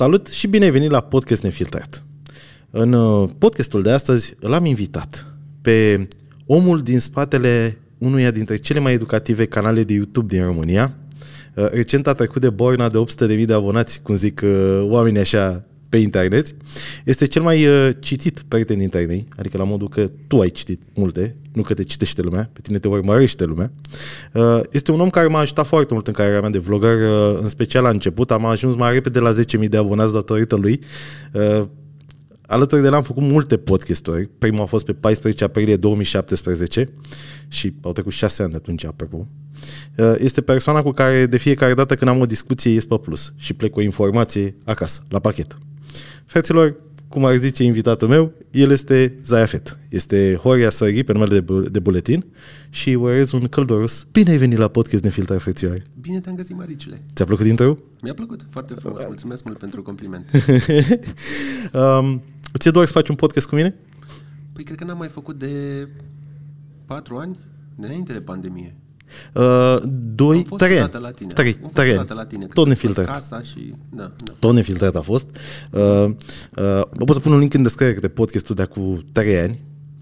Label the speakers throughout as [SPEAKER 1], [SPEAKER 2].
[SPEAKER 1] Salut și bine ai venit la Podcast Nefiltrat. În uh, podcastul de astăzi l-am invitat pe omul din spatele unuia dintre cele mai educative canale de YouTube din România. Uh, recent a trecut de borna de 800.000 de abonați, cum zic uh, oamenii așa pe internet. Este cel mai citit prieten dintre mei, adică la modul că tu ai citit multe, nu că te citește lumea, pe tine te urmărește lumea. Este un om care m-a ajutat foarte mult în cariera mea de vlogger, în special la început. Am ajuns mai repede la 10.000 de abonați datorită lui. Alături de el am făcut multe podcasturi. Primul a fost pe 14 aprilie 2017 și au trecut 6 ani de atunci, apropo. Este persoana cu care de fiecare dată când am o discuție ies pe plus și plec cu o informație acasă, la pachet. Fraților, cum ar zice invitatul meu, el este Zayafet. Este Horia Sări pe numele de, de buletin și urez un căldoros. Bine ai venit la podcast Nefiltrat, frățioare.
[SPEAKER 2] Bine te-am găsit, Maricule.
[SPEAKER 1] Ți-a plăcut intro
[SPEAKER 2] Mi-a plăcut, foarte frumos. Mulțumesc mult pentru compliment.
[SPEAKER 1] um, ți-e doar să faci un podcast cu mine?
[SPEAKER 2] Păi cred că n-am mai făcut de patru ani, de înainte de pandemie.
[SPEAKER 1] Uh, doi,
[SPEAKER 2] Am fost
[SPEAKER 1] trei
[SPEAKER 2] o
[SPEAKER 1] ani.
[SPEAKER 2] dată la tine.
[SPEAKER 1] Trei,
[SPEAKER 2] Am fost
[SPEAKER 1] trei
[SPEAKER 2] o
[SPEAKER 1] ani.
[SPEAKER 2] dată la tine.
[SPEAKER 1] Tot
[SPEAKER 2] când am
[SPEAKER 1] nefiltrat.
[SPEAKER 2] făcut Casa și... Da, da.
[SPEAKER 1] Tot nefiltrat a fost. Uh, uh, o pot să pun un link în descriere de podcastul de acum trei ani.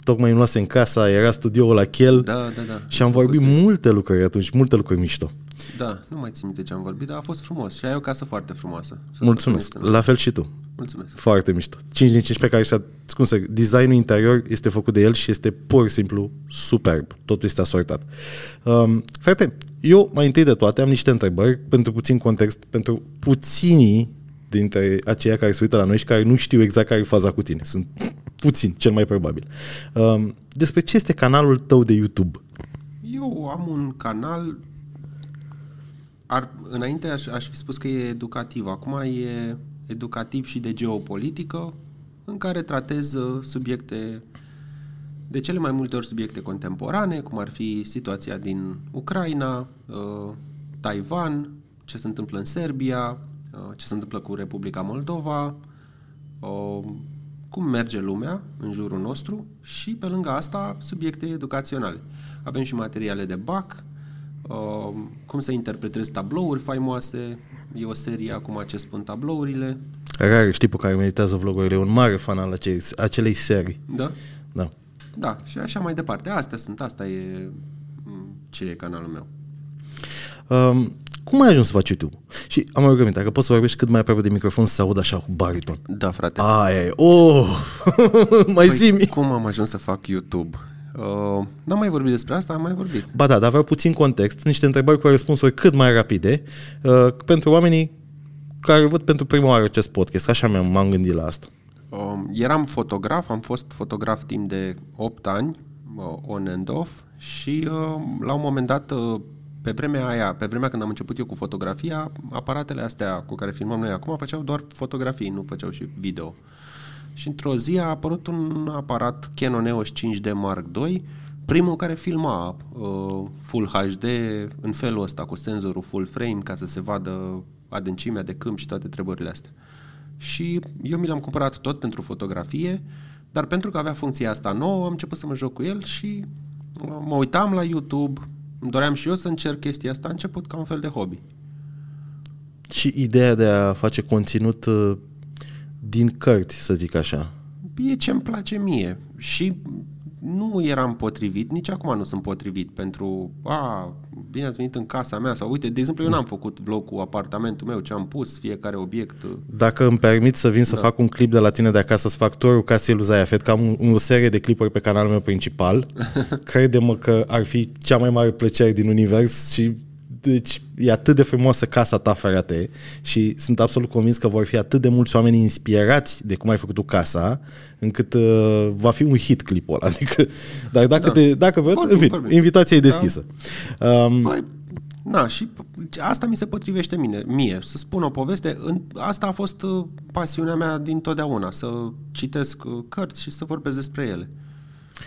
[SPEAKER 1] Tocmai îmi luase în casa, era studioul la Chel
[SPEAKER 2] Da, da, da.
[SPEAKER 1] și am
[SPEAKER 2] Îți
[SPEAKER 1] vorbit
[SPEAKER 2] făcuse.
[SPEAKER 1] multe lucruri atunci, multe lucruri mișto.
[SPEAKER 2] Da, nu mai țin minte ce am vorbit, dar a fost frumos. Și ai o casă foarte frumoasă. Să
[SPEAKER 1] Mulțumesc.
[SPEAKER 2] spun este-
[SPEAKER 1] La fel și tu.
[SPEAKER 2] Mulțumesc.
[SPEAKER 1] Foarte mișto. 5 din 5 pe care și-a, cum să, designul interior este făcut de el și este pur și simplu superb. Totul este asortat. Um, frate, eu mai întâi de toate am niște întrebări pentru puțin context, pentru puținii dintre aceia care se uită la noi și care nu știu exact care e faza cu tine. Sunt puțini, cel mai probabil. Um, despre ce este canalul tău de YouTube?
[SPEAKER 2] Eu am un canal ar, înainte aș, aș fi spus că e educativ, acum e educativ și de geopolitică, în care tratez uh, subiecte, de cele mai multe ori subiecte contemporane, cum ar fi situația din Ucraina, uh, Taiwan, ce se întâmplă în Serbia, uh, ce se întâmplă cu Republica Moldova, uh, cum merge lumea în jurul nostru și pe lângă asta subiecte educaționale. Avem și materiale de BAC, uh, cum să interpretezi tablouri faimoase, e o serie acum ce spun tablourile,
[SPEAKER 1] Rar tipul care meditează vlogurile, e un mare fan al acelei, acelei serii.
[SPEAKER 2] da?
[SPEAKER 1] Da.
[SPEAKER 2] Da, și așa mai departe. Astea sunt, asta e m, ce e canalul meu.
[SPEAKER 1] Um, cum ai ajuns să faci YouTube? Și am o rugăminte, dacă poți să vorbești cât mai aproape de microfon să se audă așa cu bariton.
[SPEAKER 2] Da, frate.
[SPEAKER 1] Aia e, oh, mai
[SPEAKER 2] Păi,
[SPEAKER 1] zi
[SPEAKER 2] cum am ajuns să fac YouTube? Uh, n-am mai vorbit despre asta, am mai vorbit.
[SPEAKER 1] Ba da, dar vreau puțin context, niște întrebări cu răspunsuri cât mai rapide uh, pentru oamenii care văd pentru prima oară acest podcast. Așa m-am, m-am gândit la asta.
[SPEAKER 2] Um, eram fotograf, am fost fotograf timp de 8 ani, uh, on and off, și uh, la un moment dat, uh, pe vremea aia, pe vremea când am început eu cu fotografia, aparatele astea cu care filmăm noi acum făceau doar fotografii, nu făceau și video. Și într-o zi a apărut un aparat Canon EOS 5D Mark II, primul care filma uh, Full HD în felul ăsta, cu senzorul full frame, ca să se vadă adâncimea de câmp și toate treburile astea. Și eu mi l-am cumpărat tot pentru fotografie, dar pentru că avea funcția asta nouă, am început să mă joc cu el și uh, mă uitam la YouTube, îmi doream și eu să încerc chestia asta, a început ca un fel de hobby.
[SPEAKER 1] Și ideea de a face conținut uh, din cărți, să zic așa.
[SPEAKER 2] E ce îmi place mie și nu eram potrivit, nici acum nu sunt potrivit pentru, a, bine ați venit în casa mea sau uite, de exemplu, eu n-am făcut vlog cu apartamentul meu, ce am pus, fiecare obiect.
[SPEAKER 1] Dacă îmi permit să vin să da. fac un clip de la tine de acasă, să fac turul casei lui Zayafet, că am un, o serie de clipuri pe canalul meu principal, crede-mă că ar fi cea mai mare plăcere din univers și deci e atât de frumoasă casa ta, frate, și sunt absolut convins că vor fi atât de mulți oameni inspirați de cum ai făcut tu casa, încât uh, va fi un hit clipul ăla. Adică, dar dacă, da. te, dacă vreți,
[SPEAKER 2] Vorbim,
[SPEAKER 1] în fine,
[SPEAKER 2] vorbim.
[SPEAKER 1] invitația e deschisă. Da. Um,
[SPEAKER 2] Băi, na, și asta mi se potrivește mine, mie, să spun o poveste. În, asta a fost uh, pasiunea mea din totdeauna, să citesc uh, cărți și să vorbesc despre ele.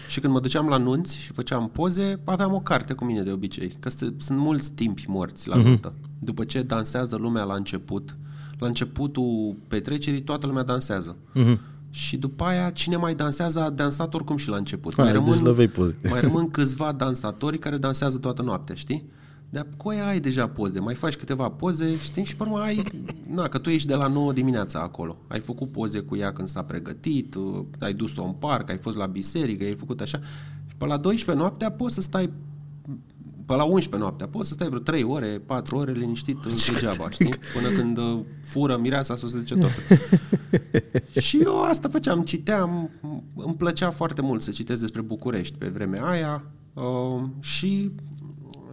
[SPEAKER 2] Și când mă duceam la nunți și făceam poze, aveam o carte cu mine de obicei, că st- sunt mulți timpi morți la nuntă. După ce dansează lumea la început, la începutul petrecerii toată lumea dansează. Și după aia, cine mai dansează, a dansat oricum și la început.
[SPEAKER 1] Ah,
[SPEAKER 2] mai,
[SPEAKER 1] deci lăvei poze.
[SPEAKER 2] mai rămân câțiva dansatori care dansează toată noaptea, știi? Dar cu aia ai deja poze, mai faci câteva poze, știi, și pe urmă ai, na, că tu ești de la 9 dimineața acolo. Ai făcut poze cu ea când s-a pregătit, uh, ai dus-o în parc, ai fost la biserică, ai făcut așa. Și pe la 12 noaptea poți să stai pe la 11 noaptea, poți să stai vreo 3 ore, 4 ore liniștit degeaba, știi? Până când uh, fură mireasa să se duce tot. și eu asta făceam, citeam, îmi plăcea foarte mult să citesc despre București pe vremea aia uh, și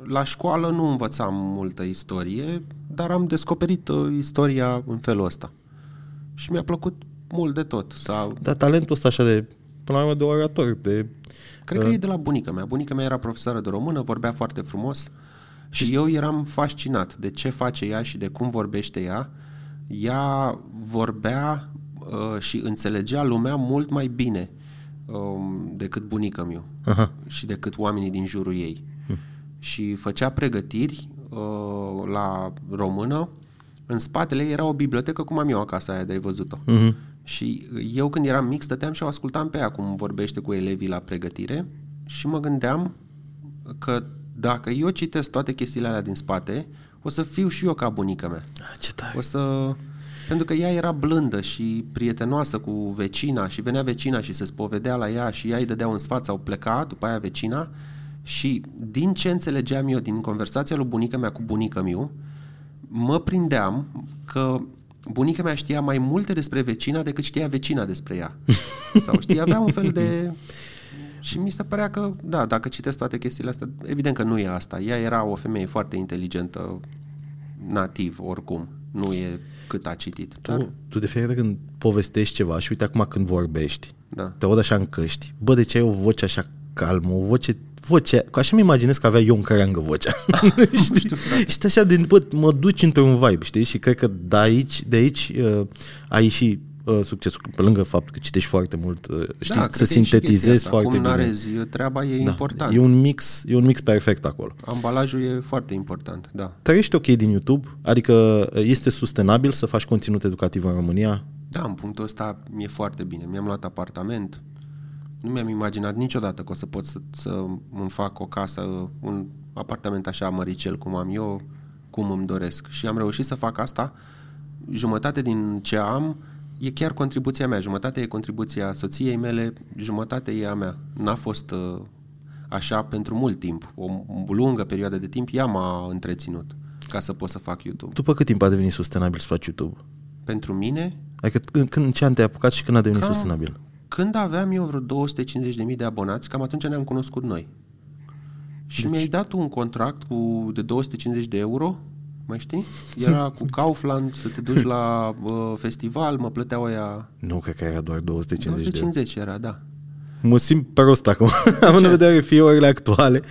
[SPEAKER 2] la școală nu învățam multă istorie, dar am descoperit uh, istoria în felul ăsta. Și mi-a plăcut mult de tot. Sau...
[SPEAKER 1] Dar talentul ăsta așa de, până la urmă, de orator, de...
[SPEAKER 2] Cred că e de la bunica mea. Bunica mea era profesoară de română, vorbea foarte frumos și eu eram fascinat de ce face ea și de cum vorbește ea. Ea vorbea uh, și înțelegea lumea mult mai bine um, decât bunica mea și decât oamenii din jurul ei. Hm. Și făcea pregătiri uh, la română. În spatele ei era o bibliotecă, cum am eu acasă aia de ai văzut-o. Uh-huh. Și eu când eram mic stăteam și o ascultam pe ea cum vorbește cu elevii la pregătire și mă gândeam că dacă eu citesc toate chestiile alea din spate, o să fiu și eu ca bunica mea.
[SPEAKER 1] Ah, ce tare.
[SPEAKER 2] O să... Pentru că ea era blândă și prietenoasă cu vecina și venea vecina și se spovedea la ea și ea îi dădea un sfat sau pleca după aia vecina și din ce înțelegeam eu din conversația lui bunica mea cu bunica miu, mă prindeam că bunica mea știa mai multe despre vecina decât știa vecina despre ea. Sau știa, avea un fel de... Și mi se părea că, da, dacă citesc toate chestiile astea, evident că nu e asta. Ea era o femeie foarte inteligentă, nativ, oricum. Nu e cât a citit.
[SPEAKER 1] Tu, dar... tu de fiecare când povestești ceva și uite acum când vorbești,
[SPEAKER 2] da.
[SPEAKER 1] te aud așa în căști, bă, de ce ai o voce așa calmă, o voce vocea, așa mi imaginez că avea Ion Căreangă vocea. știi? și așa, de, bă, mă duci într-un vibe, știi? Și cred că de aici, de aici uh, ai și uh, succesul, pe lângă faptul că citești foarte mult, uh, știi, da, să sintetizezi foarte
[SPEAKER 2] Cum
[SPEAKER 1] bine.
[SPEAKER 2] narezi treaba e
[SPEAKER 1] da,
[SPEAKER 2] important.
[SPEAKER 1] E un, mix, e un mix perfect acolo.
[SPEAKER 2] Ambalajul e foarte important, da.
[SPEAKER 1] Trăiești ok din YouTube? Adică este sustenabil să faci conținut educativ în România?
[SPEAKER 2] Da, în punctul ăsta mi-e foarte bine. Mi-am luat apartament, nu mi-am imaginat niciodată că o să pot să, să îmi fac o casă, un apartament așa măricel cum am eu, cum îmi doresc. Și am reușit să fac asta. Jumătate din ce am e chiar contribuția mea. Jumătate e contribuția soției mele, jumătate e a mea. N-a fost uh, așa pentru mult timp. O lungă perioadă de timp ea m-a întreținut ca să pot să fac YouTube.
[SPEAKER 1] După cât timp a devenit sustenabil să faci YouTube?
[SPEAKER 2] Pentru mine?
[SPEAKER 1] Adică când, când ce an te-ai apucat și când a devenit Cam sustenabil?
[SPEAKER 2] Când aveam eu vreo 250.000 de abonați, cam atunci ne-am cunoscut noi. Și deci... mi-ai dat un contract cu de 250 de euro, mai știi? Era cu Kaufland, să te duci la uh, festival, mă plăteau aia...
[SPEAKER 1] Nu, cred că era doar 250,
[SPEAKER 2] 250 de euro. era, da
[SPEAKER 1] mă simt prost acum, având în vedere fiorele actuale.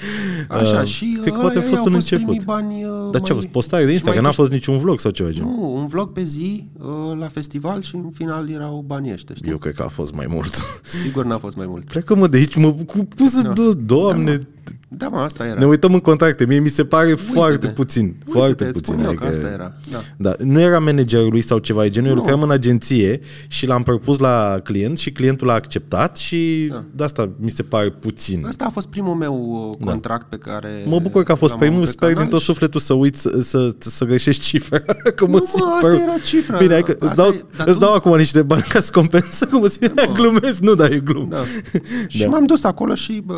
[SPEAKER 2] Așa, uh, și
[SPEAKER 1] cred că poate a fost un
[SPEAKER 2] fost
[SPEAKER 1] început.
[SPEAKER 2] Bani, uh,
[SPEAKER 1] Dar ce a fost? Postare de Instagram? N-a fost niciun vlog sau ceva genul?
[SPEAKER 2] Nu, un vlog pe zi uh, la festival și în final erau banii ăștia, știi?
[SPEAKER 1] Eu cred că a fost mai mult.
[SPEAKER 2] Sigur n-a fost mai mult.
[SPEAKER 1] Plecă-mă de aici, mă, cum, cum să, da. doamne... Da,
[SPEAKER 2] da, mă, asta era.
[SPEAKER 1] Ne uităm în contracte. Mie mi se pare Uite-te. foarte puțin. Uite-te, foarte puțin.
[SPEAKER 2] Adică, că asta era. Da.
[SPEAKER 1] da. Nu era managerul lui sau ceva de genul. Eu lucram în agenție și l-am propus la client și clientul a acceptat și da. de asta mi se pare puțin.
[SPEAKER 2] Asta a fost primul meu uh, da. contract da. pe care...
[SPEAKER 1] Mă bucur că a fost primul. Sper din tot sufletul să uiți să, să, să greșești cifra. că mă
[SPEAKER 2] nu,
[SPEAKER 1] simt
[SPEAKER 2] mă, asta era cifra.
[SPEAKER 1] Bine, că îți, dau, e, îți tu... dau acum niște bani ca să compensă. Că mă simt, no. glumesc. Nu, dar e glum. Da.
[SPEAKER 2] și da. m-am dus acolo și uh,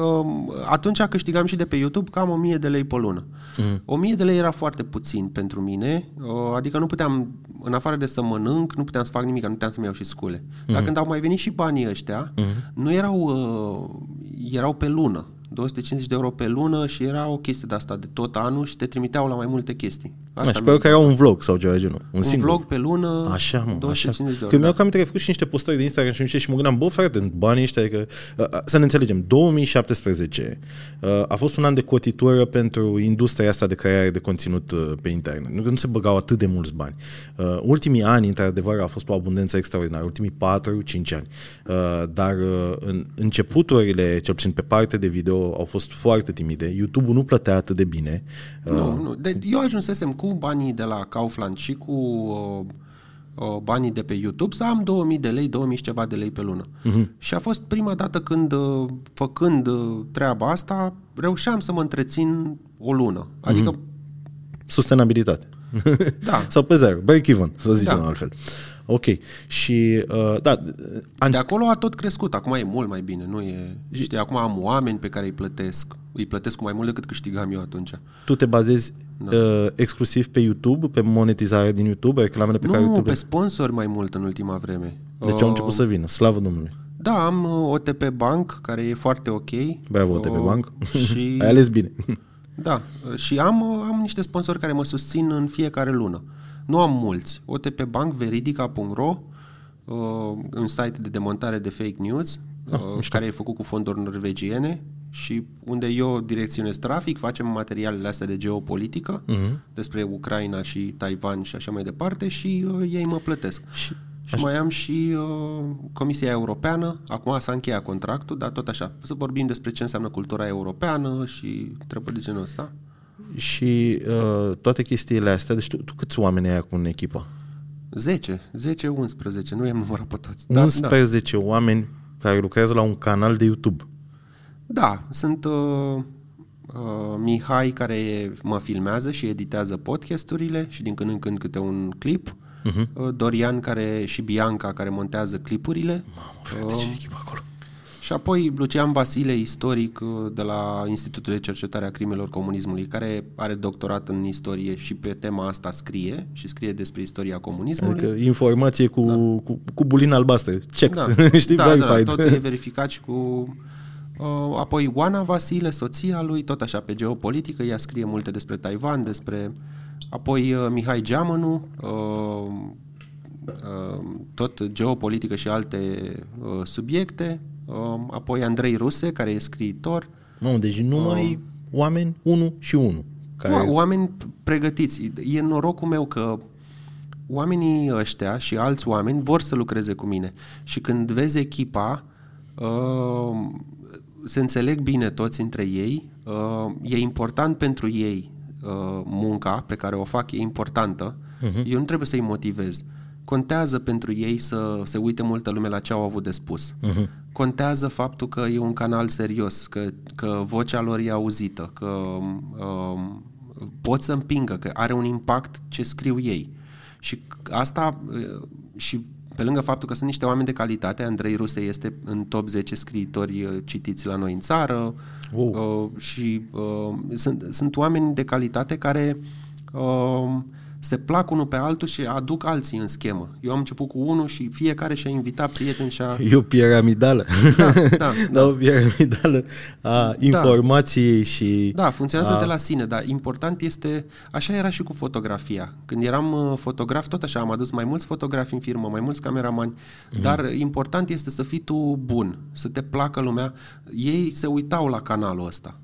[SPEAKER 2] atunci câștigam și de pe YouTube cam 1000 de lei pe lună. Mm. 1000 de lei era foarte puțin pentru mine, adică nu puteam, în afară de să mănânc, nu puteam să fac nimic, nu puteam să-mi iau și scule. Mm. Dar când au mai venit și banii ăștia, mm. nu erau, uh, erau pe lună. 250 de euro pe lună și era o chestie de asta de tot anul și te trimiteau la mai multe chestii.
[SPEAKER 1] Asta și pe că era un vlog sau ceva de genul. Un,
[SPEAKER 2] un
[SPEAKER 1] singur.
[SPEAKER 2] vlog pe lună,
[SPEAKER 1] așa, mă,
[SPEAKER 2] 250
[SPEAKER 1] așa.
[SPEAKER 2] de euro.
[SPEAKER 1] Că mi-au cam făcut și niște postări de Instagram și, și mă gândeam, bă, frate, banii ăștia, adică, să ne înțelegem, 2017 a fost un an de cotitură pentru industria asta de creare de conținut pe internet. Nu, nu se băgau atât de mulți bani. Ultimii ani, într-adevăr, a fost o abundență extraordinară, ultimii 4-5 ani. Dar în începuturile, cel puțin pe parte de video, au fost foarte timide. YouTube-ul nu plătea atât de bine.
[SPEAKER 2] Nu, nu. De, eu ajunsesem cu banii de la Kaufland și cu uh, uh, banii de pe YouTube să am 2000 de lei, 2000 și ceva de lei pe lună. Uh-huh. Și a fost prima dată când, uh, făcând uh, treaba asta, reușeam să mă întrețin o lună. Adică uh-huh.
[SPEAKER 1] sustenabilitate.
[SPEAKER 2] Da.
[SPEAKER 1] Sau pe zero, break-even, să zicem
[SPEAKER 2] Da.
[SPEAKER 1] altfel. Ok. Și, uh, da, an-
[SPEAKER 2] De acolo a tot crescut, acum e mult mai bine, nu e... Știi, acum am oameni pe care îi plătesc, îi plătesc cu mai mult decât câștigam eu atunci.
[SPEAKER 1] tu te bazezi uh, exclusiv pe YouTube, pe monetizarea din YouTube, reclamele pe care
[SPEAKER 2] nu,
[SPEAKER 1] YouTube
[SPEAKER 2] pe sponsori mai mult în ultima vreme.
[SPEAKER 1] Deci au început să vină, slavă Domnului.
[SPEAKER 2] Da, am uh, OTP Bank, care e foarte ok.
[SPEAKER 1] Bravo, OTP
[SPEAKER 2] Uh,
[SPEAKER 1] Bank.
[SPEAKER 2] Și,
[SPEAKER 1] Ai ales bine.
[SPEAKER 2] da, uh, și am, uh, am niște sponsori care mă susțin în fiecare lună. Nu am mulți. OTP Bank, veridica.ro, uh, un site de demontare de fake news,
[SPEAKER 1] Ah,
[SPEAKER 2] uh, care e făcut cu fonduri norvegiene și unde eu direcționez trafic, facem materialele astea de geopolitică
[SPEAKER 1] Mhm.
[SPEAKER 2] despre Ucraina și Taiwan și așa mai departe și uh, ei mă plătesc. Și, și mai am și uh, Comisia Europeană, acum s-a încheiat contractul, dar tot așa, să vorbim despre ce înseamnă cultura europeană și treburi de genul ăsta.
[SPEAKER 1] Și uh, toate chestiile astea, deci tu, tu câți oameni ai acum în echipă?
[SPEAKER 2] 10, 10, 11, nu i-am numărat pe toți.
[SPEAKER 1] Da, 11 da. oameni care lucrează la un canal de YouTube.
[SPEAKER 2] Da, sunt uh, uh, Mihai care mă filmează și editează podcasturile și din când în când câte un clip. Uh-huh. Uh, Dorian care și Bianca care montează clipurile.
[SPEAKER 1] Frate, ce echipă acolo.
[SPEAKER 2] Și apoi Lucian Vasile, istoric uh, de la Institutul de Cercetare a Crimelor Comunismului, care are doctorat în istorie și pe tema asta scrie și scrie despre istoria comunismului.
[SPEAKER 1] Adică informație cu, da. cu, cu bulina albastră. Checked.
[SPEAKER 2] Da,
[SPEAKER 1] Știi?
[SPEAKER 2] da, da,
[SPEAKER 1] Verified.
[SPEAKER 2] tot e verificat și cu... Uh, apoi Oana Vasile, soția lui, tot așa pe geopolitică, ea scrie multe despre Taiwan, despre... Apoi uh, Mihai Geamănu, uh, uh, tot geopolitică și alte uh, subiecte. Uh, apoi Andrei Ruse, care e scriitor.
[SPEAKER 1] Mamă, deci numai oameni, unul și unul. Care...
[SPEAKER 2] Care... Oameni pregătiți. E norocul meu că oamenii ăștia și alți oameni vor să lucreze cu mine. Și când vezi echipa, uh, se înțeleg bine toți între ei, uh, e important pentru ei uh, munca pe care o fac, e importantă. Uh-huh. Eu nu trebuie să-i motivez. Contează pentru ei să se uite multă lume la ce au avut de spus. Uh-huh. Contează faptul că e un canal serios, că, că vocea lor e auzită, că uh, pot să împingă, că are un impact ce scriu ei. Și asta uh, și pe lângă faptul că sunt niște oameni de calitate, Andrei Ruse este în top 10 scriitori uh, citiți la noi în țară
[SPEAKER 1] Wow.
[SPEAKER 2] uh, și uh, sunt, sunt oameni de calitate care uh, se plac unul pe altul și aduc alții în schemă. Eu am început cu unul și fiecare și-a invitat prieteni și a...
[SPEAKER 1] E o piramidală.
[SPEAKER 2] Da, da,
[SPEAKER 1] da. o piramidală a informației și...
[SPEAKER 2] Da, funcționează
[SPEAKER 1] a...
[SPEAKER 2] de la sine, dar important este, așa era și cu fotografia. Când eram uh, fotograf, tot așa, am adus mai mulți fotografi în firmă, mai mulți cameramani, mm-hmm. dar important este să fii tu bun, să te placă lumea. Ei se uitau la canalul ăsta.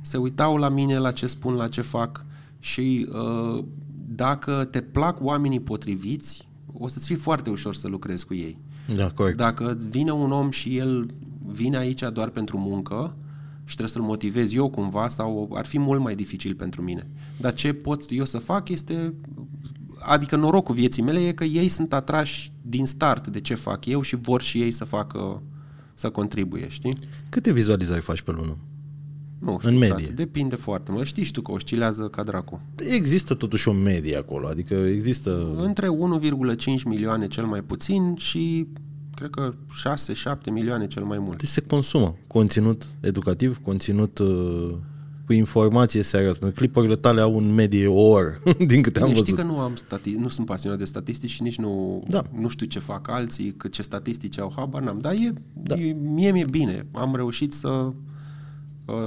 [SPEAKER 2] Se uitau la mine, la ce spun, la ce fac și uh, dacă te plac oamenii potriviți, o să-ți fie foarte ușor să lucrezi cu ei.
[SPEAKER 1] Da, corect.
[SPEAKER 2] Dacă vine un om și el vine aici doar pentru muncă și trebuie să-l motivez eu cumva sau ar fi mult mai dificil pentru mine. Dar ce pot eu să fac este adică norocul vieții mele e că ei sunt atrași din start de ce fac eu și vor și ei să facă să contribuie, știi?
[SPEAKER 1] Câte vizualizări faci pe lună?
[SPEAKER 2] Nu știu,
[SPEAKER 1] În medie.
[SPEAKER 2] Frate, depinde foarte mult. Știi și tu că oscilează ca dracu.
[SPEAKER 1] Există totuși o medie acolo, adică există...
[SPEAKER 2] Între 1,5 milioane cel mai puțin și cred că 6-7 milioane cel mai mult.
[SPEAKER 1] Deci se consumă conținut educativ, conținut uh, cu informație serioasă. Pentru că clipurile tale au în medie o oră, din câte am
[SPEAKER 2] Știi
[SPEAKER 1] văzut.
[SPEAKER 2] că nu am stati- nu sunt pasionat de statistici și nici nu,
[SPEAKER 1] Da.
[SPEAKER 2] nu știu ce fac alții, că ce statistici au, habar n-am. Dar e, da. e, mie mi-e bine. Am reușit să, uh,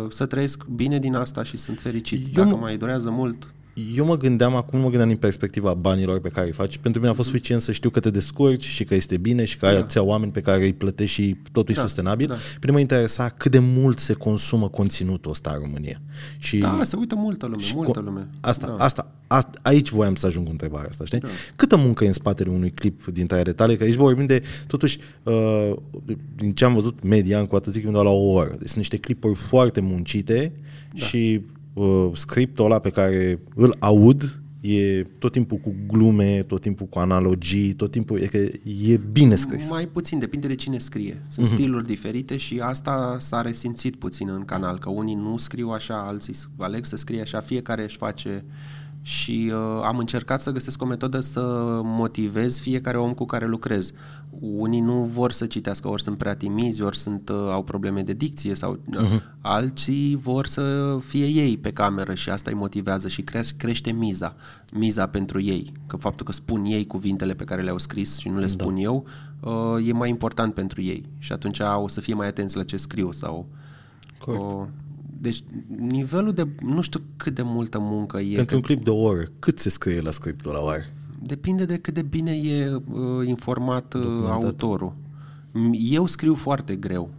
[SPEAKER 2] să trăiesc bine din asta și sunt fericit.
[SPEAKER 1] Eu
[SPEAKER 2] Dacă
[SPEAKER 1] mă-
[SPEAKER 2] mai durează mult,
[SPEAKER 1] Eu mă gândeam, acum mă gândeam din perspectiva banilor pe care îi faci. Pentru mine a fost suficient să știu că te descurci și că este bine și că ai
[SPEAKER 2] Da.
[SPEAKER 1] atâția oameni pe care îi plătești și totul e
[SPEAKER 2] Da,
[SPEAKER 1] sustenabil.
[SPEAKER 2] da.
[SPEAKER 1] Pe mine mă interesa cât de mult se consumă conținutul ăsta în România. Și
[SPEAKER 2] da, se uită multă lume,
[SPEAKER 1] și
[SPEAKER 2] multă
[SPEAKER 1] co-
[SPEAKER 2] lume.
[SPEAKER 1] Asta,
[SPEAKER 2] da.
[SPEAKER 1] asta, asta, aici voiam să ajung cu întrebarea asta, știi? Da. Câtă muncă e în spatele unui clip dintre ale tale? Că aici vorbim de, totuși, uh, din ce am văzut, media, cu atât zic undeva la o oră. Deci sunt niște clipuri foarte muncite da. și uh, scriptul ăla pe care îl aud e tot timpul cu glume, tot timpul cu analogii, tot timpul, e că e bine scris.
[SPEAKER 2] Mai puțin, depinde de cine scrie. Sunt
[SPEAKER 1] Mhm.
[SPEAKER 2] mm-hmm. stiluri diferite și asta s-a resimțit puțin în canal, că unii nu scriu așa, alții s- aleg să scrie așa, fiecare își face și uh, am încercat să găsesc o metodă să motivez fiecare om cu care lucrez. Unii nu vor să citească, ori sunt prea timizi, ori sunt, uh, au probleme de dicție sau uh-huh. alții vor să fie ei pe cameră și asta îi motivează și cre- crește miza, miza pentru ei. Că faptul că spun ei cuvintele pe care le-au scris și nu le da. spun eu uh, e mai important pentru ei și atunci o să fie mai atenți la ce scriu sau...
[SPEAKER 1] Corect. Uh,
[SPEAKER 2] deci nivelul de, nu știu cât de multă muncă e.
[SPEAKER 1] Pentru un clip de o oră, cât se scrie la scriptul la oare?
[SPEAKER 2] Depinde de cât de bine e uh, informat uh, autorul. Eu scriu foarte greu.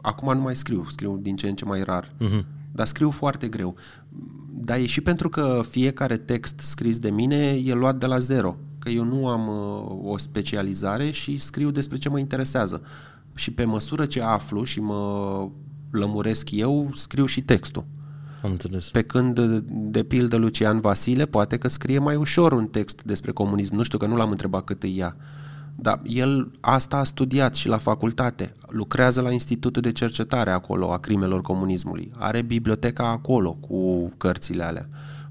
[SPEAKER 2] Acum nu mai scriu, scriu din ce în ce mai rar. Uh-huh. Dar scriu foarte greu. Dar e și pentru că fiecare text scris de mine e luat de la zero. Că eu nu am uh, o specializare și scriu despre ce mă interesează. Și pe măsură ce aflu și mă lămuresc eu, scriu și textul.
[SPEAKER 1] Am înțeles.
[SPEAKER 2] Pe când, de pildă, Lucian Vasile poate că scrie mai ușor un text despre comunism. Nu știu că nu l-am întrebat cât îi ia. Dar el asta a studiat și la facultate. Lucrează la Institutul de Cercetare acolo a crimelor comunismului. Are biblioteca acolo cu cărțile alea.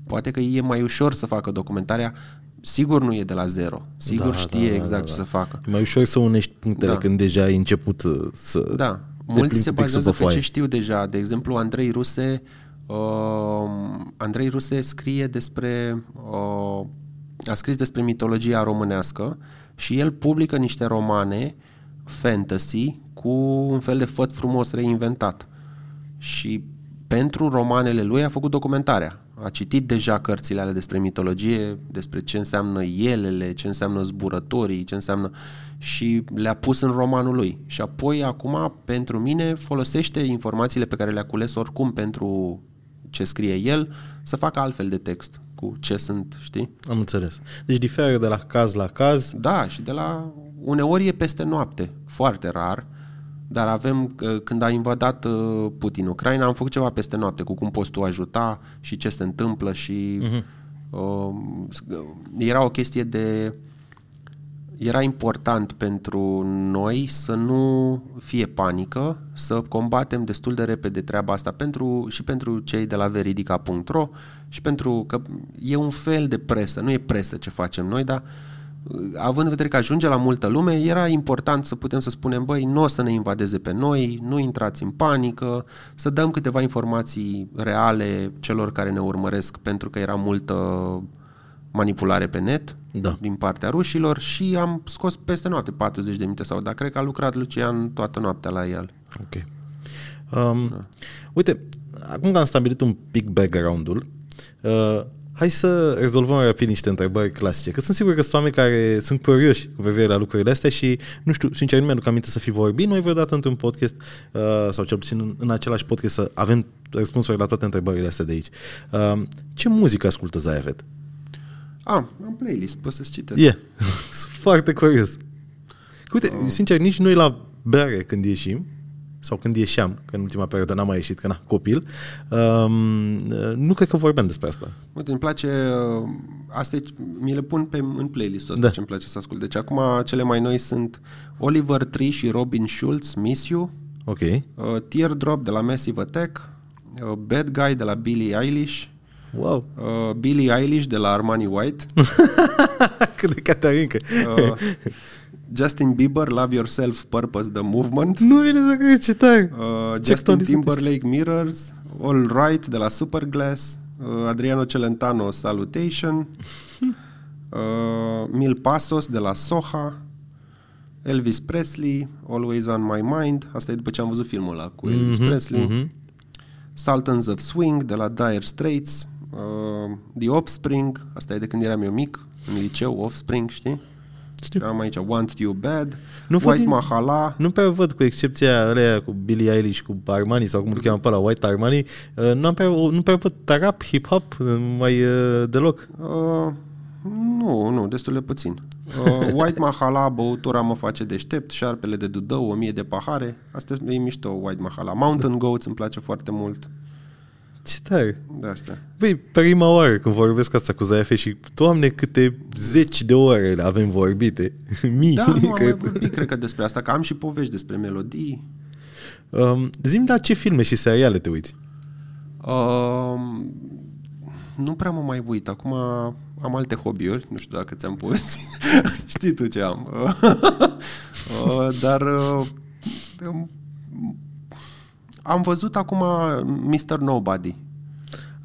[SPEAKER 2] Poate că e mai ușor să facă documentarea sigur nu e de la zero. Sigur da, știe da, exact da, da, ce să facă.
[SPEAKER 1] E mai ușor să unești punctele da. când deja ai început uh, să...
[SPEAKER 2] Da, mulți se bazează pe, pe ce știu deja. De exemplu, Andrei Ruse uh, Andrei Ruse scrie despre uh, a scris despre mitologia românească și el publică niște romane fantasy cu un fel de făt frumos reinventat. Și pentru romanele lui a făcut documentarea. A citit deja cărțile alea despre mitologie, despre ce înseamnă elele, ce înseamnă zburătorii, ce înseamnă... și le-a pus în romanul lui. Și apoi, acum, pentru mine, folosește informațiile pe care le-a cules oricum pentru ce scrie el, să facă altfel de text cu ce sunt, știi?
[SPEAKER 1] Am înțeles. Deci diferă de la caz la caz.
[SPEAKER 2] Da, și de la... Uneori e peste noapte, foarte rar, dar avem, când a invadat uh, Putin Ucraina, am făcut ceva peste noapte cu cum poți tu ajuta și ce se întâmplă și uh-huh. uh, era o chestie de era important pentru noi să nu fie panică, să combatem destul de repede treaba asta pentru, și pentru cei de la veridica.ro și pentru că e un fel de presă, nu e presă ce facem noi, dar având în vedere că ajunge la multă lume, era important să putem să spunem, băi, nu o să ne invadeze pe noi, nu intrați în panică, să dăm câteva informații reale celor care ne urmăresc, pentru că era multă manipulare pe net
[SPEAKER 1] da.
[SPEAKER 2] din partea rușilor și am scos peste noapte 40 de minute sau, dar cred că a lucrat Lucian toată noaptea la el.
[SPEAKER 1] Ok. Um, da. Uite, acum că am stabilit un pic background-ul, uh, hai să rezolvăm rapid niște întrebări clasice, că sunt sigur că sunt oameni care sunt curioși cu privire la lucrurile astea și, nu știu, sincer, nu mi-aduc aminte să fi vorbit noi vreodată într-un podcast uh, sau cel puțin în, în același podcast să avem răspunsuri la toate întrebările astea de aici. Uh, ce muzică ascultă Zaevet?
[SPEAKER 2] Ah, am playlist, poți să-ți citesc.
[SPEAKER 1] E, yeah. sunt foarte curios. Uite, uh. sincer, nici noi la bere când ieșim, sau când ieșeam, că în ultima perioadă n-am mai ieșit, că na, copil, um, nu cred că vorbeam despre asta.
[SPEAKER 2] Uite, îmi place, uh, astea mi le pun pe, în playlist-ul ăsta da. ce îmi place să ascult. Deci acum cele mai noi sunt Oliver Tree și Robin Schulz, Miss You,
[SPEAKER 1] ok.
[SPEAKER 2] Uh, Teardrop de la Massive Attack, uh, Bad Guy de la Billie Eilish,
[SPEAKER 1] Wow.
[SPEAKER 2] Uh, Billie Eilish de la Armani White.
[SPEAKER 1] Cât de catarincă.
[SPEAKER 2] uh, Justin Bieber, Love Yourself, Purpose, The Movement.
[SPEAKER 1] Nu vine să cred ce tare.
[SPEAKER 2] Uh, Justin Timberlake, Mirrors. All Right de la Superglass. Uh, Adriano Celentano, Salutation. Uh, Mil Pasos de la Soha. Elvis Presley, Always on My Mind. Asta e după ce am văzut filmul ăla cu Elvis mm-hmm, Presley. Mm-hmm. Sultans of Swing de la Dire Straits. Uh, The Offspring, asta e de când eram eu mic, în liceu, Offspring, știi? Știu. Am aici Want You Bad, nu White din... Mahala.
[SPEAKER 1] Nu prea văd, cu excepția alea cu Billie Eilish, cu Armani sau cum îl cheamă pe la White Armani, uh, nu, prea, nu prea văd rap, hip-hop, mai uh, deloc.
[SPEAKER 2] Uh, nu, nu, destul de puțin. Uh, White Mahala, băutura mă face deștept, șarpele de dudău, o mie de pahare. Asta e mișto, White Mahala. Mountain Goats îmi place foarte mult.
[SPEAKER 1] Ce tare!
[SPEAKER 2] De asta.
[SPEAKER 1] Băi, prima oară când vorbesc asta cu Zaife și, doamne, câte zeci de ore avem vorbite. Mii.
[SPEAKER 2] Da, nu, am cred. mai vorbit, cred că despre asta, că am și povești despre melodii.
[SPEAKER 1] Um, Zim la ce filme și seriale te uiți?
[SPEAKER 2] Um, nu prea mă mai uit. Acum am alte hobby-uri, nu știu dacă ți-am povestit. Știi tu ce am. Uh, Dar uh, um, am văzut acum Mr. Nobody.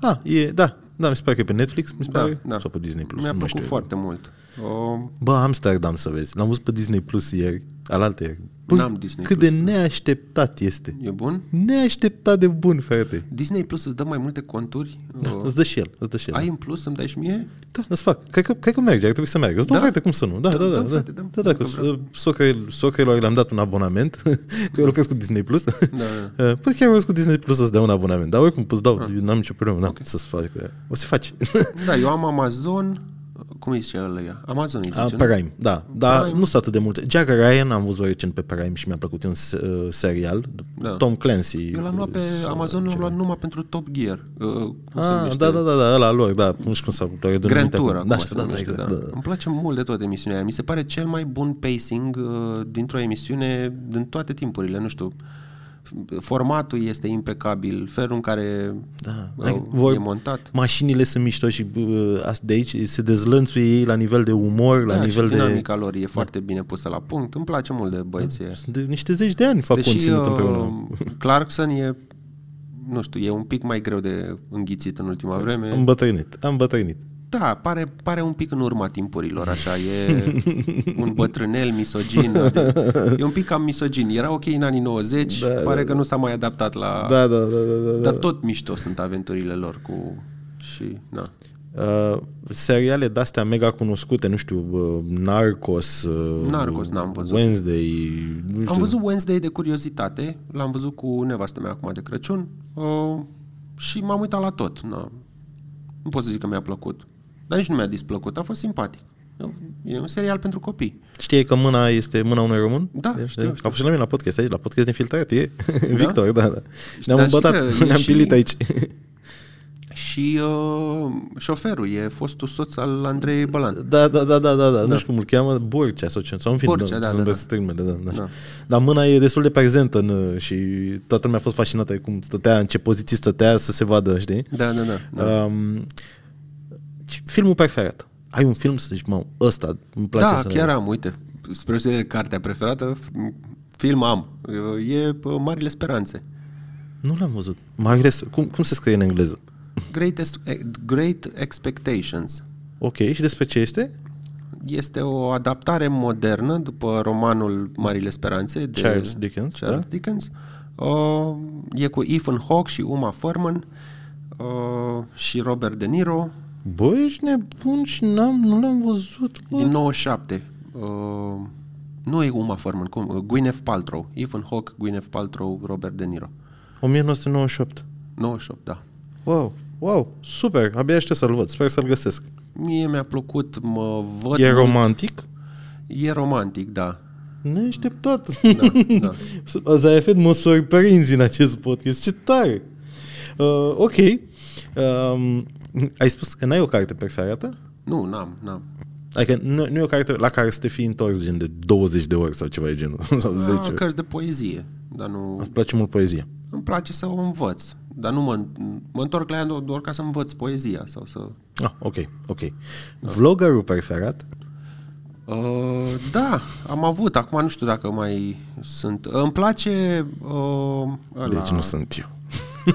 [SPEAKER 1] Ah, e, da, da, mi se pare că e pe Netflix, mi se
[SPEAKER 2] Da,
[SPEAKER 1] pare,
[SPEAKER 2] da.
[SPEAKER 1] sau pe Disney Plus.
[SPEAKER 2] Mi-a
[SPEAKER 1] nu mai
[SPEAKER 2] plăcut
[SPEAKER 1] știu.
[SPEAKER 2] foarte mult. Uh,
[SPEAKER 1] Bă, Amsterdam să vezi. L-am văzut pe Disney Plus ieri, alaltă ieri. Bă,
[SPEAKER 2] N-am Disney
[SPEAKER 1] cât
[SPEAKER 2] Plus.
[SPEAKER 1] de neașteptat este.
[SPEAKER 2] e bun?
[SPEAKER 1] Neașteptat de bun, frate.
[SPEAKER 2] Disney Plus îți dă mai multe conturi?
[SPEAKER 1] Da,
[SPEAKER 2] Uh,
[SPEAKER 1] îți dă și el, îți dă și el.
[SPEAKER 2] ai în plus să-mi dai și mie?
[SPEAKER 1] Da, îți fac. Cred că, cred că merge, ar trebui să meargă. Îți dau,
[SPEAKER 2] Da?
[SPEAKER 1] frate, cum să nu? Da, da, da.
[SPEAKER 2] dăm,
[SPEAKER 1] da,
[SPEAKER 2] frate,
[SPEAKER 1] da,
[SPEAKER 2] dăm.
[SPEAKER 1] da, da,
[SPEAKER 2] Dacă
[SPEAKER 1] că
[SPEAKER 2] vreau.
[SPEAKER 1] socrel- socrelor le-am dat un abonament, că eu lucrez cu Disney Plus.
[SPEAKER 2] Da, da.
[SPEAKER 1] Păi chiar lucrez cu Disney Plus să-ți dea un abonament. Dar oricum îți dau,
[SPEAKER 2] Ah.
[SPEAKER 1] eu n-am nicio problemă, n-am să-ți fac. O să faci.
[SPEAKER 2] Da, eu am Amazon, cum îi zice ăla? Amazon îi
[SPEAKER 1] A,
[SPEAKER 2] zice, nu?
[SPEAKER 1] Prime, da. Dar
[SPEAKER 2] Prime.
[SPEAKER 1] nu sunt atât de multe. Jack Ryan am văzut recent pe Prime și mi-a plăcut e un se- uh, serial.
[SPEAKER 2] Da.
[SPEAKER 1] Tom Clancy.
[SPEAKER 2] Eu l-am luat pe
[SPEAKER 1] Sau
[SPEAKER 2] Amazon, l-am
[SPEAKER 1] ceva.
[SPEAKER 2] luat numai pentru Top Gear. Uh, cum se
[SPEAKER 1] Ah,
[SPEAKER 2] numește?
[SPEAKER 1] da, da, da, da, ăla lor, da, nu știu cum s-a doar de
[SPEAKER 2] Grand Tour acum
[SPEAKER 1] Da,
[SPEAKER 2] se
[SPEAKER 1] da, da,
[SPEAKER 2] numește,
[SPEAKER 1] exact,
[SPEAKER 2] da.
[SPEAKER 1] da. da.
[SPEAKER 2] Îmi place mult de tot emisiunea aia. Mi se pare cel mai bun pacing uh, dintr-o emisiune din toate timpurile, nu știu. Formatul este impecabil, felul în care
[SPEAKER 1] Da,
[SPEAKER 2] uh,
[SPEAKER 1] adică vor-
[SPEAKER 2] e montat.
[SPEAKER 1] Mașinile sunt mișto și uh, as- de aici se dezlănțuie ei la nivel de umor, la
[SPEAKER 2] da,
[SPEAKER 1] nivel
[SPEAKER 2] și
[SPEAKER 1] de...
[SPEAKER 2] dinamica lor e foarte bine pusă la punct. Îmi place mult de băieții ăia.
[SPEAKER 1] Sunt de niște zeci de ani fac
[SPEAKER 2] Deși
[SPEAKER 1] conținut
[SPEAKER 2] uh,
[SPEAKER 1] împreună.
[SPEAKER 2] Clarkson e, nu știu, e un pic mai greu de înghițit în ultima vreme.
[SPEAKER 1] Am bătrânit, am bătrânit.
[SPEAKER 2] Da, pare, pare un pic în urma timpurilor, așa, e un bătrânel misogin. De, e un pic cam misogin. Era ok în anii 90,
[SPEAKER 1] Da,
[SPEAKER 2] pare
[SPEAKER 1] da,
[SPEAKER 2] că nu s-a mai adaptat la...
[SPEAKER 1] Da, da, da, da, da.
[SPEAKER 2] Dar tot mișto sunt aventurile lor cu... Și, na.
[SPEAKER 1] Uh, seriale de-astea mega cunoscute, nu știu, uh, Narcos, uh,
[SPEAKER 2] Narcos n-am văzut.
[SPEAKER 1] Wednesday, nu știu.
[SPEAKER 2] Am văzut Wednesday de curiozitate, l-am văzut cu nevastă mea acum de Crăciun uh, și m-am uitat la tot. Na. Nu pot să zic că mi-a plăcut, dar nici nu mi-a displăcut, a fost simpatic. E un serial pentru copii.
[SPEAKER 1] Știi că mâna este mâna unui român?
[SPEAKER 2] Da,
[SPEAKER 1] E,
[SPEAKER 2] știu,
[SPEAKER 1] e,
[SPEAKER 2] știu.
[SPEAKER 1] A fost și la mine la podcast aici, la podcast infiltrat, e Victor, da, da. Ne-am
[SPEAKER 2] Dar știi
[SPEAKER 1] îmbătat,
[SPEAKER 2] că e
[SPEAKER 1] ne-am
[SPEAKER 2] și-
[SPEAKER 1] pilit aici.
[SPEAKER 2] Și uh, șoferul e fostul soț al Andrei Bălan.
[SPEAKER 1] Da, da, da, da, da, da. nu știu cum îl cheamă, Borcea sau ce, sau în film.
[SPEAKER 2] Borcea, da,
[SPEAKER 1] sunt
[SPEAKER 2] da, da.
[SPEAKER 1] răsite numele, da, da.
[SPEAKER 2] Da.
[SPEAKER 1] Dar mâna e destul de prezentă în, și toată lumea a fost fascinată de cum stătea, în ce poziții stătea să se vadă, știi?
[SPEAKER 2] Da, da, da. da.
[SPEAKER 1] Um, filmul preferat. Ai un film să zici, mă, ăsta îmi place
[SPEAKER 2] da
[SPEAKER 1] să...
[SPEAKER 2] chiar am, uite, spre deosebire de cartea preferată, f- film am. E uh, Marile Speranțe.
[SPEAKER 1] Nu l-am văzut. Marile, cum, cum se scrie în engleză?
[SPEAKER 2] Greatest, Great Expectations.
[SPEAKER 1] Ok, și despre ce este?
[SPEAKER 2] Este o adaptare modernă după romanul Marile Speranțe de
[SPEAKER 1] Charles Dickens,
[SPEAKER 2] Charles
[SPEAKER 1] da?
[SPEAKER 2] Dickens. Uh, e cu Ethan Hawke și Uma Thurman uh, și Robert De Niro
[SPEAKER 1] Bă, ești nebun și n-am, nu l-am văzut. Bă.
[SPEAKER 2] din 97. Uh, nu e Uma Thurman, cum? Uh, Gwyneth Paltrow. Ethan Hawke, Gwyneth Paltrow, Robert De Niro.
[SPEAKER 1] 1998.
[SPEAKER 2] 98, da.
[SPEAKER 1] Wow, wow, super, abia aștept să-l văd, sper să-l găsesc.
[SPEAKER 2] Mie mi-a plăcut, mă văd...
[SPEAKER 1] E
[SPEAKER 2] mult.
[SPEAKER 1] romantic?
[SPEAKER 2] E romantic, da.
[SPEAKER 1] Neașteptat.
[SPEAKER 2] Da, da.
[SPEAKER 1] Zayefet, mă surprinzi în acest podcast, ce tare. Uh, ok. Um, ai spus că n-ai o carte preferată?
[SPEAKER 2] Nu, n-am, n-am.
[SPEAKER 1] Adică nu, nu e o carte la care să te fi întors gen de 20 de ori sau ceva de genul, sau 10
[SPEAKER 2] Da,
[SPEAKER 1] ori.
[SPEAKER 2] cărți de poezie, dar nu...
[SPEAKER 1] Îți place mult poezia.
[SPEAKER 2] Îmi place să o învăț, dar nu mă, mă întorc la ea do- doar ca să învăț poezia sau să...
[SPEAKER 1] Ah, ok, ok. Vloggerul preferat?
[SPEAKER 2] Uh, da, am avut, acum nu știu dacă mai sunt. Îmi place uh, ăla,
[SPEAKER 1] Deci nu sunt eu.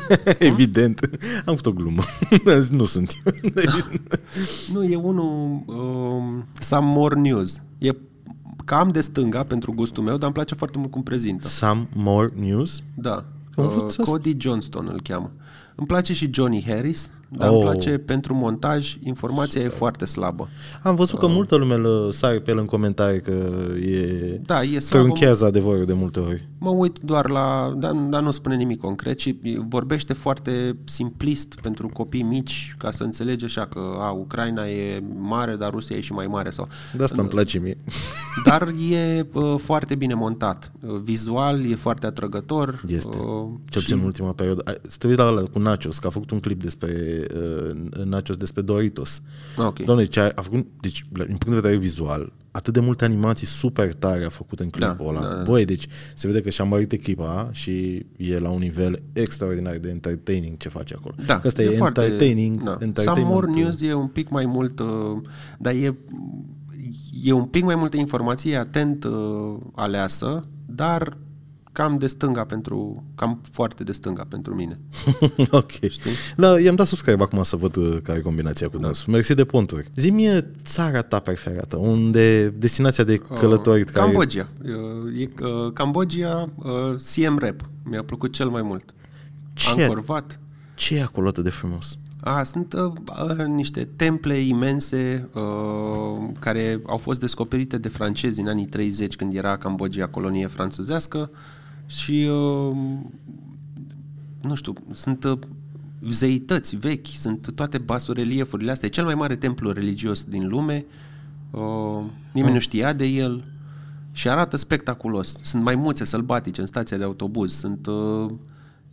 [SPEAKER 1] Evident. Am făcut o glumă. nu sunt eu.
[SPEAKER 2] Nu, e unul uh, Some More News. E cam de stânga pentru gustul meu, dar îmi place foarte mult cum prezintă.
[SPEAKER 1] Some more news?
[SPEAKER 2] Da.
[SPEAKER 1] Cum
[SPEAKER 2] Uh,
[SPEAKER 1] învăț asta?
[SPEAKER 2] Cody Johnston îl cheamă. Îmi place și Johnny Harris, dar
[SPEAKER 1] Oh.
[SPEAKER 2] îmi place pentru montaj, informația e foarte slabă.
[SPEAKER 1] Am văzut că multă lume lă sare pe el în comentarii că e...
[SPEAKER 2] Da, e slabă.
[SPEAKER 1] Trunchează adevărul de multe ori.
[SPEAKER 2] Mă uit doar la, dar, dar nu spune nimic concret, ci vorbește foarte simplist pentru copii mici, ca să înțelege așa că a, Ucraina e mare, dar Rusia e și mai mare. Sau...
[SPEAKER 1] De asta îmi place mie.
[SPEAKER 2] Dar e uh, foarte bine montat. Uh, vizual e foarte atrăgător.
[SPEAKER 1] Este.
[SPEAKER 2] Uh,
[SPEAKER 1] Cel puțin în ultima perioadă. Ai- Să te uiți la ăla cu Nachos, că a făcut un clip despre uh, Nachos despre Doritos.
[SPEAKER 2] Ok.
[SPEAKER 1] Doamne, ce a, a făcut, deci, la- din punct de vedere vizual, atât de multe animații super tare a făcut în clipul
[SPEAKER 2] Da,
[SPEAKER 1] ăla.
[SPEAKER 2] da, da.
[SPEAKER 1] Băi, deci se vede că și-a mărit echipa și e la un nivel extraordinar de entertaining ce face acolo.
[SPEAKER 2] Da,
[SPEAKER 1] că asta e, entertaining.
[SPEAKER 2] Da. Some
[SPEAKER 1] entertainment.
[SPEAKER 2] More News e un pic mai mult, uh, dar e, e un pic mai multă informație atent uh, aleasă, dar cam de stânga pentru, cam foarte de stânga pentru mine.
[SPEAKER 1] ok. Da, i-am dat subscribe acum să văd uh, care e combinația cu dansul. Mersi de ponturi. Zi-mi uh, țara ta preferată, unde destinația de călătorit
[SPEAKER 2] Uh,
[SPEAKER 1] care...
[SPEAKER 2] Cambodgia. Uh, E, uh, Cambodgia, uh, CM Rap. Mi-a plăcut cel mai mult.
[SPEAKER 1] Ce?
[SPEAKER 2] Angkor Wat.
[SPEAKER 1] Ce e acolo atât de frumos?
[SPEAKER 2] A, sunt uh, uh, niște temple imense uh, care au fost descoperite de francezi în anii 30 când era Cambodgia colonie franțuzească și uh, nu știu, sunt uh, zeități vechi, sunt toate basoreliefurile astea. E cel mai mare templu religios din lume, uh, nimeni nu știa de el și arată spectaculos. Sunt maimuțe sălbatice în stația de autobuz, sunt, uh,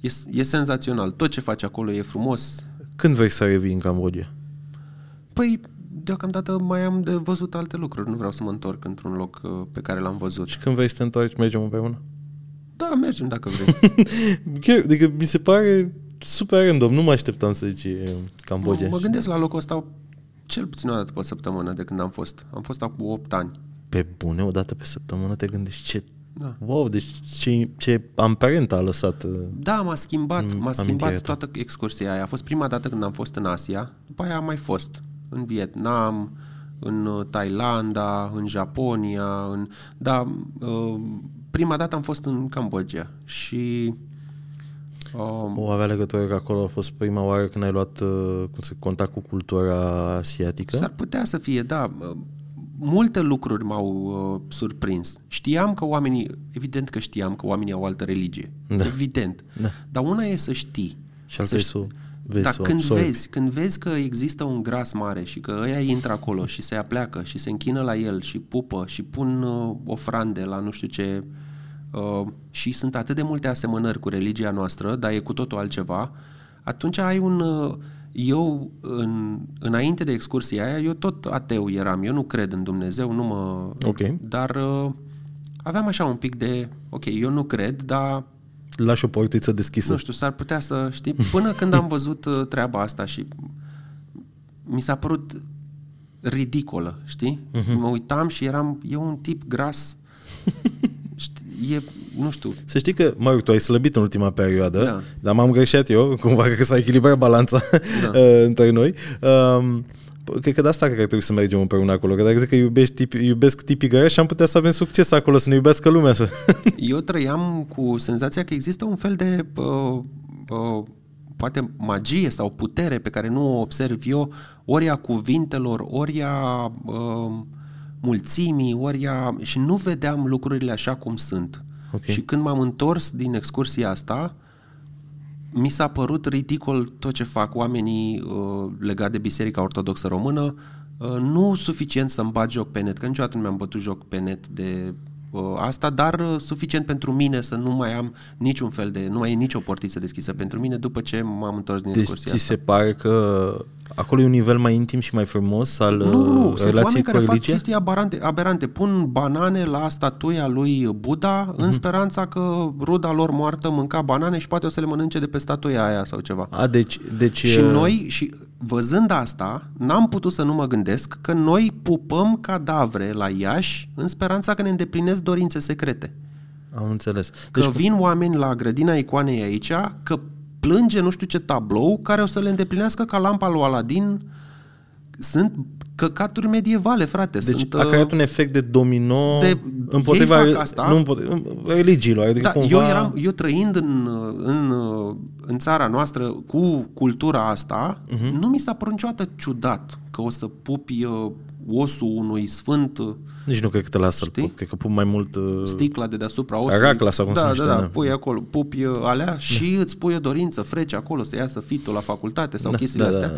[SPEAKER 2] e, e senzațional. Tot ce faci acolo e frumos,
[SPEAKER 1] Când vrei să revii în Cambodgia?
[SPEAKER 2] Păi, deocamdată mai am de văzut alte lucruri. Nu vreau să mă întorc într-un loc uh, pe care l-am văzut.
[SPEAKER 1] Și când vrei să te întorci, mergem împreună?
[SPEAKER 2] Da, mergem dacă vrei.
[SPEAKER 1] Chiar, adică mi se pare super random, nu mă așteptam să zici uh, Cambodgia.
[SPEAKER 2] mă gândesc la locul ăsta cel puțin o dată pe săptămână de când am fost. Am fost acum 8 ani.
[SPEAKER 1] Pe bune, o dată pe săptămână te gândești ce...
[SPEAKER 2] Da.
[SPEAKER 1] Wow, deci ce, ce amprent a lăsat. uh,
[SPEAKER 2] Da, m-a schimbat,
[SPEAKER 1] Mm,
[SPEAKER 2] m-a
[SPEAKER 1] amintirea
[SPEAKER 2] schimbat
[SPEAKER 1] ta.
[SPEAKER 2] toată excursia aia. A fost prima dată când am fost în Asia, după aia am mai fost în Vietnam, în uh, Thailanda, în Japonia, în... Da, uh, prima dată am fost în Cambodgia și... Uh,
[SPEAKER 1] O avea legătură că acolo a fost prima oară când ai luat uh, cum se, contact cu cultura asiatică?
[SPEAKER 2] S-ar putea să fie, da. Multe lucruri m-au uh, surprins. Știam că oamenii, evident că știam că oamenii au altă religie.
[SPEAKER 1] Da.
[SPEAKER 2] Evident.
[SPEAKER 1] Da.
[SPEAKER 2] Dar una e să știi.
[SPEAKER 1] Și alta e să o vezi,
[SPEAKER 2] Dar
[SPEAKER 1] să o
[SPEAKER 2] când
[SPEAKER 1] absorbi.
[SPEAKER 2] vezi, când vezi că există un gras mare și că ăia intră acolo și se apleacă și se închină la el și pupă și pun uh, ofrande la nu știu ce uh, și sunt atât de multe asemănări cu religia noastră, dar e cu totul altceva, atunci ai un... Uh, eu, în, înainte de excursia aia, eu tot ateu eram. Eu nu cred în Dumnezeu, nu mă...
[SPEAKER 1] Ok.
[SPEAKER 2] Dar uh, aveam așa un pic de... Ok, eu nu cred, dar
[SPEAKER 1] Lași o portiță deschisă.
[SPEAKER 2] nu știu, s-ar putea să știi, până când am văzut uh, treaba asta și mi s-a părut ridicolă, știi? Uh-huh. Mă uitam și eram, e un tip gras, știi, e, nu știu,
[SPEAKER 1] Să știi că, mă rog, tu ai slăbit în ultima perioadă,
[SPEAKER 2] Da.
[SPEAKER 1] dar m-am greșit eu, cumva că s-a echilibrat balanța
[SPEAKER 2] Da.
[SPEAKER 1] uh, între noi. Um, cred că de asta cred că trebuie să mergem împreună acolo, că dacă zic că iubești tipi, iubesc tipii gărești, am putea să avem succes acolo, să ne iubească lumea. Să...
[SPEAKER 2] eu trăiam cu senzația că există un fel de uh, uh, poate magie sau putere pe care nu o observ eu, ori a cuvintelor, ori a uh, mulțimii, ori a... și nu vedeam lucrurile așa cum sunt.
[SPEAKER 1] Ok.
[SPEAKER 2] Și când m-am întors din excursia asta, mi s-a părut ridicol tot ce fac oamenii uh, legat de Biserica Ortodoxă Română, uh, nu suficient să-mi bat joc pe net, că niciodată nu mi-am bătut joc pe net de uh, asta, dar uh, suficient pentru mine să nu mai am niciun fel de, nu mai e nicio portiță deschisă pentru mine după ce m-am întors din
[SPEAKER 1] Deci
[SPEAKER 2] excursia
[SPEAKER 1] ți
[SPEAKER 2] asta.
[SPEAKER 1] se pare că acolo e un nivel mai intim și mai frumos al
[SPEAKER 2] Nu, nu, nu.
[SPEAKER 1] uh,
[SPEAKER 2] Sunt
[SPEAKER 1] relației
[SPEAKER 2] oameni
[SPEAKER 1] cu
[SPEAKER 2] care fac
[SPEAKER 1] religia?
[SPEAKER 2] chestii aberante, aberante. Pun banane la statuia lui Buddha
[SPEAKER 1] Mhm.
[SPEAKER 2] în speranța că ruda lor moartă mânca banane și poate o să le mănânce de pe statuia aia sau ceva.
[SPEAKER 1] A, deci, deci
[SPEAKER 2] Și
[SPEAKER 1] uh,
[SPEAKER 2] noi, și văzând asta, n-am putut să nu mă gândesc că noi pupăm cadavre la Iași în speranța că ne îndeplinesc dorințe secrete.
[SPEAKER 1] am înțeles.
[SPEAKER 2] Că
[SPEAKER 1] Deci,
[SPEAKER 2] vin oameni la grădina icoanei aici, că plânge nu știu ce tablou care o să le îndeplinească ca lampa lui Aladin. Sunt căcaturi medievale, frate.
[SPEAKER 1] deci
[SPEAKER 2] Sunt,
[SPEAKER 1] a creat un efect de domino
[SPEAKER 2] de-
[SPEAKER 1] împotriva
[SPEAKER 2] ei fac asta.
[SPEAKER 1] nu împotriva, religiilor. Adică
[SPEAKER 2] Da,
[SPEAKER 1] cumva...
[SPEAKER 2] eu, eram, eu trăind în, în, în țara noastră cu cultura asta,
[SPEAKER 1] Mhm.
[SPEAKER 2] uh-huh. nu mi s-a părut niciodată ciudat că o să pupi uh, osul unui sfânt, uh,
[SPEAKER 1] Nici nu cred că te lasă să-l
[SPEAKER 2] Știi?
[SPEAKER 1] pup. Cred că pup mai mult... uh,
[SPEAKER 2] sticla de deasupra osului.
[SPEAKER 1] Racla sau cum se
[SPEAKER 2] da,
[SPEAKER 1] numește,
[SPEAKER 2] da, da,
[SPEAKER 1] da.
[SPEAKER 2] pui acolo, pupi uh, alea și îți pui o dorință, frece acolo, să iasă fitul la facultate sau
[SPEAKER 1] Da,
[SPEAKER 2] chestiile
[SPEAKER 1] da,
[SPEAKER 2] astea.
[SPEAKER 1] da,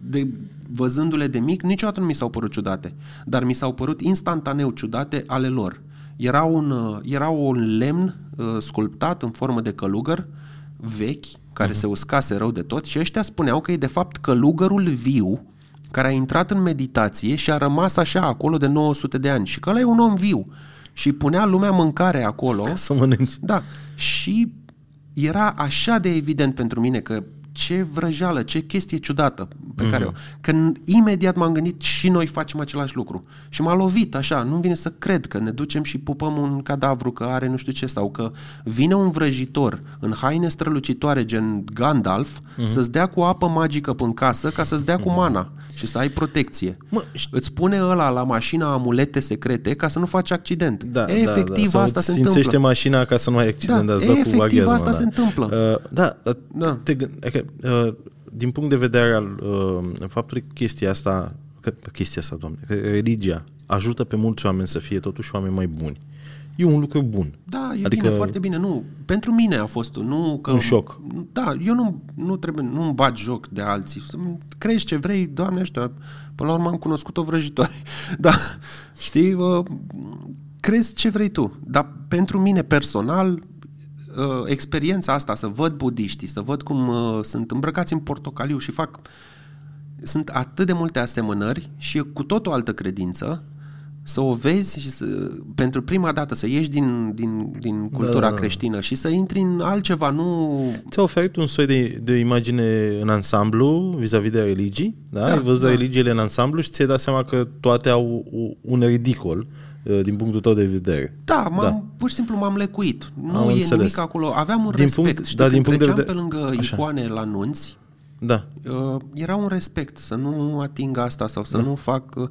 [SPEAKER 2] De văzându-le de mic, niciodată nu mi s-au părut ciudate, dar mi s-au părut instantaneu ciudate ale lor. Era un, uh, era un lemn uh, sculptat în formă de călugăr, vechi, care uh-huh. se uscase rău de tot și ăștia spuneau că e de fapt călugărul viu care a intrat în meditație și a rămas așa acolo de 900 de ani și că ăla e un om viu și punea lumea mâncare acolo.
[SPEAKER 1] Ca să mănânci.
[SPEAKER 2] Da. Și era așa de evident pentru mine că ce vrăjeală, ce chestie ciudată pe mm-hmm. care o... Că imediat m-am gândit și noi facem același lucru. Și m-a lovit așa, nu vine să cred că ne ducem și pupăm un cadavru că are nu știu ce sau că vine un vrăjitor în haine strălucitoare gen Gandalf mm-hmm. să-ți dea cu apă magică în casă ca să-ți dea mm-hmm. cu mhm. mana și să ai protecție. Mă, Îți pune ăla la mașina amulete secrete ca să nu faci accident.
[SPEAKER 1] Da,
[SPEAKER 2] e, efectiv
[SPEAKER 1] da, da.
[SPEAKER 2] asta se întâmplă.
[SPEAKER 1] mașina ca să nu ai accident.
[SPEAKER 2] Da, e, efectiv asta da. se întâmplă.
[SPEAKER 1] Uh, da, da. Te, te, uh, din punct de vedere al uh, faptului că chestia asta, că, chestia asta, doamne, că religia ajută pe mulți oameni să fie totuși oameni mai buni. E un lucru bun.
[SPEAKER 2] Da, e adică bine, foarte bine. Nu, pentru mine a fost nu că
[SPEAKER 1] un șoc.
[SPEAKER 2] Da, eu nu, nu trebuie, nu îmi bat joc de alții. Crezi ce vrei, doamne, ăștia, până la urmă am cunoscut o vrăjitoare. Da, știi, uh, crezi ce vrei tu. Dar pentru mine personal, uh, experiența asta, să văd budiștii, să văd cum uh, sunt îmbrăcați în portocaliu și fac... Sunt atât de multe asemănări și e cu tot o altă credință, să o vezi și să, pentru prima dată să ieși din, din, din cultura da, da, da. creștină și să intri în altceva, nu...
[SPEAKER 1] Ți-a oferit un soi de, de imagine în ansamblu vis-a-vis de religii, da? da Ai văzut da. religiile în ansamblu și ți-ai dat seama că toate au un ridicol Uh, din punctul tău de vedere.
[SPEAKER 2] Da, m-am, da. pur și simplu m-am lecuit. Nu Am e înțeles. nimic acolo. Aveam un din respect. Punct, Știi, da, din punct de vedere... pe lângă Așa. icoane la nunți,
[SPEAKER 1] da.
[SPEAKER 2] Uh, era un respect să nu ating asta sau să da. nu fac... Uh,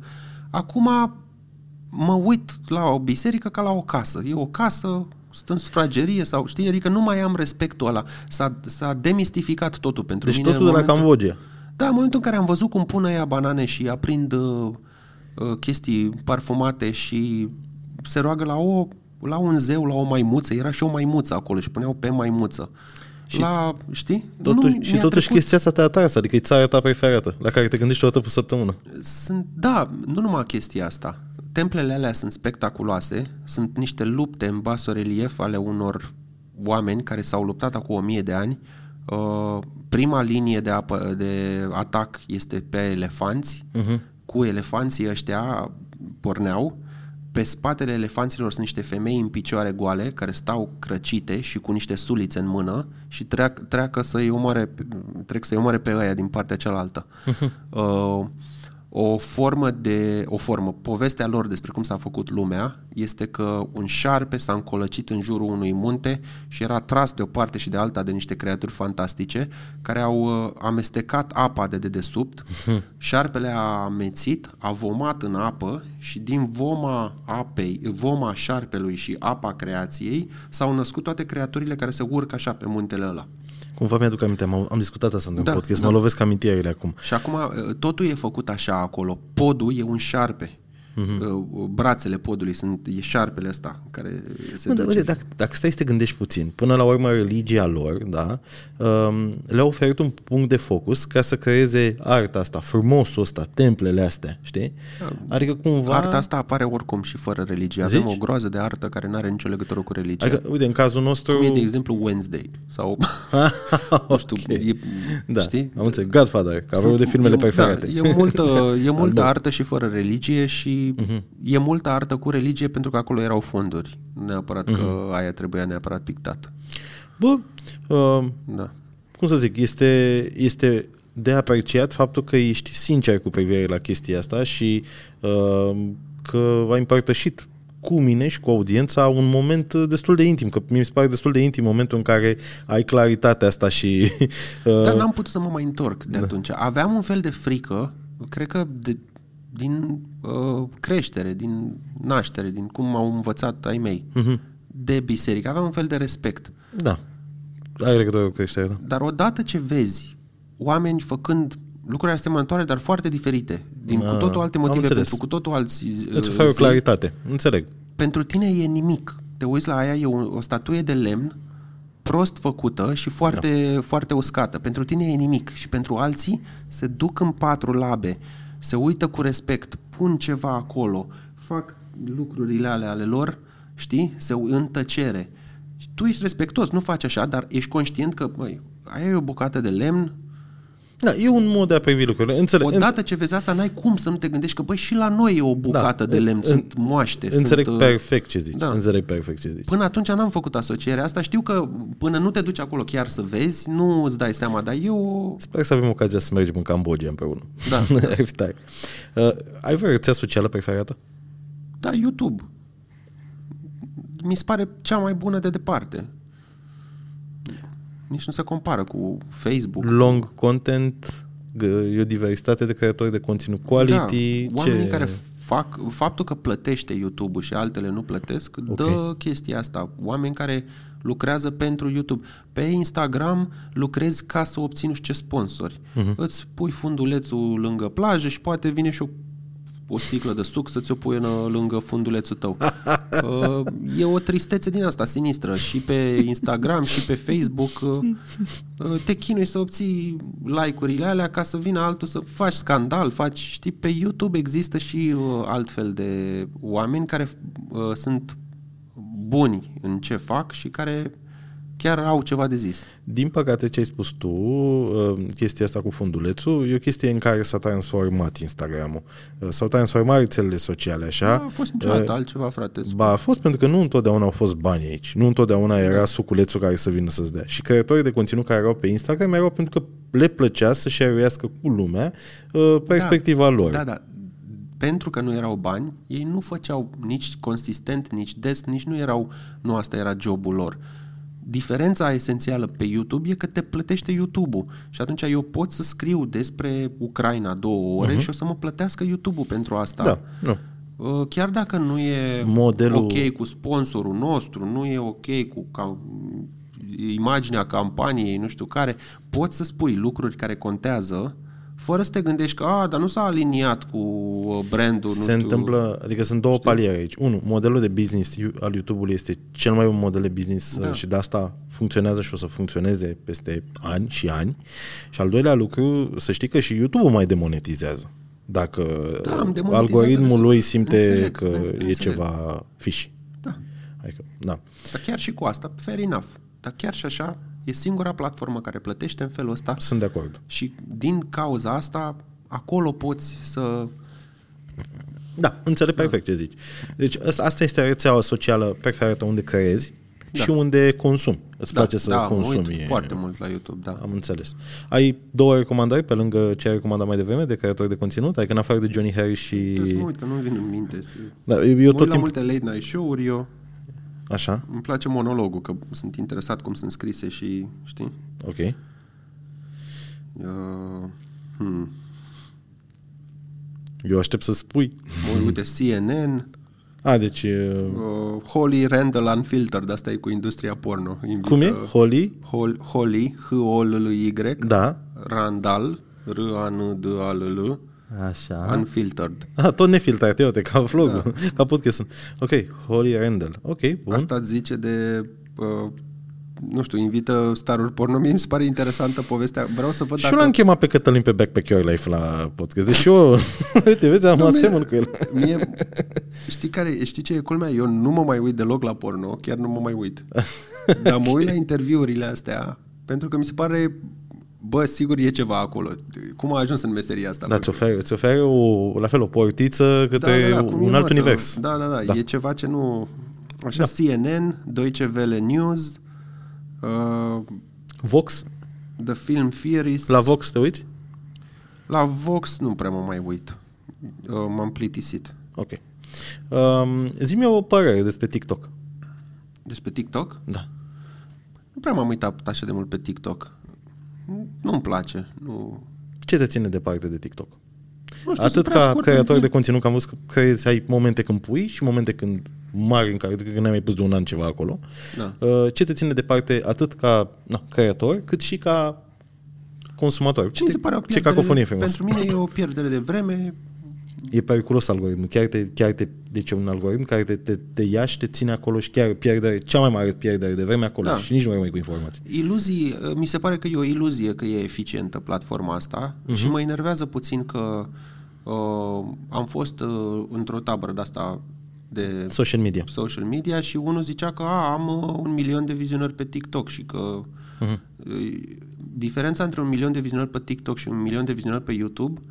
[SPEAKER 2] acum mă uit la o biserică ca la o casă. E o casă, sunt în sufragerie sau știi, adică nu mai am respectul ăla. S-a, s-a demistificat totul pentru
[SPEAKER 1] deci
[SPEAKER 2] mine.
[SPEAKER 1] Deci totul de la Cambodgia.
[SPEAKER 2] Da, în momentul în care am văzut cum pun ea banane și aprind uh, Uh, chestii parfumate și se roagă la, o, la un zeu, la o maimuță. Era și o maimuță acolo și puneau pe maimuță. Și la, știi?
[SPEAKER 1] Totuși, nu, și totuși trecut... chestia asta te atrasă, adică e țara ta preferată, la care te gândești o dată pe săptămână.
[SPEAKER 2] Sunt, da, nu numai chestia asta. Templele alea sunt spectaculoase, sunt niște lupte în basorelief ale unor oameni care s-au luptat acum o mie de ani. Uh, prima linie de, apă, de atac este pe elefanți, uh-huh cu elefanții ăștia porneau, pe spatele elefanților sunt niște femei în picioare goale care stau crăcite și cu niște sulițe în mână și treac, treacă să-i omoare, trec să-i omoare pe aia din partea cealaltă. uh, o formă de, o formă, povestea lor despre cum s-a făcut lumea este că un șarpe s-a încolăcit în jurul unui munte și era tras de o parte și de alta de niște creaturi fantastice care au uh, amestecat apa de dedesubt, șarpele a amețit, a vomat în apă și din voma apei, voma șarpelui și apa creației s-au născut toate creaturile care se urcă așa pe muntele ăla.
[SPEAKER 1] Cumva mi-aduc aminte, am, am discutat asta în da, podcast, da. mă lovesc amintirile acum.
[SPEAKER 2] Și acum uh, totul e făcut așa acolo. Podul e un șarpe. Uh-huh. Brațele podului sunt, e șarpele ăsta care se
[SPEAKER 1] Bă, uite, dacă, dacă stai să te gândești puțin, până la urmă religia lor, da, um, le-a oferit un punct de focus ca să creeze arta asta, frumosul ăsta, templele astea, știi?
[SPEAKER 2] Da. Adică cumva... Arta asta apare oricum și fără religie. Avem Zici? o groază de artă care nu are nicio legătură cu religia.
[SPEAKER 1] Adică, uite, în cazul nostru... Cum
[SPEAKER 2] e, de exemplu, Wednesday sau... nu știu, okay. e,
[SPEAKER 1] da,
[SPEAKER 2] știi?
[SPEAKER 1] am înțeles. Godfather, ca Sunt, de filmele
[SPEAKER 2] e,
[SPEAKER 1] preferate.
[SPEAKER 2] Da, e multă, e multă artă și fără religie și uh-huh. e multă artă cu religie pentru că acolo erau fonduri. Neapărat uh-huh. că mhm. aia trebuia neapărat pictat.
[SPEAKER 1] Bă, uh, da. cum să zic, este, este de apreciat faptul că ești sincer cu privire la chestia asta și uh, că ai împărtășit cu mine și cu audiența un moment destul de intim, că mi se pare destul de intim momentul în care ai claritatea asta și...
[SPEAKER 2] Uh... Dar n-am putut să mă mai întorc de da. atunci. Aveam un fel de frică, cred că de, din uh, creștere, din naștere, din cum m-au învățat ai mei, uh-huh. de biserică. Aveam un fel de respect.
[SPEAKER 1] Da, ai legătură cu creșterea, da.
[SPEAKER 2] Dar odată ce vezi oameni făcând lucruri asemănătoare, dar foarte diferite, din A, cu totul alte motive, pentru cu totul alți
[SPEAKER 1] Îți oferă o claritate, înțeleg.
[SPEAKER 2] Pentru tine e nimic. Te uiți la aia, e o, o statuie de lemn prost făcută și foarte, da. foarte uscată. Pentru tine e nimic și pentru alții se duc în patru labe, se uită cu respect, pun ceva acolo, fac lucrurile alea ale lor, știi, se în tăcere. Și tu ești respectos, nu faci așa, dar ești conștient că, băi, aia e o bucată de lemn,
[SPEAKER 1] Da, e un mod de a privi lucrurile. Înțeleg,
[SPEAKER 2] Odată ce vezi asta, n-ai cum să nu te gândești că, băi, și la noi e o bucată de lemn,
[SPEAKER 1] în-
[SPEAKER 2] sunt moaște.
[SPEAKER 1] Înțeleg
[SPEAKER 2] sunt, uh,
[SPEAKER 1] perfect ce zici.
[SPEAKER 2] da.
[SPEAKER 1] Înțeleg perfect ce zici.
[SPEAKER 2] Până atunci n-am făcut asocierea asta. Știu că până nu te duci acolo chiar să vezi, nu îți dai seama, dar eu...
[SPEAKER 1] Sper să avem ocazia să mergem în Cambodgia împreună.
[SPEAKER 2] Da.
[SPEAKER 1] Ar fi tare. Uh, ai vreo rețea socială preferată?
[SPEAKER 2] Da, YouTube. Mi se pare cea mai bună de departe. Nici nu se compară cu Facebook.
[SPEAKER 1] Long content, g- e o diversitate de creatori de conținut quality.
[SPEAKER 2] da, oamenii
[SPEAKER 1] ce...
[SPEAKER 2] care fac, faptul că plătește YouTube-ul și altele nu plătesc,
[SPEAKER 1] Ok.
[SPEAKER 2] dă chestia asta. Oameni care lucrează pentru YouTube. Pe Instagram lucrezi ca să obții nu știu ce sponsori.
[SPEAKER 1] Mhm.
[SPEAKER 2] Uh-huh. Îți pui fundulețul lângă plajă și poate vine și o o sticlă de suc să ți-o pui în, lângă fundulețul tău. Uh, e o tristețe din asta sinistră și pe Instagram și pe Facebook uh, uh, te chinui să obții like-urile alea ca să vină altul să faci scandal, faci, știi, pe YouTube există și uh, altfel de oameni care uh, sunt buni în ce fac și care chiar au ceva de zis.
[SPEAKER 1] Din păcate, ce ai spus tu, uh, chestia asta cu fundulețul, e o chestie în care s-a transformat Instagram-ul. Uh, S-au transformat rețelele sociale, așa.
[SPEAKER 2] Da, a fost niciodată altceva, frate.
[SPEAKER 1] Ba, a fost pentru că nu întotdeauna au fost bani aici. Nu întotdeauna era suculețul care să vină să-ți dea. Și creatorii de conținut care erau pe Instagram erau pentru că le plăcea să share cu lumea uh, perspectiva lor.
[SPEAKER 2] Da, da. Pentru că nu erau bani, ei nu făceau nici consistent, nici des, nici nu erau, nu asta era jobul lor. Diferența esențială pe YouTube e că te plătește YouTube-ul și atunci eu pot să scriu despre Ucraina două ore uh-huh. și o să mă plătească YouTube-ul pentru asta.
[SPEAKER 1] Da, nu.
[SPEAKER 2] Uh, Chiar dacă nu e
[SPEAKER 1] Modelul-
[SPEAKER 2] ok cu sponsorul nostru, nu e ok cu ca, imaginea campaniei, nu știu care, poți să spui lucruri care contează fără să te gândești că, a, dar nu s-a aliniat cu uh, brandul, nu
[SPEAKER 1] Se
[SPEAKER 2] știu.
[SPEAKER 1] întâmplă, adică sunt două paliere aici. Unu, modelul de business al YouTube-ului este cel mai bun model de business
[SPEAKER 2] Da.
[SPEAKER 1] da. și de asta funcționează și o să funcționeze peste ani și ani. Și al doilea lucru, să știi că și YouTube-ul mai demonetizează. Dacă
[SPEAKER 2] Da, îmi demonetizează
[SPEAKER 1] algoritmul
[SPEAKER 2] destul.
[SPEAKER 1] lui simte
[SPEAKER 2] Înțeleg,
[SPEAKER 1] că
[SPEAKER 2] da,
[SPEAKER 1] e
[SPEAKER 2] înțeleg.
[SPEAKER 1] ceva fiși.
[SPEAKER 2] Da.
[SPEAKER 1] Adică, da.
[SPEAKER 2] Dar chiar și cu asta, fair enough. Dar chiar și așa, e singura platformă care plătește în felul ăsta
[SPEAKER 1] Sunt de acord.
[SPEAKER 2] și din cauza asta, acolo poți să...
[SPEAKER 1] Da, înțeleg perfect ce zici. Deci asta, asta este rețeaua socială preferată unde creezi
[SPEAKER 2] Da.
[SPEAKER 1] și unde consumi. Îți
[SPEAKER 2] Da,
[SPEAKER 1] place să
[SPEAKER 2] da, mă
[SPEAKER 1] consumi.
[SPEAKER 2] uit foarte mult la YouTube, da.
[SPEAKER 1] Am înțeles. Ai două recomandări pe lângă ce ai recomandat mai devreme de creatori de conținut? Adică în afară de Johnny Harris și...
[SPEAKER 2] Trebuie să mă uit, că nu-mi vin în minte.
[SPEAKER 1] Da, eu
[SPEAKER 2] Eu
[SPEAKER 1] tot
[SPEAKER 2] tot la
[SPEAKER 1] timpul...
[SPEAKER 2] multe late night show-uri, eu
[SPEAKER 1] Așa,
[SPEAKER 2] îmi place monologul, că sunt interesat cum sunt scrise și, știi?
[SPEAKER 1] ok.
[SPEAKER 2] Uh, hmm.
[SPEAKER 1] Eu aștept să spui.
[SPEAKER 2] Mă uit, uite, CNN,
[SPEAKER 1] A, deci... uh,
[SPEAKER 2] uh, Holly Randall Unfiltered, asta e cu industria porno. Invită
[SPEAKER 1] Cum e? Holly?
[SPEAKER 2] Hol, Holly, h o l l y
[SPEAKER 1] Da.
[SPEAKER 2] Randall, r a n d a l l
[SPEAKER 1] Așa.
[SPEAKER 2] Unfiltered.
[SPEAKER 1] Ah, tot nefiltrat, uite, ca vlogul, da. ca podcastul. Ok, Holly Randall. Ok, bun.
[SPEAKER 2] Asta îți zice de... Uh, nu știu, invită staruri porno. Mie mi se pare interesantă povestea. Vreau să văd
[SPEAKER 1] Și eu l-am chemat pe Cătălin pe Backpack Your Life la podcast. Deci eu, uite, vezi, am
[SPEAKER 2] Nu, mie-
[SPEAKER 1] asemăn cu el.
[SPEAKER 2] Mie, știi, care, știi ce e culmea? Eu nu mă mai uit deloc la porno, chiar nu mă mai uit. Dar mă uit la interviurile astea, pentru că mi se pare, bă, sigur e ceva acolo. Cum a ajuns în meseria asta?
[SPEAKER 1] Da, îți oferă, îți oferă o, la fel o portiță către da, da, da,
[SPEAKER 2] cum
[SPEAKER 1] un
[SPEAKER 2] e,
[SPEAKER 1] alt
[SPEAKER 2] mă, să-
[SPEAKER 1] univers.
[SPEAKER 2] Da, da, da,
[SPEAKER 1] Da.
[SPEAKER 2] e ceva ce nu... Așa, da. CNN, Deutsche Welle News, uh,
[SPEAKER 1] Vox?
[SPEAKER 2] The Film Theorist.
[SPEAKER 1] La Vox te uiți?
[SPEAKER 2] La Vox nu prea mă mai uit. Uh, m-am plictisit.
[SPEAKER 1] Ok. Um, zi-mi o părere despre TikTok.
[SPEAKER 2] Despre TikTok?
[SPEAKER 1] Da.
[SPEAKER 2] Nu prea m-am uitat așa de mult pe TikTok. Nu-mi place. Nu,
[SPEAKER 1] Ce te ține departe de TikTok?
[SPEAKER 2] nu știu,
[SPEAKER 1] Atât
[SPEAKER 2] sunt prea
[SPEAKER 1] ca
[SPEAKER 2] scurte.
[SPEAKER 1] creator de conținut, că am văzut că creezi, ai momente când pui și momente când mari în care cred că n-ai mai pus de un an ceva acolo.
[SPEAKER 2] Da.
[SPEAKER 1] Uh, Ce te ține departe atât ca na, creator, cât și ca consumator? Ce,
[SPEAKER 2] Mi
[SPEAKER 1] te,
[SPEAKER 2] se pare o
[SPEAKER 1] ce
[SPEAKER 2] pierdere
[SPEAKER 1] cacofonie
[SPEAKER 2] de,
[SPEAKER 1] frumos.
[SPEAKER 2] Pentru mine e o pierdere de vreme.
[SPEAKER 1] E periculos algoritmul. Chiar te, chiar te, deci e un algoritm care te, te, te ia și te ține acolo și chiar pierde cea mai mare pierdere de vreme acolo
[SPEAKER 2] Da.
[SPEAKER 1] și nici nu rămâi cu informații.
[SPEAKER 2] Iluzii, mi se pare că e o iluzie că e eficientă platforma asta uh-huh. și mă enervează puțin că uh, am fost uh, într-o tabără de asta de
[SPEAKER 1] Social media.
[SPEAKER 2] social media și unul zicea că a, am uh, un milion de vizionări pe TikTok și că uh-huh. diferența între un milion de vizionări pe TikTok și un milion de vizionări pe YouTube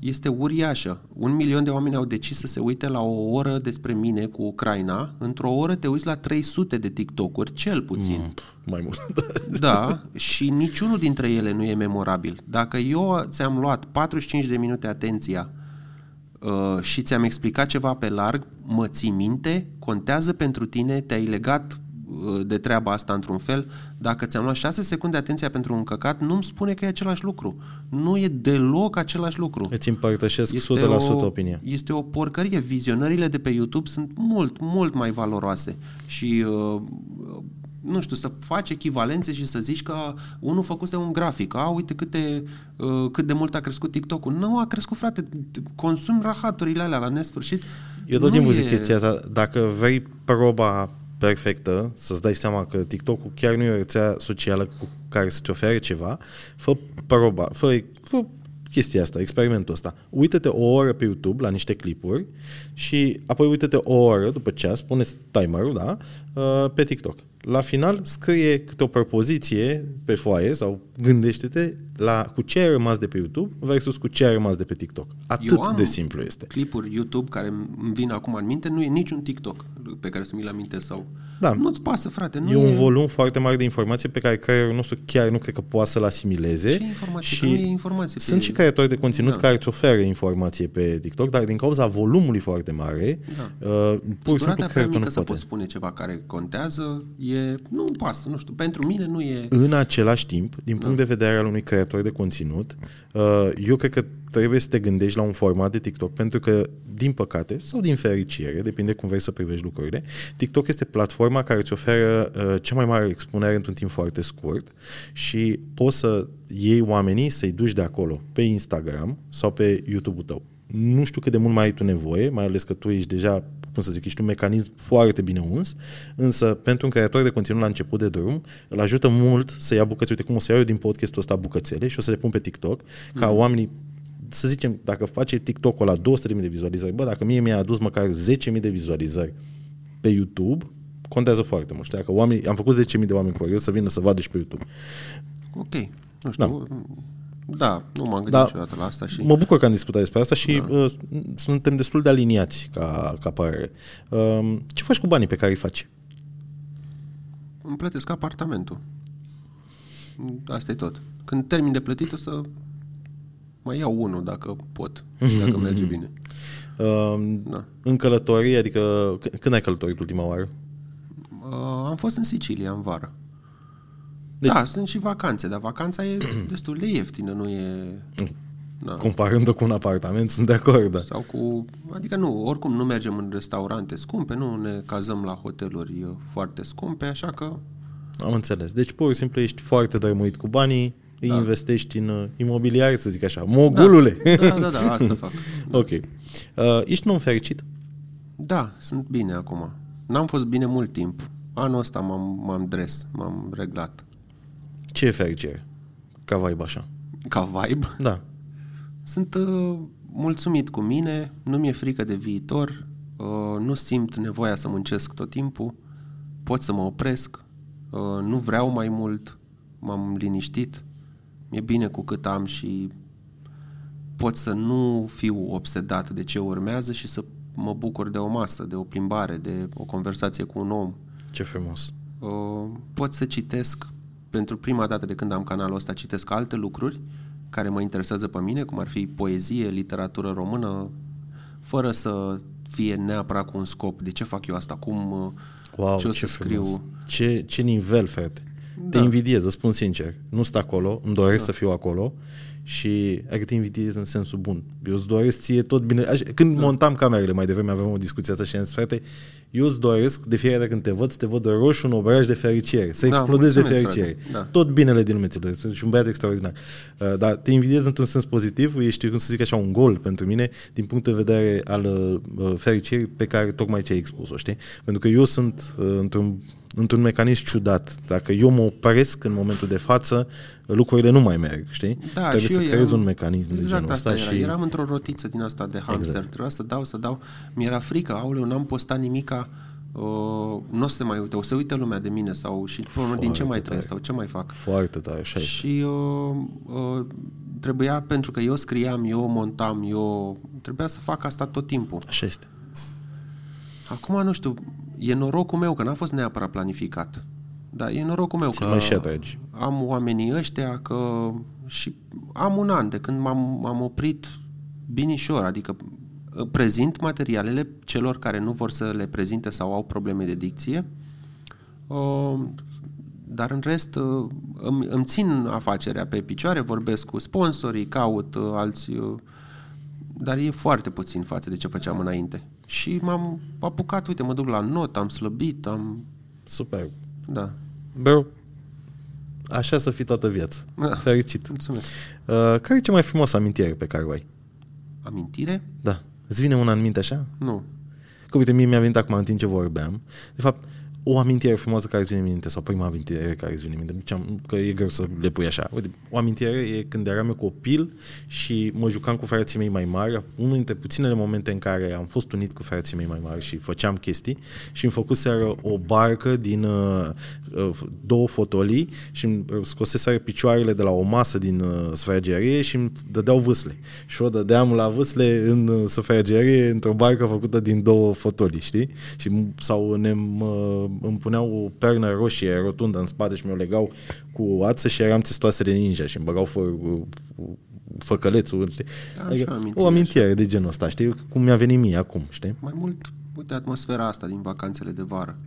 [SPEAKER 2] este uriașă. Un milion de oameni au decis să se uite la o oră despre mine cu Ucraina. Într-o oră te uiți la 300 de TikTok-uri, cel puțin.
[SPEAKER 1] Mm, mai mult.
[SPEAKER 2] Da, și niciunul dintre ele nu e memorabil. Dacă eu ți-am luat 45 de minute atenția uh, și ți-am explicat ceva pe larg, mă ții minte, contează pentru tine, te-ai legat uh, de treaba asta într-un fel. Dacă ți-am luat 6 secunde atenția pentru un căcat, nu-mi spune că e același lucru. Nu e deloc același lucru.
[SPEAKER 1] Îți împărtășesc 100%
[SPEAKER 2] o,
[SPEAKER 1] opinia.
[SPEAKER 2] Este o porcărie. Vizionările de pe YouTube sunt mult, mult mai valoroase. Și uh, nu știu, să faci echivalențe și să zici că unul făcuse un grafic. A, uite câte, uh, cât de mult a crescut TikTok-ul. Nu a crescut, frate. Consumi rahaturile alea la nesfârșit.
[SPEAKER 1] Eu tot
[SPEAKER 2] Nu
[SPEAKER 1] timpul
[SPEAKER 2] e-
[SPEAKER 1] zic chestia asta, dacă vrei proba perfectă, să-ți dai seama că TikTok-ul chiar nu e o rețea socială cu care să-ți ofere ceva, fă proba, fă, fă chestia asta, experimentul ăsta. Uită-te o oră pe YouTube la niște clipuri și apoi uită-te o oră după ceas, pune timerul, da, uh, pe TikTok. La final scrie câte o propoziție pe foaie sau gândește-te la cu ce ai rămas de pe YouTube versus cu ce ai rămas de pe TikTok. Atât
[SPEAKER 2] Eu am
[SPEAKER 1] de simplu este.
[SPEAKER 2] clipuri YouTube care îmi vin acum în minte, nu e niciun TikTok pe care să mi-l aminte sau...
[SPEAKER 1] Da.
[SPEAKER 2] Nu-ți pasă, frate. Nu
[SPEAKER 1] E un volum foarte mare de informație pe care creierul nostru chiar nu cred că poate să-l asimileze.
[SPEAKER 2] Ce informație? Că nu e informație pe-
[SPEAKER 1] Sunt și creatori de conținut
[SPEAKER 2] Da.
[SPEAKER 1] care îți oferă informație pe TikTok, dar din cauza volumului foarte mare,
[SPEAKER 2] Da.
[SPEAKER 1] uh, pur și simplu
[SPEAKER 2] Durata prea
[SPEAKER 1] creierul
[SPEAKER 2] mică
[SPEAKER 1] nu
[SPEAKER 2] să
[SPEAKER 1] poate.
[SPEAKER 2] poți spune ceva care contează, e... Nu îmi pasă, nu știu. Pentru mine nu e...
[SPEAKER 1] În același timp, din
[SPEAKER 2] Da.
[SPEAKER 1] punct de vedere al unui creator de conținut, uh, eu cred că trebuie să te gândești la un format de TikTok, pentru că, din păcate, sau din fericire, depinde cum vrei să privești lucrurile, TikTok este platforma care îți oferă uh, cea mai mare expunere într-un timp foarte scurt și poți să iei oamenii să-i duci de acolo pe Instagram sau pe YouTube-ul tău. Nu știu cât de mult mai ai tu nevoie, mai ales că tu ești deja cum să zic, ești un mecanism foarte bine uns, însă pentru un creator de conținut la început de drum, îl ajută mult să ia bucăți, uite cum o să iau eu din podcastul ăsta bucățele și o să le pun pe TikTok, ca
[SPEAKER 2] Mhm.
[SPEAKER 1] oamenii să zicem, dacă face TikTok-ul la 200.000 de vizualizări, bă, dacă mie mi-a adus măcar 10.000 de vizualizări pe YouTube, contează foarte mult. Știi? Dacă oamenii, am făcut 10.000 de oameni curioși să vină să vadă și pe YouTube.
[SPEAKER 2] Ok. Nu știu. Da, nu m-am gândit
[SPEAKER 1] Da.
[SPEAKER 2] niciodată la asta și...
[SPEAKER 1] Mă bucur că am discutat despre asta și da. uh, suntem destul de aliniați ca, ca părere. Uh, ce faci cu banii pe care îi faci?
[SPEAKER 2] Îmi plătesc apartamentul. Asta e tot. Când termin de plătit o să mai iau unul dacă pot, dacă merge bine.
[SPEAKER 1] Uh,
[SPEAKER 2] Da.
[SPEAKER 1] În călătorie, adică c- când ai călătorit ultima oară?
[SPEAKER 2] Uh, am fost în Sicilia în vară.
[SPEAKER 1] Deci-
[SPEAKER 2] Da, sunt și vacanțe, dar vacanța e destul de ieftină, nu e... Da.
[SPEAKER 1] Comparând-o cu un apartament, sunt de acord, da.
[SPEAKER 2] Sau cu... Adică nu, oricum nu mergem în restaurante scumpe, nu ne cazăm la hoteluri uh, foarte scumpe, așa că...
[SPEAKER 1] Am înțeles. Deci, pur și simplu, ești foarte drămuit cu banii, îi
[SPEAKER 2] Da.
[SPEAKER 1] investești în uh, imobiliare, să zic așa. Mogulule!
[SPEAKER 2] Da, da, da, asta fac.
[SPEAKER 1] ok. Uh, ești un om fericit?
[SPEAKER 2] Da, sunt bine acum. N-am fost bine mult timp. Anul ăsta m-am, m-am dres, m-am reglat.
[SPEAKER 1] Ce e fericire? Ca vibe așa.
[SPEAKER 2] Ca vibe,
[SPEAKER 1] Da.
[SPEAKER 2] sunt uh, mulțumit cu mine, nu mi-e frică de viitor, uh, nu simt nevoia să muncesc tot timpul, pot să mă opresc, uh, nu vreau mai mult, m-am liniștit, mi-e bine cu cât am și pot să nu fiu obsedat de ce urmează și să mă bucur de o masă, de o plimbare, de o conversație cu un om.
[SPEAKER 1] Ce frumos.
[SPEAKER 2] Uh, pot să citesc pentru prima dată de când am canalul ăsta, citesc alte lucruri care mă interesează pe mine, cum ar fi poezie, literatură română, fără să fie neapărat cu un scop. De ce fac eu asta? Cum, uh,
[SPEAKER 1] Wow,
[SPEAKER 2] ce o
[SPEAKER 1] ce
[SPEAKER 2] să scriu?
[SPEAKER 1] frumos. Ce, ce nivel, frate. Te
[SPEAKER 2] Da.
[SPEAKER 1] invidiez, îți spun sincer. Nu sunt acolo, îmi doresc da. să fiu acolo și adică te invidiez în sensul bun. Eu îți doresc ție tot bine. Așa, când da. montam camerele mai devreme, aveam o discuție asta și am zis, frate, eu îți doresc de fiecare dată când te văd, să te văd roșu un obraj de fericire, să da, explodezi de fericire. Da. Tot binele din lume ți Și un băiat extraordinar. Uh, dar te invidiez într-un sens pozitiv, ești, cum să zic așa, un gol pentru mine, din punct de vedere al uh, fericirii pe care tocmai ce ai expus-o, știi? Pentru că eu sunt uh, într-un într-un mecanism ciudat. Dacă eu mă opresc în momentul de față, lucrurile nu mai merg, știi?
[SPEAKER 2] Da,
[SPEAKER 1] Trebuie
[SPEAKER 2] și
[SPEAKER 1] să
[SPEAKER 2] eu
[SPEAKER 1] creez
[SPEAKER 2] eram,
[SPEAKER 1] un mecanism
[SPEAKER 2] exact
[SPEAKER 1] de genul
[SPEAKER 2] asta
[SPEAKER 1] ăsta.
[SPEAKER 2] era.
[SPEAKER 1] Și...
[SPEAKER 2] Eram într-o rotiță din asta de hamster. Exact. Trebuia să dau, să dau. Mi-era frică, aoleu, n-am postat nimica, uh, nu o să mai uite, o să uite lumea de mine sau și până din ce mai trăiesc sau ce mai fac.
[SPEAKER 1] Foarte tare, așa
[SPEAKER 2] Și uh, uh, trebuia, pentru că eu scriam, eu montam, eu trebuia să fac asta tot timpul.
[SPEAKER 1] Așa este.
[SPEAKER 2] Acum, nu știu, e norocul meu că n-a fost neapărat planificat. Da, e norocul meu
[SPEAKER 1] Ți-l
[SPEAKER 2] că
[SPEAKER 1] mai și atragi.
[SPEAKER 2] am oamenii ăștia, că și am un an de când m-am, m-am oprit binișor, adică uh, prezint materialele celor care nu vor să le prezinte sau au probleme de dicție, uh, dar în rest uh, îmi, îmi țin afacerea pe picioare, vorbesc cu sponsorii, caut uh, alți... uh, Dar e foarte puțin față de ce făceam înainte. Și m-am apucat, uite, mă duc la not, am slăbit, am...
[SPEAKER 1] Super.
[SPEAKER 2] Da,
[SPEAKER 1] Bro, așa să fii toată viața.
[SPEAKER 2] Da.
[SPEAKER 1] Fericit.
[SPEAKER 2] mulțumesc.
[SPEAKER 1] Uh, care e cea mai frumoasă amintire pe care o ai?
[SPEAKER 2] Amintire?
[SPEAKER 1] Da. Îți vine una în minte așa?
[SPEAKER 2] Nu.
[SPEAKER 1] Că uite, mie mi-a venit acum în timp ce vorbeam. De fapt, o amintire frumoasă care îți vine în minte sau prima amintire care îți vine în minte, Ce-am- că e greu să le pui așa. Uite, o amintire e când eram eu copil și mă jucam cu frații mei mai mari, unul dintre puținele momente în care am fost unit cu frații mei mai mari și făceam chestii și îmi făcuseră o barcă din uh, uh, două fotolii și îmi scoseseră picioarele de la o masă din uh, sufragerie și îmi dădeau vâsle. Și o dădeam la vâsle în uh, sufragerie într-o barcă făcută din două fotolii, știi? Și m- sau ne mă, îmi puneau o pernă roșie rotundă în spate și mi-o legau cu o ață și eram testoase de ninja și îmi băgau fă, făcălețul, știi?
[SPEAKER 2] Da,
[SPEAKER 1] Adică,
[SPEAKER 2] și o amintire
[SPEAKER 1] o amintire de genul ăsta, știi? Cum mi-a venit mie acum, știi?
[SPEAKER 2] Mai mult, uite, atmosfera asta din vacanțele de vară.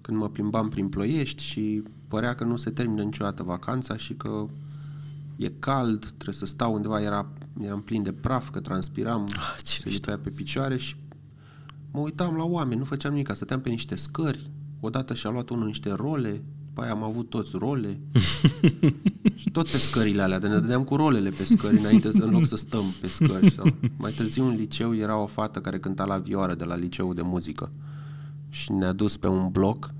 [SPEAKER 2] Când mă plimbam prin ploiești și părea că nu se termină niciodată vacanța și că e cald, trebuie să stau undeva, era, eram plin de praf, că transpiram,
[SPEAKER 1] Ah, ce
[SPEAKER 2] se lipea pe picioare și mă uitam la oameni, nu făceam nimic, stăteam pe niște scări, odată și-a luat unul niște role, după aia am avut toți role și tot pe scările alea, de ne dădeam cu rolele pe scări înainte, să- în loc să stăm pe scări. Sau. Mai târziu în liceu era o fată care cânta la vioară de la liceul de muzică și ne-a dus pe un bloc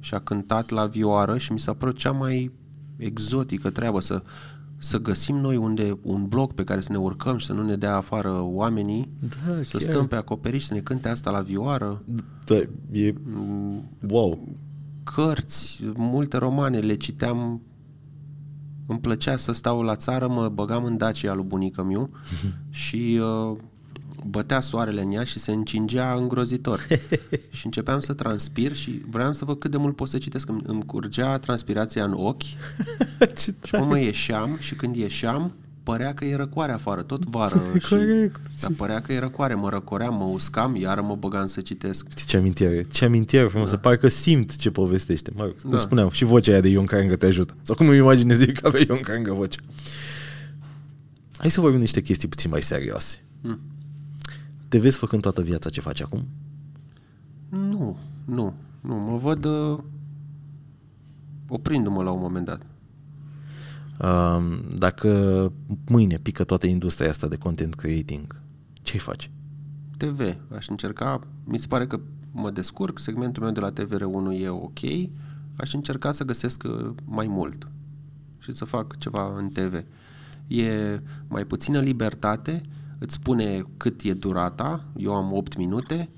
[SPEAKER 2] și a cântat la vioară și mi s-a părut cea mai exotică treabă să, să găsim noi unde un bloc pe care să ne urcăm și să nu ne dea afară oamenii,
[SPEAKER 1] Da,
[SPEAKER 2] să
[SPEAKER 1] chiar.
[SPEAKER 2] stăm pe acoperiș, să ne cânte asta la vioară,
[SPEAKER 1] Da, e... Wow!
[SPEAKER 2] cărți, multe romane le citeam îmi plăcea să stau la țară, mă băgam în Dacia lui bunica miu și uh, bătea soarele în ea și se încingea îngrozitor. și începeam să transpir și vreau să văd cât de mult pot să citesc. Îmi, îmi curgea transpirația în ochi
[SPEAKER 1] Ce
[SPEAKER 2] și mă, mă ieșeam și când ieșeam părea că e răcoare afară, tot vară. și,
[SPEAKER 1] Corect.
[SPEAKER 2] dar părea că e răcoare, mă răcoream, mă uscam, iară mă băgam să citesc.
[SPEAKER 1] Știi ce amintire? Ce amintire frumoasă. Parcă simt ce povestește. Mă rog, cum
[SPEAKER 2] Da.
[SPEAKER 1] spuneam, și vocea aia de Ion Carangă te ajută. Sau cum îmi imaginezi eu că avea Ion Carangă vocea. Hai să vorbim niște chestii puțin mai serioase.
[SPEAKER 2] Mm.
[SPEAKER 1] Te vezi făcând toată viața ce faci acum?
[SPEAKER 2] Nu, nu, nu. Mă văd uh, oprindu-mă la un moment dat.
[SPEAKER 1] Um, Dacă mâine pică toată industria asta de content creating, ce-i faci?
[SPEAKER 2] TV. Aș încerca, mi se pare că mă descurc, segmentul meu de la TVR1 e ok, aș încerca să găsesc uh, mai mult și să fac ceva în TV. E mai puțină libertate, îți spune cât e durata, eu am 8 minute,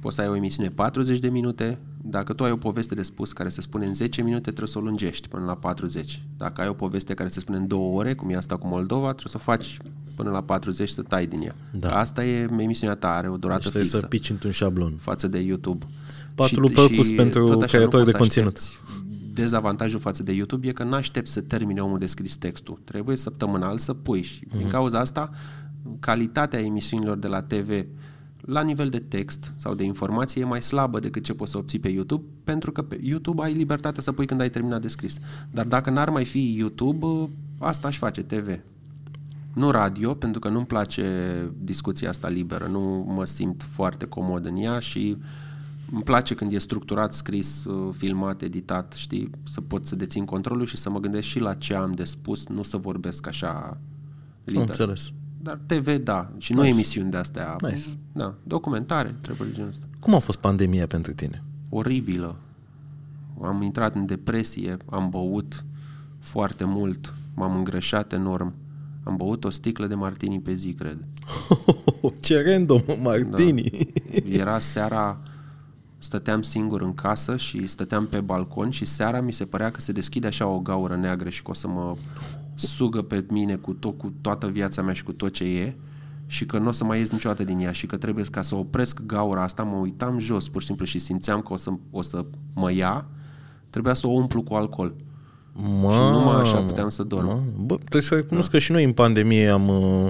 [SPEAKER 2] poți să ai o emisiune 40 de minute, dacă tu ai o poveste de spus care se spune în 10 minute, trebuie să o lungești până la 40. Dacă ai o poveste care se spune în 2 ore, cum e asta cu Moldova, trebuie să o faci până la 40 să tai din ea.
[SPEAKER 1] Da.
[SPEAKER 2] Asta e emisiunea ta, are o durată
[SPEAKER 1] Deci trebuie
[SPEAKER 2] fixă
[SPEAKER 1] să pici într-un șablon.
[SPEAKER 2] față de YouTube.
[SPEAKER 1] Patul purpus pentru
[SPEAKER 2] tot așa nu
[SPEAKER 1] creatori
[SPEAKER 2] poți
[SPEAKER 1] de
[SPEAKER 2] să
[SPEAKER 1] conținut.
[SPEAKER 2] aștepți. Dezavantajul față de YouTube e că n-aștept să termine omul de scris textul. Trebuie săptămânal să pui și
[SPEAKER 1] Mhm.
[SPEAKER 2] din cauza asta calitatea emisiunilor de la TV la nivel de text sau de informație e mai slabă decât ce poți să obții pe YouTube, pentru că pe YouTube ai libertatea să pui când ai terminat de scris. Dar dacă n-ar mai fi YouTube, asta aș face TV. Nu radio, pentru că nu-mi place discuția asta liberă, nu mă simt foarte comod în ea și îmi place când e structurat, scris, uh, filmat, editat, știi, să pot să dețin controlul și să mă gândesc și la ce am de spus, nu să vorbesc așa liber.
[SPEAKER 1] Înțeles.
[SPEAKER 2] Dar TV, da, și nu
[SPEAKER 1] Nice.
[SPEAKER 2] emisiuni de astea.
[SPEAKER 1] Nice.
[SPEAKER 2] Da, documentare, trebuie de genul ăsta.
[SPEAKER 1] Cum a fost pandemia pentru tine?
[SPEAKER 2] Oribilă. Am intrat în depresie, am băut foarte mult, m-am îngrășat enorm. Am băut o sticlă de martini pe zi, cred.
[SPEAKER 1] Ce random, Martini.
[SPEAKER 2] Da. Era seara, stăteam singur în casă și stăteam pe balcon și seara mi se părea că se deschide așa o gaură neagră și că o să mă sugă pe mine cu, tot, cu toată viața mea și cu tot ce e și că nu o să mai ies niciodată din ea și că trebuie ca să opresc gaura asta, mă uitam jos pur și simplu și simțeam că o să, o să mă ia, trebuia să o umplu cu alcool.
[SPEAKER 1] Mamă,
[SPEAKER 2] Și numai așa puteam să dorm.
[SPEAKER 1] mamă. Bă, trebuie să recunosc că și noi în pandemie am, uh,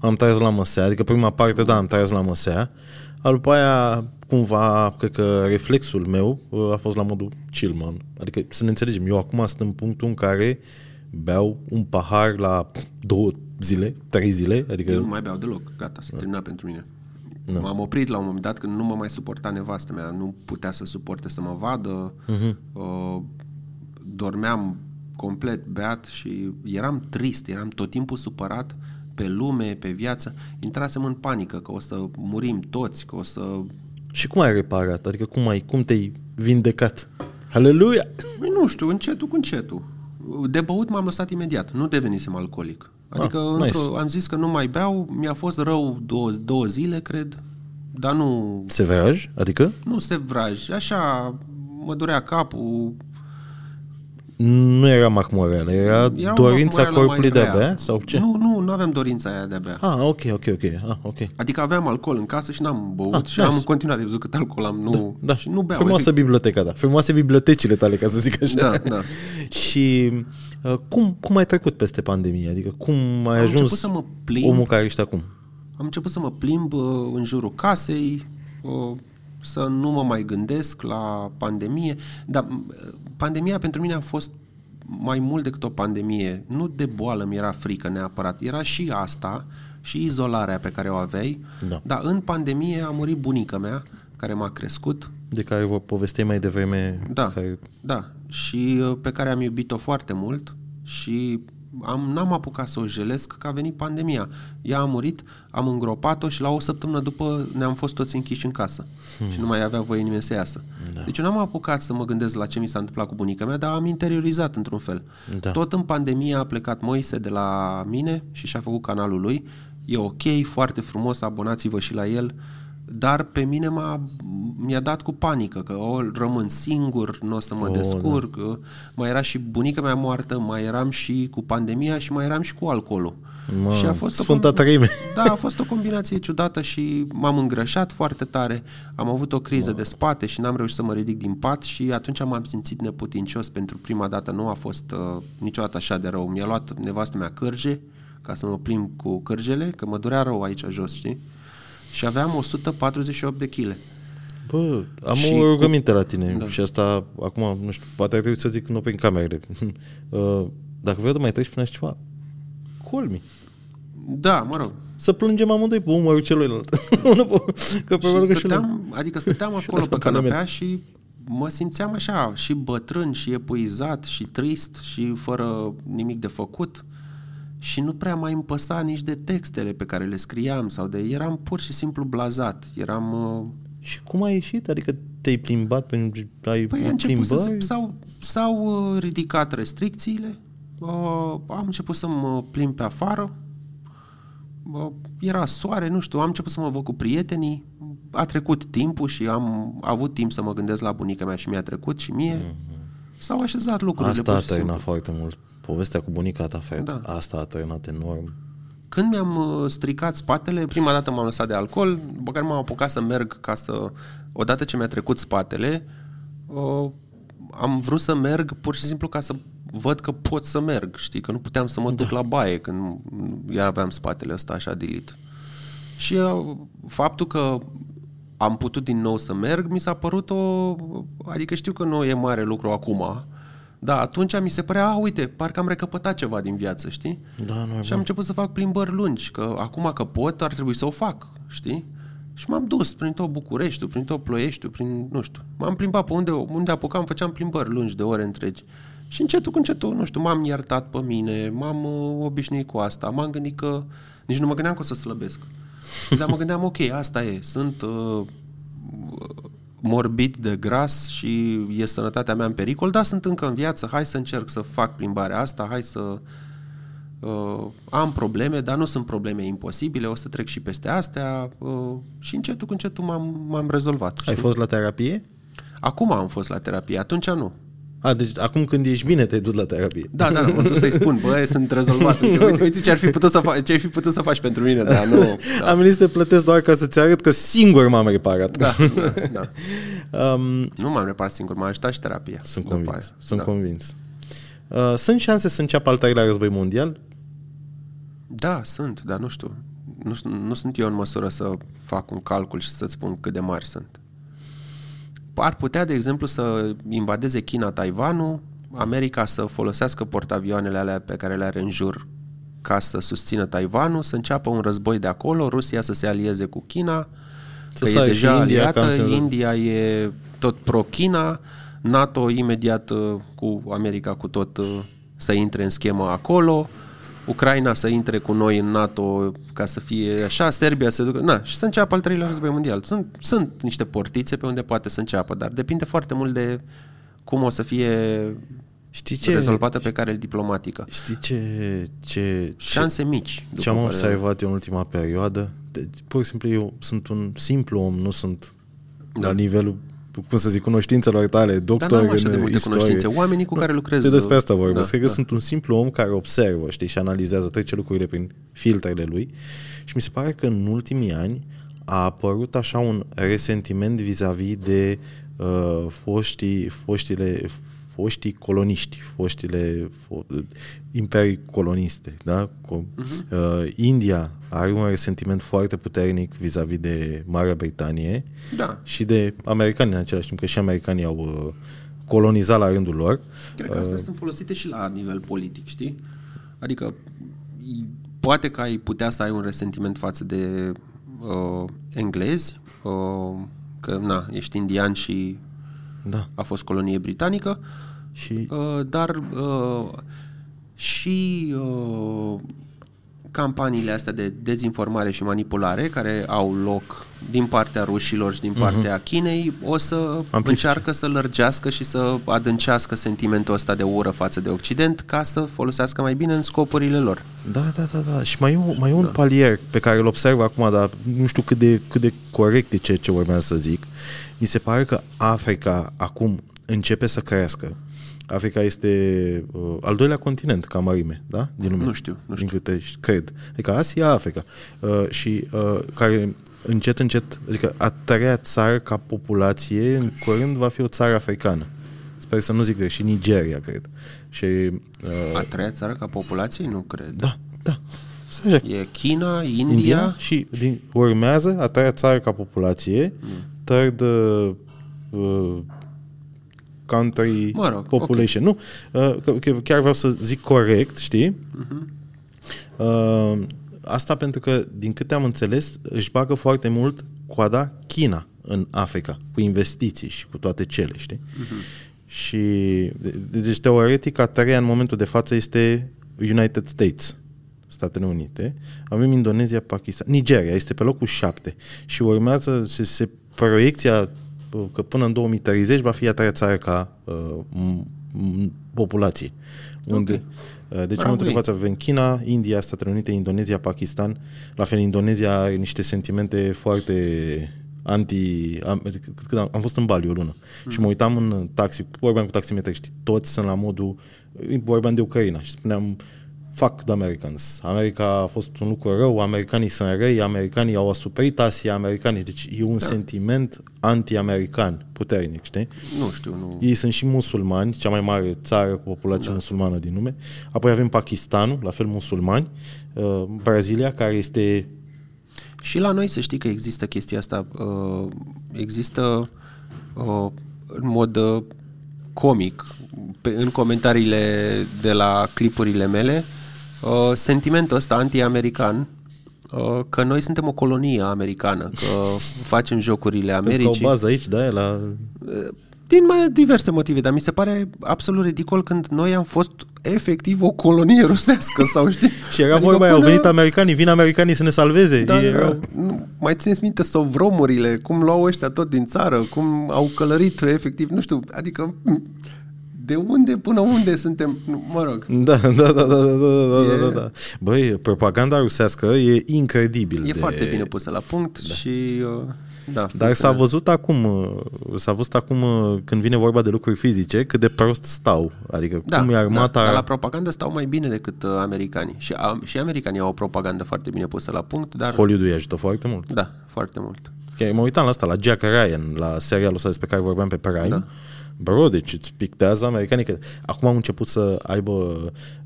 [SPEAKER 1] am tras la măsea, adică prima parte, da, am tras la măsea, Al după aia, cumva, cred că reflexul meu uh, a fost la modul chill, man. Adică, să ne înțelegem, eu acum sunt în punctul în care beau un pahar la două zile, trei zile, adică...
[SPEAKER 2] Eu nu mai beau deloc, gata, s-a terminat pentru mine. M-am oprit la un moment dat când nu mă mai suporta nevastă mea, nu putea să suporte să mă vadă, uh-huh. uh, dormeam complet beat și eram trist, eram tot timpul supărat pe lume, pe viață, intrasem în panică că o să murim toți, că o să...
[SPEAKER 1] Și cum ai reparat? Adică cum, ai, cum te-ai vindecat? Aleluia!
[SPEAKER 2] Păi nu știu, încetul cu încetul. De băut m-am lăsat imediat, nu devenisem alcoolic. Adică
[SPEAKER 1] Ah,
[SPEAKER 2] ah,
[SPEAKER 1] nice.
[SPEAKER 2] nice. am zis că nu mai beau, mi-a fost rău două, două zile, cred, dar nu,
[SPEAKER 1] Severaj? Adică?
[SPEAKER 2] nu se vraj. Așa, mă durea capul,
[SPEAKER 1] Nu era mahmoreală, era,
[SPEAKER 2] Era o
[SPEAKER 1] dorința
[SPEAKER 2] mahmoreală mai
[SPEAKER 1] corpului de a
[SPEAKER 2] rea.
[SPEAKER 1] bea? Sau ce?
[SPEAKER 2] Nu, nu, nu aveam dorința aia de a bea.
[SPEAKER 1] Ah, ok, ok, ok. Ah, ok.
[SPEAKER 2] Adică aveam alcool în casă și n-am băut
[SPEAKER 1] Ah,
[SPEAKER 2] și
[SPEAKER 1] nice.
[SPEAKER 2] am în continuare văzut cât alcool am, nu,
[SPEAKER 1] Da.
[SPEAKER 2] și nu beau.
[SPEAKER 1] Frumoasă biblioteca, da. Frumoase bibliotecile tale, ca să zic așa.
[SPEAKER 2] Da, da.
[SPEAKER 1] Și uh, cum, cum ai trecut peste pandemie? Adică cum ai
[SPEAKER 2] Am
[SPEAKER 1] ajuns
[SPEAKER 2] început să mă plimb.
[SPEAKER 1] omul care ești acum?
[SPEAKER 2] Am început să mă plimb uh, în jurul casei, uh, să nu mă mai gândesc la pandemie, dar uh, pandemia pentru mine a fost mai mult decât o pandemie. Nu de boală mi era frică neapărat, era și asta, și izolarea pe care o aveai,
[SPEAKER 1] Da.
[SPEAKER 2] dar în pandemie a murit bunica mea, care m-a crescut,
[SPEAKER 1] De care vă povesteai mai devreme.
[SPEAKER 2] Da,
[SPEAKER 1] Care...
[SPEAKER 2] da. Și uh, pe care am iubit-o foarte mult și am, n-am apucat să o jelesc că a venit pandemia. Ea a murit, am îngropat-o și la o săptămână după ne-am fost toți închiși în casă hmm. și nu mai avea voie nimeni să iasă. Da. Deci eu n-am apucat să mă gândesc la ce mi s-a întâmplat cu bunica mea, dar am interiorizat într-un fel.
[SPEAKER 1] Da.
[SPEAKER 2] Tot în pandemie a plecat Moise de la mine și și-a făcut canalul lui. E ok, foarte frumos, abonați-vă și la el. Dar pe mine m-a, mi-a dat cu panică că o, rămân singur, nu o să mă
[SPEAKER 1] Oh,
[SPEAKER 2] oh, descurc. Da. Mai era și bunica mea moartă, mai eram și cu pandemia și mai eram și cu alcoolul.
[SPEAKER 1] Mă,
[SPEAKER 2] și a fost
[SPEAKER 1] Sfânta
[SPEAKER 2] o,
[SPEAKER 1] Treime.
[SPEAKER 2] Da, a fost o combinație ciudată și m-am îngrășat foarte tare. Am avut o criză de spate și n-am reușit să mă ridic din pat și atunci m-am simțit neputincios pentru prima dată. Nu a fost uh, niciodată așa de rău. Mi-a luat nevastă mea cârge ca să mă plimb cu cârgele, că mă durea rău aici jos, știi? Și aveam 148 de kg.
[SPEAKER 1] Bă, am
[SPEAKER 2] Și
[SPEAKER 1] o
[SPEAKER 2] cu-
[SPEAKER 1] rugăminte la tine
[SPEAKER 2] Da.
[SPEAKER 1] și asta, acum, nu știu, poate ar trebui să zic nu prin camerele. Uh, Dacă vreau să mai treci prin așa ceva, call me.
[SPEAKER 2] Da, mă rog.
[SPEAKER 1] Să plângem amândoi pe umărul celuilalt. Nu po- că probabil
[SPEAKER 2] Și
[SPEAKER 1] că și noi.
[SPEAKER 2] stăteam, adică stăteam acolo
[SPEAKER 1] la
[SPEAKER 2] pe
[SPEAKER 1] Parlament.
[SPEAKER 2] canapea și mă simțeam așa, și bătrân, și epuizat, și trist, și fără nimic de făcut. Și nu prea mai îmi păsa nici de textele pe care le scriam sau de... Eram pur și simplu blazat. Eram... uh,
[SPEAKER 1] Și cum ai ieșit? Adică te-ai plimbat pe ai
[SPEAKER 2] Păi a început să
[SPEAKER 1] plimbări?
[SPEAKER 2] se, s-au, s-au uh, ridicat restricțiile, uh, am început să mă plimb pe afară, uh, era soare, nu știu, am început să mă văd cu prietenii, a trecut timpul și am avut timp să mă gândesc la bunica mea și mi-a trecut și mie. S-au așezat lucrurile
[SPEAKER 1] Asta
[SPEAKER 2] pur
[SPEAKER 1] a
[SPEAKER 2] și simplu.
[SPEAKER 1] tărinat foarte mult. Povestea cu bunica ta, fete.
[SPEAKER 2] Da.
[SPEAKER 1] Asta a tărinat enorm.
[SPEAKER 2] Când mi-am uh, stricat spatele, prima dată m-am lăsat de alcool, după care m-am apucat să merg ca să... Odată ce mi-a trecut spatele, uh, am vrut să merg pur și simplu ca să văd că pot să merg, știi, că nu puteam să mă duc la baie când iar aveam spatele ăsta așa dilit. Și uh, faptul că am putut din nou să merg, mi s-a părut o... Adică știu că nu e mare lucru acum, Da, atunci mi se părea, a, uite, parcă am recăpătat ceva din viață, știi?
[SPEAKER 1] Da, nu e
[SPEAKER 2] Și am început să fac plimbări lungi, că acum că pot, ar trebui să o fac, știi? Și m-am dus prin tot Bucureștiul, prin tot Ploieștiul, prin, nu știu, m-am plimbat pe unde, unde apucam, făceam plimbări lungi de ore întregi. Și încetul cu încetul, nu știu, m-am iertat pe mine, m-am uh, obișnuit cu asta, m-am gândit că, nici nu mă gândeam că o să slăbesc. Dar mă gândeam, ok, asta e, sunt uh, morbid de gras și e sănătatea mea în pericol, dar sunt încă în viață, hai să încerc să fac plimbarea asta, hai să uh, am probleme, dar nu sunt probleme imposibile, o să trec și peste astea uh, și încetul cu încetul m-am, m-am rezolvat.
[SPEAKER 1] Ai
[SPEAKER 2] știi?
[SPEAKER 1] fost la terapie?
[SPEAKER 2] Acum am fost la terapie, atunci nu.
[SPEAKER 1] A, deci acum când ești bine te-ai dus la terapie.
[SPEAKER 2] Da, da, mă duc să-i spun, bă, sunt rezolvat. Uite, uite, uite ce, ar fi putut să fa- ce ai fi putut să faci pentru mine, dar nu.
[SPEAKER 1] Da. Am venit să te plătesc doar ca să-ți arăt că singur m-am reparat.
[SPEAKER 2] Da, da, da.
[SPEAKER 1] Um,
[SPEAKER 2] Nu m-am reparat singur, m-a ajutat și terapia.
[SPEAKER 1] sunt
[SPEAKER 2] după
[SPEAKER 1] convins.
[SPEAKER 2] aia.
[SPEAKER 1] Sunt
[SPEAKER 2] da.
[SPEAKER 1] convins. Uh, sunt șanse să înceapă al treilea război mondial?
[SPEAKER 2] Da, sunt, dar nu știu. Nu, nu sunt eu în măsură să fac un calcul și să-ți spun cât de mari sunt. Ar putea, de exemplu, să invadeze China Taiwanul, America să folosească portavioanele alea pe care le are în jur ca să susțină Taiwanul, să înceapă un război de acolo, Rusia să se alieze cu China,
[SPEAKER 1] Să
[SPEAKER 2] că e
[SPEAKER 1] sară și
[SPEAKER 2] deja
[SPEAKER 1] India,
[SPEAKER 2] aliată,
[SPEAKER 1] cam senzația.
[SPEAKER 2] India e tot pro-China, NATO imediat uh, cu America cu tot uh, să intre în schemă acolo, Ucraina să intre cu noi în NATO ca să fie așa, Serbia să ducă, na, și să înceapă al treilea război mondial. Sunt, sunt niște portițe pe unde poate să înceapă, dar depinde foarte mult de cum o să fie
[SPEAKER 1] Știi ce?
[SPEAKER 2] rezolvată pe care diplomatică.
[SPEAKER 1] Știi ce, ce, ce,
[SPEAKER 2] Șanse mici. după
[SPEAKER 1] ce am
[SPEAKER 2] părerea mea.
[SPEAKER 1] observat eu în ultima perioadă? Deci, pur și simplu eu sunt un simplu om, nu sunt
[SPEAKER 2] Da.
[SPEAKER 1] la nivelul cum să zic, cunoștințelor tale, doctor
[SPEAKER 2] Dar n-am așa de
[SPEAKER 1] în
[SPEAKER 2] multe
[SPEAKER 1] istorie.
[SPEAKER 2] cunoștințe. Oamenii cu care lucrez...
[SPEAKER 1] De despre asta vorbesc.
[SPEAKER 2] Da,
[SPEAKER 1] Cred că
[SPEAKER 2] da.
[SPEAKER 1] sunt un simplu om care observă, știi, și analizează, trece lucrurile prin filtrele lui și mi se pare că în ultimii ani a apărut așa un resentiment vis-a-vis de uh, foștii, foștile, foștii coloniști, foștile fo- imperii coloniste, da? Co-
[SPEAKER 2] Mhm.
[SPEAKER 1] uh, India are un resentiment foarte puternic vis-a-vis de Marea Britanie
[SPEAKER 2] Da.
[SPEAKER 1] și de americani în același timp, că și americanii au uh, colonizat la rândul lor.
[SPEAKER 2] Cred că astea sunt folosite și la nivel politic, știi? Adică i- poate că ai putea să ai un resentiment față de uh, englezi, uh, că na, ești indian și
[SPEAKER 1] Da.
[SPEAKER 2] a fost colonie britanică,
[SPEAKER 1] Și
[SPEAKER 2] uh, dar uh, și uh, campaniile astea de dezinformare și manipulare care au loc din partea rușilor și din partea uh-huh. Chinei o să
[SPEAKER 1] Amplifică.
[SPEAKER 2] încearcă să lărgească și să adâncească sentimentul ăsta de ură față de Occident ca să folosească mai bine în scopurile lor.
[SPEAKER 1] Da, da, da, da. Și mai e, un- mai e un da. palier pe care îl observ acum, dar nu știu cât de, cât de corect e ce, ce urmează să zic. Mi se pare că Africa acum începe să crească. Africa este uh, al doilea continent ca mărime, da? Din lume.
[SPEAKER 2] Nu știu, nu
[SPEAKER 1] Din câte ș- cred. Adică Asia, Africa. Uh, și uh, care încet, încet, adică a treia țară ca populație, în curând va fi o țară africană. Sper să nu zic greșit, și Nigeria, cred. Și uh,
[SPEAKER 2] A treia țară ca populație? Nu cred.
[SPEAKER 1] da, da. Stai așa.
[SPEAKER 2] E China, India,
[SPEAKER 1] India și din, urmează a treia țară ca populație,
[SPEAKER 2] Mm.
[SPEAKER 1] Third uh, uh, country
[SPEAKER 2] Mă rog,
[SPEAKER 1] population. Nu, uh, că, că chiar vreau să zic corect, știi?
[SPEAKER 2] Mhm.
[SPEAKER 1] Uh, asta pentru că, din câte am înțeles, își bagă foarte mult coada China în Africa, cu investiții și cu toate cele, știi?
[SPEAKER 2] Mhm.
[SPEAKER 1] Și, de- deci, teoretic, a treia în momentul de față este United States, Statele Unite. Avem Indonezia, Pakistan, Nigeria este pe locul 7 și urmează se, se proiecția uh, că până în 2030 va fi a treia țară ca uh, m- m- populație. Unde, uh, deci în
[SPEAKER 2] Bravo
[SPEAKER 1] momentul de
[SPEAKER 2] ei.
[SPEAKER 1] față avem China, India, Statele Unite, Indonezia, Pakistan. La fel, Indonezia are niște sentimente foarte anti... Am, când am, am fost în Bali o lună mm. și mă uitam în taxi, vorbeam cu taximetri, știi, toți sunt la modul... Vorbeam de Ucraina și spuneam fuck the Americans. America a fost un lucru rău, americanii sunt răi, americanii au asuprit Asia, americanii... Deci e un da. sentiment anti-american puternic, știi?
[SPEAKER 2] nu știu, nu...
[SPEAKER 1] Ei sunt și musulmani, cea mai mare țară cu populație da. musulmană din lume. Apoi avem Pakistanul, la fel musulmani. Uh, Brazilia, care este...
[SPEAKER 2] Și la noi să știi că există chestia asta, uh, există uh, în mod uh, comic pe, în comentariile de la clipurile mele uh, sentimentul ăsta anti-american uh, că noi suntem o colonie americană, că facem jocurile
[SPEAKER 1] Pentru că
[SPEAKER 2] Americii.
[SPEAKER 1] o bază aici, da, e la...
[SPEAKER 2] Din mai diverse motive, dar mi se pare absolut ridicol când noi am fost efectiv o colonie rusească sau știi?
[SPEAKER 1] Și era adică vorba aia, au venit americanii, vin americanii să ne salveze.
[SPEAKER 2] Da,
[SPEAKER 1] Ei
[SPEAKER 2] da,
[SPEAKER 1] erau...
[SPEAKER 2] nu, mai țineți minte sovromurile, cum luau ăștia tot din țară, cum au călărit efectiv, nu știu, adică de unde până unde suntem, nu, mă rog.
[SPEAKER 1] Da, da, da, da, da, da, da,
[SPEAKER 2] E-
[SPEAKER 1] da, da. Băi, propaganda rusească e incredibil.
[SPEAKER 2] E
[SPEAKER 1] de...
[SPEAKER 2] foarte bine pusă la punct da. și uh, da.
[SPEAKER 1] Dar s-a
[SPEAKER 2] funcționează.
[SPEAKER 1] văzut acum, uh, s-a văzut acum uh, când vine vorba de lucruri fizice, cât de prost stau. Adică
[SPEAKER 2] da,
[SPEAKER 1] cum e armata...
[SPEAKER 2] Da, dar la propagandă stau mai bine decât uh, americanii. Și, a, și americanii au o propagandă foarte bine pusă la punct, dar
[SPEAKER 1] Hollywood îi ajută foarte mult.
[SPEAKER 2] da, foarte mult.
[SPEAKER 1] Chiar mă uitam la asta, la Jack Ryan, la serialul ăsta despre care vorbeam pe Prime. Da. Bro, deci îți pictează americanii că acum au început să aibă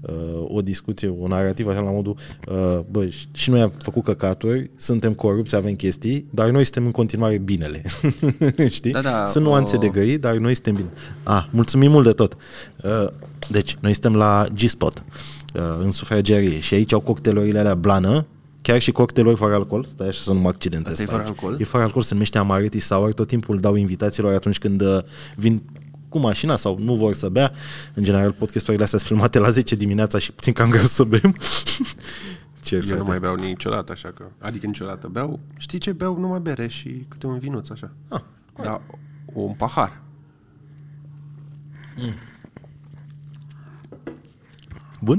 [SPEAKER 1] uh, o discuție, o narrativă așa la modul uh, bă, și noi am făcut căcaturi, suntem corupți, avem chestii, dar noi suntem în continuare binele. Știi?
[SPEAKER 2] Da, da,
[SPEAKER 1] Sunt nuanțe
[SPEAKER 2] o-
[SPEAKER 1] de găi, dar noi suntem bine. Ah, mulțumim mult de tot. Uh, deci, noi suntem la G-Spot, uh, în sufragerie și aici au cocktailurile alea blană, chiar și cocktailuri fără alcool, stai așa să nu mă accidentez.
[SPEAKER 2] Asta e
[SPEAKER 1] pe
[SPEAKER 2] fără
[SPEAKER 1] aici.
[SPEAKER 2] alcool?
[SPEAKER 1] E fără alcool, se numește Amaretti Sour, tot timpul dau invitațiilor atunci când uh, vin cu mașina sau nu vor să bea. În general, podcasturile astea sunt filmate la 10 dimineața și puțin cam greu să bem. Ce
[SPEAKER 2] Eu nu mai beau niciodată, așa că... Adică niciodată. Beau, știi ce? Beau numai bere și câte un vinuț, așa.
[SPEAKER 1] Ah,
[SPEAKER 2] da, un pahar.
[SPEAKER 1] Bun?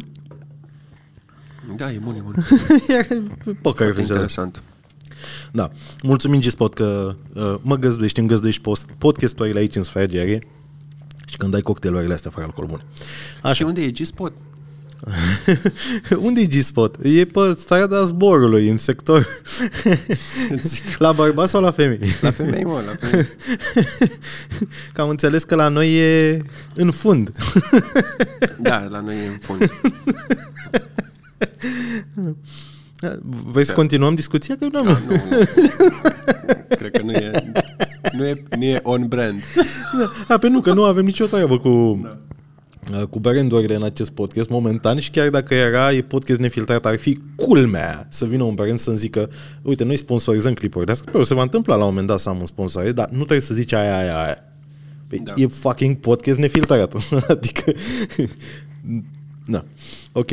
[SPEAKER 2] Da, e bun, e bun.
[SPEAKER 1] Poker referențează.
[SPEAKER 2] Interesant.
[SPEAKER 1] Da. Mulțumim G-Spot că uh, mă găzduiești, îmi găzduiești post, podcasturile aici în sufragerie și când dai cocktailurile astea fără alcool bun.
[SPEAKER 2] Și
[SPEAKER 1] Așa.
[SPEAKER 2] unde e G-Spot?
[SPEAKER 1] Unde e G-Spot? E pe strada zborului, în sector. la bărbați sau la femei?
[SPEAKER 2] La femei, mă, la femei.
[SPEAKER 1] Că am înțeles că la noi e în fund.
[SPEAKER 2] Da, la noi e în fund.
[SPEAKER 1] Vrei să continuăm discuția? Că nu am...
[SPEAKER 2] Da, nu, nu. Cred că nu e, nu e, nu e on brand.
[SPEAKER 1] A, pe nu, că nu avem nicio treabă cu... Da cu brandurile în acest podcast momentan și chiar dacă era e podcast nefiltrat, ar fi culmea să vină un brand să-mi zică uite, noi sponsorizăm clipuri de asta, se va întâmpla la un moment dat să am un sponsor, dar nu trebuie să zici aia, aia, aia. Păi
[SPEAKER 2] Da.
[SPEAKER 1] E fucking podcast nefiltrat. adică... da. Ok.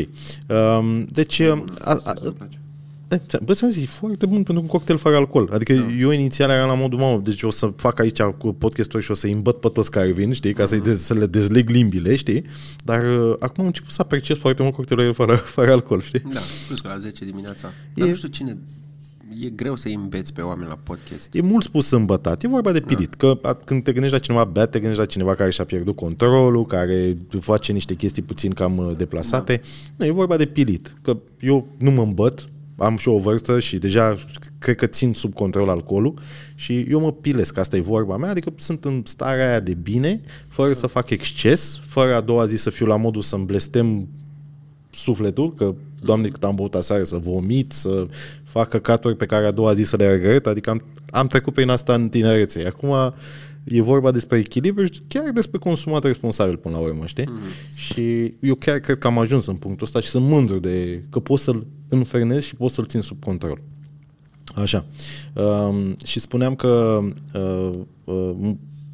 [SPEAKER 1] Um, deci... A, a, Bă, ți-am zis, e foarte bun pentru un cocktail fără alcool. Adică da. eu inițial eram la modul, mamă, deci o să fac aici cu podcastul și o să-i îmbăt pe toți care vin, știi, ca să-i dez, să le dezleg limbile, știi? Dar uh, acum am început să apreciez foarte mult cocktailul fără, fără alcool, știi?
[SPEAKER 2] Da, plus că la 10 dimineața. Dar
[SPEAKER 1] E-
[SPEAKER 2] nu știu cine... E greu să-i îmbeți pe oameni la podcast.
[SPEAKER 1] E mult spus îmbătat, e vorba de pilit, da. că a, când te gândești la cineva beat, te gândești la cineva care și-a pierdut controlul, care face niște chestii puțin cam uh, deplasate. Da. Nu, e vorba de pilit, că eu nu mă îmbăt, am și o vârstă și deja cred că țin sub control alcoolul și eu mă pilesc, asta e vorba mea, adică sunt în starea aia de bine, fără să fac exces, fără a doua zi să fiu la modul să-mi blestem sufletul, că, doamne, cât am băut aseară, să vomit, să fac căcaturi pe care a doua zi să le regret, adică am, am trecut prin asta în tinerețe. Acum e vorba despre echilibru și chiar despre consumat responsabil până la urmă, știi? Mm-hmm. Și eu chiar cred că am ajuns în punctul ăsta și sunt mândru de că pot să-l înfrânez și pot să-l țin sub control. Așa. Um, și spuneam că uh, uh,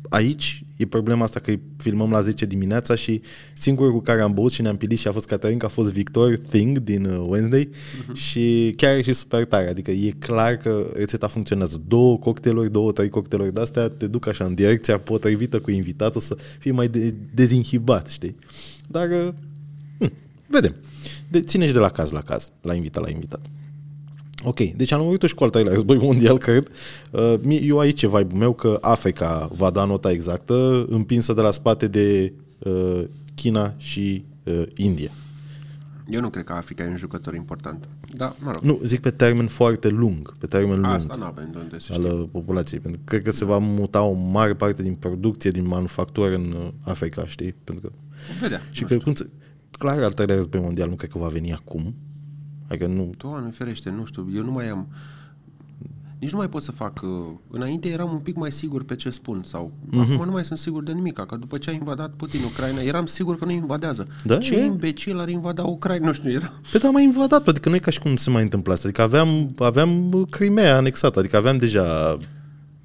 [SPEAKER 1] aici e problema asta că filmăm la 10 dimineața și singurul cu care am băut și ne-am pilit și a fost Caterin, că a fost Victor Thing din uh, Wednesday uh-huh. și chiar e și super tare. Adică e clar că rețeta funcționează. Două cocktailuri, două, trei cocktailuri de-astea te duc așa în direcția potrivită cu invitatul să fie mai de- dezinhibat, știi? Dar uh, hm, vedem. De, ține și de la caz la caz, la invitat la invitat. Ok, deci am urmărit și cu al treilea război mondial, cred. Uh, mie- eu aici e vibe meu că Africa va da nota exactă, împinsă de la spate de uh, China și uh, India.
[SPEAKER 2] Eu nu cred că Africa e un jucător important. Da, mă rog.
[SPEAKER 1] Nu, zic pe termen foarte lung, pe termen lung
[SPEAKER 2] Asta nu avem de unde să
[SPEAKER 1] al
[SPEAKER 2] știm.
[SPEAKER 1] uh, populației. Pentru că cred că se va muta o mare parte din producție, din manufactură în uh, Africa, știi? Pentru că
[SPEAKER 2] Vedea.
[SPEAKER 1] și cred că, clar, al treilea război mondial nu cred că va veni acum. Adică nu,
[SPEAKER 2] Doamne ferește, nu știu, eu nu mai am... nici nu mai pot să fac... Uh, înainte eram un pic mai sigur pe ce spun sau... Uh-huh. Acum nu mai sunt sigur de nimic, că după ce a invadat Putin Ucraina, eram sigur că nu invadează.
[SPEAKER 1] Da,
[SPEAKER 2] ce
[SPEAKER 1] e.
[SPEAKER 2] imbecil ar invada Ucraina? Nu știu, era...
[SPEAKER 1] Pe da, mai invadat, adică nu e ca și cum se mai întâmplă asta. Adică aveam, aveam Crimea anexată, adică aveam deja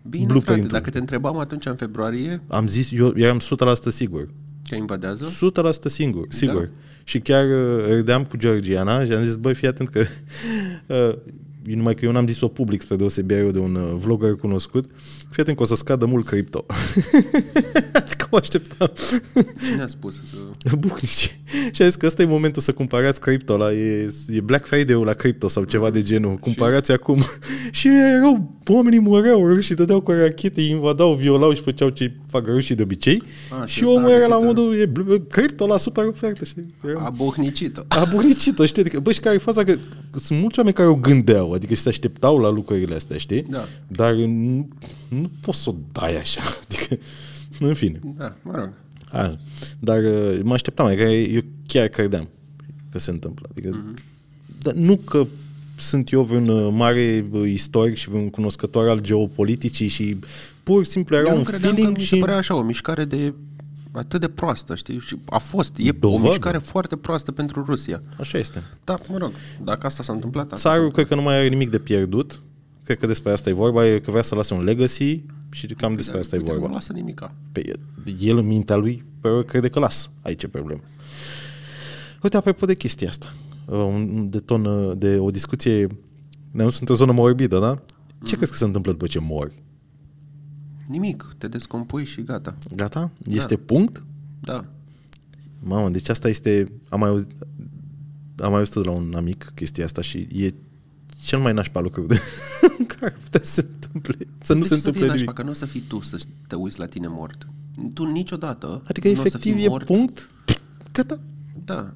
[SPEAKER 2] Bine, frate,
[SPEAKER 1] blueprint-ul.
[SPEAKER 2] dacă te întrebam atunci în februarie
[SPEAKER 1] Am zis, eu eram 100% sigur.
[SPEAKER 2] că invadează,
[SPEAKER 1] 100% sigur, sigur. Da. Și chiar uh, râdeam cu Georgiana și am zis, băi, fii atent că... Uh, numai că eu n-am zis-o public spre deosebire eu de un uh, vlogger cunoscut, fii atent că o să scadă mult cripto. adică mă așteptam.
[SPEAKER 2] cine a spus să...
[SPEAKER 1] Bucnici. Și a zis că ăsta e momentul să cumpărați cripto la, e, e Black Friday-ul la cripto sau ceva de genul. Cumpărați acum. și erau, oamenii mureau și dădeau cu rachete, îi invadau, violau și făceau ce fac rușii de obicei.
[SPEAKER 2] A, și
[SPEAKER 1] și
[SPEAKER 2] ăsta
[SPEAKER 1] omul
[SPEAKER 2] a
[SPEAKER 1] era la
[SPEAKER 2] găsit-o.
[SPEAKER 1] modul, e bl- cripto la super ofertă. Și era,
[SPEAKER 2] A bohnicit-o.
[SPEAKER 1] a bunicit-o, știi? Adică, bă, și care e faza că sunt mulți oameni care o gândeau, adică și se așteptau la lucrurile astea, știi?
[SPEAKER 2] Da.
[SPEAKER 1] Dar nu, nu poți să o dai așa. Adică, în fine.
[SPEAKER 2] Da, mă rog.
[SPEAKER 1] A, dar uh, mă așteptam, adică eu chiar credeam că se întâmplă. Adică,
[SPEAKER 2] Mhm.
[SPEAKER 1] mm-hmm. dar nu că sunt eu vreun uh, mare uh, istoric și vreun cunoscător al geopoliticii și pur și simplu era
[SPEAKER 2] Eu nu
[SPEAKER 1] un
[SPEAKER 2] credeam
[SPEAKER 1] feeling
[SPEAKER 2] că mi
[SPEAKER 1] și...
[SPEAKER 2] se părea așa o mișcare de atât de proastă, știi? Și a fost, e
[SPEAKER 1] Dovadă.
[SPEAKER 2] o mișcare foarte proastă pentru Rusia.
[SPEAKER 1] Așa este.
[SPEAKER 2] Da, mă rog, dacă asta s-a întâmplat, asta
[SPEAKER 1] Țarul cred că nu mai are nimic de pierdut. Cred că despre asta e vorba, e că vrea să lase un legacy și cam despre asta e
[SPEAKER 2] Uite,
[SPEAKER 1] vorba.
[SPEAKER 2] Nu lasă nimica.
[SPEAKER 1] Pe el, el în mintea lui pe crede că lasă. Aici e problema. Uite, apropo de chestia asta, uh, un- de ton, uh, de o discuție, ne-am sunt într-o zonă morbidă, da? Ce crezi că se întâmplă după ce mori?
[SPEAKER 2] Nimic, te descompui și gata.
[SPEAKER 1] Gata? Este punct?
[SPEAKER 2] Da.
[SPEAKER 1] Mamă, deci asta este... Am mai auzit, am mai auzit de la un amic chestia asta și e cel mai nașpa lucru de care ar putea să se întâmple. Să nu
[SPEAKER 2] de
[SPEAKER 1] se
[SPEAKER 2] ce să
[SPEAKER 1] întâmple
[SPEAKER 2] fie
[SPEAKER 1] nimic.
[SPEAKER 2] nașpa? Că nu o să fii tu să te uiți la tine mort. Tu niciodată
[SPEAKER 1] Adică
[SPEAKER 2] nu o să
[SPEAKER 1] efectiv
[SPEAKER 2] fii
[SPEAKER 1] e
[SPEAKER 2] mort.
[SPEAKER 1] punct? Gata.
[SPEAKER 2] Da.